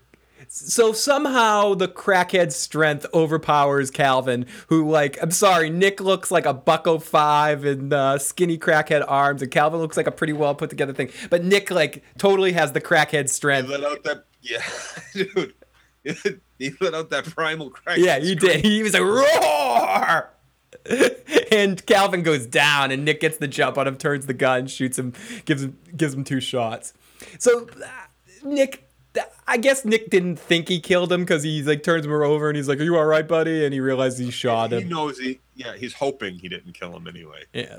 so somehow the crackhead's strength overpowers Calvin, who like I'm sorry, Nick looks like a bucko five and uh, skinny crackhead arms, and Calvin looks like a pretty well put together thing. But Nick like totally has the crackhead He strength. let out that, yeah, (laughs) dude. (laughs) he let out that primal crack. Yeah, he did. He was like roar. (laughs) and Calvin goes down, and Nick gets the jump on him, turns the gun, shoots him, gives him gives him two shots. So uh, Nick, I guess Nick didn't think he killed him because he like turns him over and he's like, "Are you all right, buddy?" And he realizes he shot He him. knows he. Yeah, he's hoping he didn't kill him anyway. Yeah,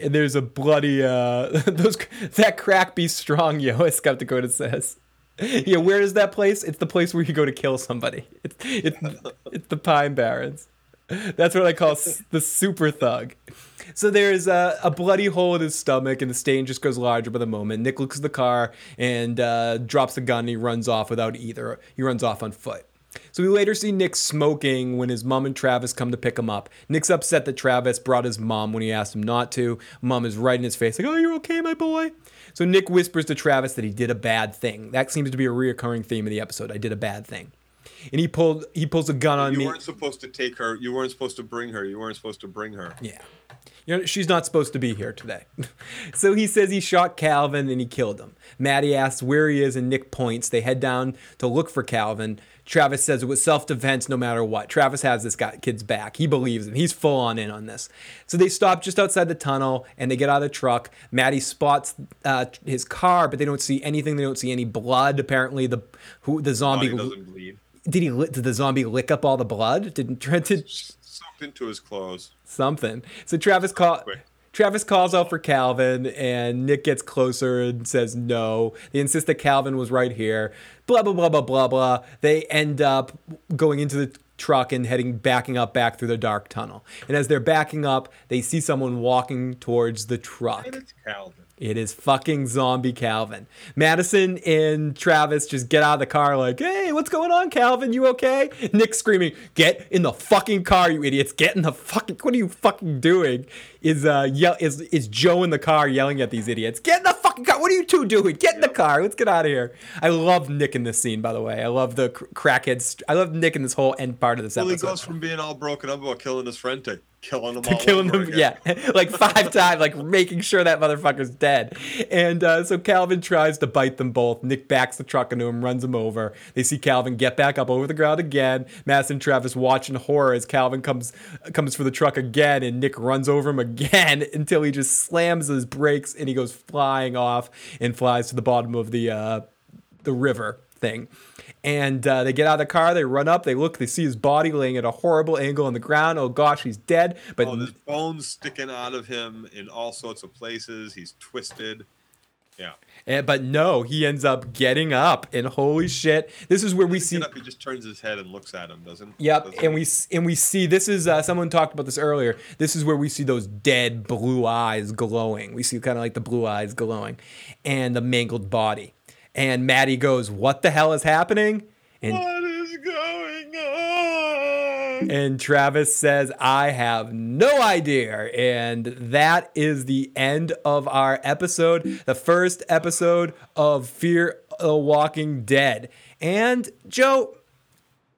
and there's a bloody uh (laughs) those that crack be strong, yo. As Scout Dakota says. Yeah, where is that place? It's the place where you go to kill somebody. It's it's it's the Pine Barrens. That's what I call the super thug. So there's a, a bloody hole in his stomach, and the stain just goes larger by the moment. Nick looks at the car and uh, drops the gun. And he runs off without either. He runs off on foot. So we later see Nick smoking when his mom and Travis come to pick him up. Nick's upset that Travis brought his mom when he asked him not to. Mom is right in his face, like, "Oh, you're okay, my boy." So Nick whispers to Travis that he did a bad thing. That seems to be a reoccurring theme of the episode. I did a bad thing, and he pulled he pulls a gun on You me. You weren't supposed to take her. You weren't supposed to bring her. You weren't supposed to bring her. Yeah. You know, she's not supposed to be here today. (laughs) so he says he shot Calvin and he killed him. Maddie asks where he is and Nick points. They head down to look for Calvin. Travis says it was self-defense no matter what. Travis has this guy kid's back. He believes him. He's full on in on this. So they stop just outside the tunnel and they get out of the truck. Maddie spots uh, his car, but they don't see anything. They don't see any blood. Apparently the who the zombie doesn't bleed. Did he did the zombie lick up all the blood? Didn't Trent did Soaked into his clothes. something. So Travis Quick. Travis calls out for Calvin, and Nick gets closer and says no. They insist that Calvin was right here. Blah blah blah blah blah blah. They end up going into the truck and heading backing up back through the dark tunnel. And as they're backing up, they see someone walking towards the truck. And it's Calvin. It is fucking zombie Calvin. Madison and Travis just get out of the car like, hey, what's going on, Calvin? You okay? Nick screaming, get in the fucking car, you idiots. Get in the fucking what are you fucking doing? Is uh yell is is Joe in the car yelling at these idiots? Get in the fucking car. What are you two doing? Get in the car. Let's get out of here. I love Nick in this scene, by the way. I love the cr- crackheads. I love Nick in this whole end part of this Well, he goes from being all broken up about killing his friend to killing to (laughs) all killing them, again. yeah, (laughs) like five (laughs) times, like making sure that motherfucker's dead. And uh, so Calvin tries to bite them both. Nick backs the truck into him, runs him over. They see Calvin get back up over the ground again. Madison and Travis watching in horror as Calvin comes comes for the truck again, and Nick runs over him again until he just slams his brakes and he goes flying off and flies to the bottom of the uh, the river thing. And uh, they get out of the car, they run up, they look, they see his body laying at a horrible angle on the ground. Oh gosh, he's dead. But Oh, there's bones sticking out of him in all sorts of places. He's twisted. Yeah. And, but no, he ends up getting up, and holy shit, this is where we see. up, he just turns his head and looks at him, doesn't? Yep, doesn't and he? we and we see this is uh, someone talked about this earlier. This is where we see those dead blue eyes glowing. We see kind of like the blue eyes glowing, and the mangled body. And Maddie goes, What the hell is happening? And What is going on? And Travis says, I have no idea. And that is the end of our episode, the first episode of Fear the Walking Dead. And Joe,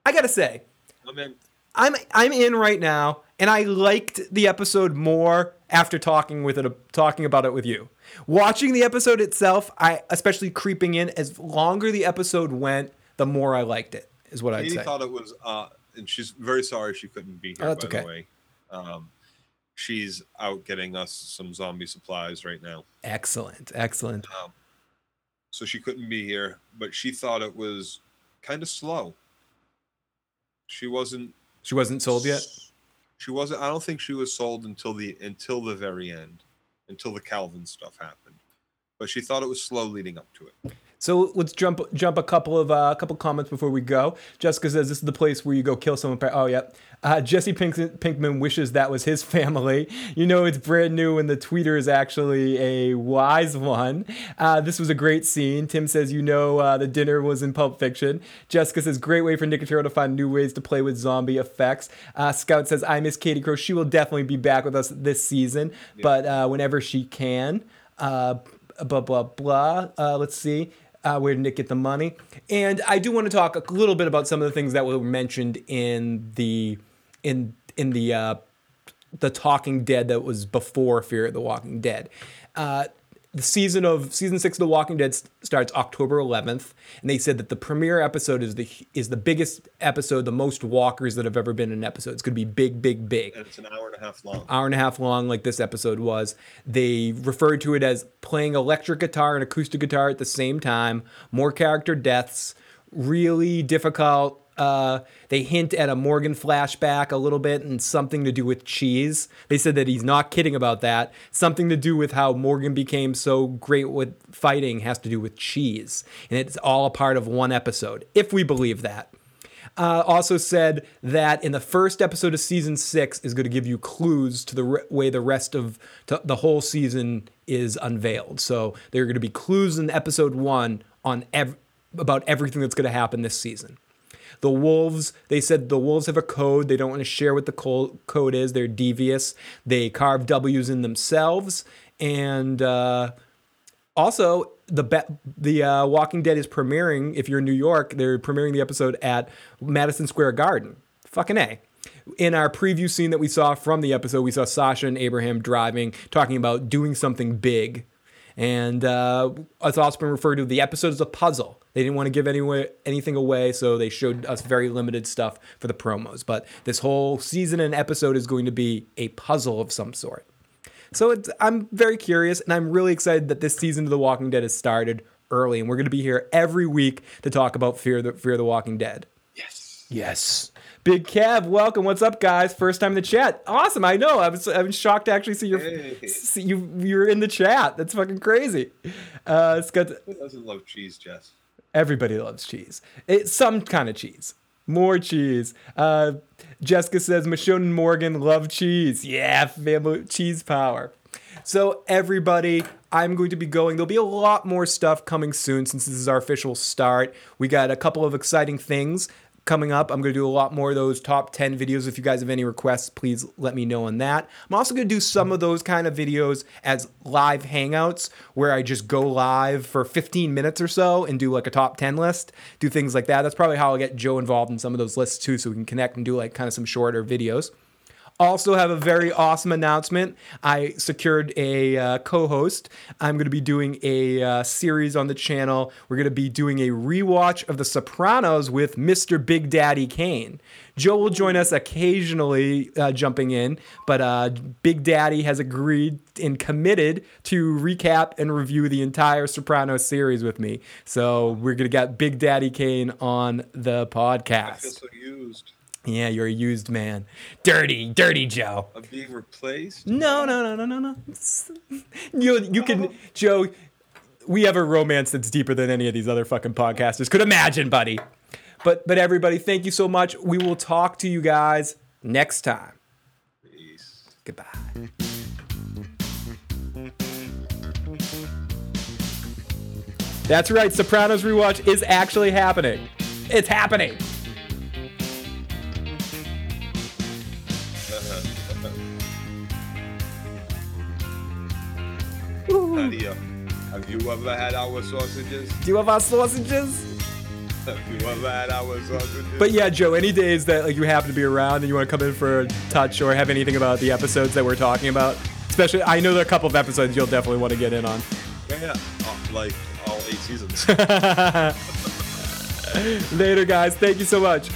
I gotta say, I mean, I'm I'm in right now, and I liked the episode more after talking with it talking about it with you. Watching the episode itself, I especially creeping in as longer the episode went, the more I liked it. Is what I'd Katie say. thought it was, uh, and she's very sorry she couldn't be here. Oh, that's by okay. the way, um, she's out getting us some zombie supplies right now, Excellent, excellent. um, so she couldn't be here. But she thought it was kind of slow. She wasn't She wasn't sold yet. She wasn't. I don't think she was sold until the until the very end, until the Calvin stuff happened. But she thought it was slow leading up to it. So let's jump jump a couple of uh, couple comments before we go. Jessica says this is the place where you go kill someone. Oh, yep. Uh, Jesse Pink- Pinkman wishes that was his (laughs) family. You know it's brand new, and the tweeter is actually a wise one. Uh, this was a great scene. Tim says you know uh, the dinner was in Pulp Fiction. Jessica says great way for Nicotero to find new ways to play with zombie effects. Uh, Scout says I miss Katie Crow. She will definitely be back with us this season, but uh, whenever she can. Uh, blah blah blah. Uh, let's see. Uh, where did Nick get the money? And I do want to talk a little bit about some of the things that were mentioned in the in in the uh, the Talking Dead that was before Fear of the Walking Dead. Uh, the season of season six of The Walking Dead starts October 11th, and they said that the premiere episode is the is the biggest episode, the most walkers that have ever been in an episode. It's going to be big, big, big And it's an hour and a half long. hour and a half long, like this episode was. They referred to it as playing electric guitar and acoustic guitar at the same time, more character deaths, really difficult. Uh, they hint at a Morgan flashback a little bit and something to do with cheese. They said that he's not kidding about that. Something to do with how Morgan became so great with fighting has to do with cheese. And it's all a part of one episode, if we believe that uh, also said that in the first episode of season six is going to give you clues to the re- way the rest of the whole season is unveiled. So there are going to be clues in episode one on ev- about everything that's going to happen this season. The wolves, they said the wolves have a code. They don't want to share what the code is. They're devious. They carve W's in themselves. And uh, also, the be- the uh, Walking Dead is premiering. If you're in New York, they're premiering the episode at Madison Square Garden. Fucking a. In our preview scene that we saw from the episode, we saw Sasha and Abraham driving, talking about doing something big, and uh, it's also been referred to the episode as a puzzle. They didn't want to give any anything away, so they showed us very limited stuff for the promos. But this whole season and episode is going to be a puzzle of some sort. So it's, I'm very curious, and I'm really excited that this season of The Walking Dead has started early, and we're going to be here every week to talk about Fear the Fear of the Walking Dead. Yes. Yes. Big Kev, welcome. What's up, guys? First time in the chat. Awesome. I know. I was I'm shocked to actually see your Hey. see you you're in the chat. That's fucking crazy. Uh, it's got Who doesn't love cheese, Jess? Everybody loves cheese. It's some kind of cheese. More cheese. Uh, Jessica says Michonne and Morgan love cheese. Yeah, family cheese power. So everybody, I'm going to be going. There'll be a lot more stuff coming soon since this is our official start. We got a couple of exciting things coming up. I'm going to do a lot more of those top 10 videos. If you guys have any requests, please let me know on that. I'm also going to do some of those kind of videos as live hangouts where I just go live for 15 minutes or so and do like a top 10 list, do things like that. That's probably how I'll get Joe involved in some of those lists too so we can connect and do like kind of some shorter videos. Also, have a very awesome announcement. I secured a uh, co-host. I'm going to be doing a uh, series on the channel. We're going to be doing a rewatch of The Sopranos with Mr. Big Daddy Kane. Joe will join us occasionally, uh, jumping in, but uh, Big Daddy has agreed and committed to recap and review the entire Sopranos series with me. So we're going to get Big Daddy Kane on the I feel podcast. so used. Yeah, you're a used man. Dirty, dirty Joe. I'm being replaced. No, no, no, no, no, no. (laughs) You you can Joe. We have a romance that's deeper than any of these other fucking podcasters could imagine, buddy. But but everybody, thank you so much. We will talk to you guys next time. Peace. Goodbye. That's right, Sopranos rewatch is actually happening. It's happening. Have you ever had our sausages? Do you have our sausages? Have you ever had our sausages? But yeah, Joe, any days that like you happen to be around and you want to come in for a touch or have anything about the episodes that we're talking about, especially I know there are a couple of episodes you'll definitely want to get in on. yeah, yeah. Oh, like all eight seasons. (laughs) Later, guys. Thank you so much.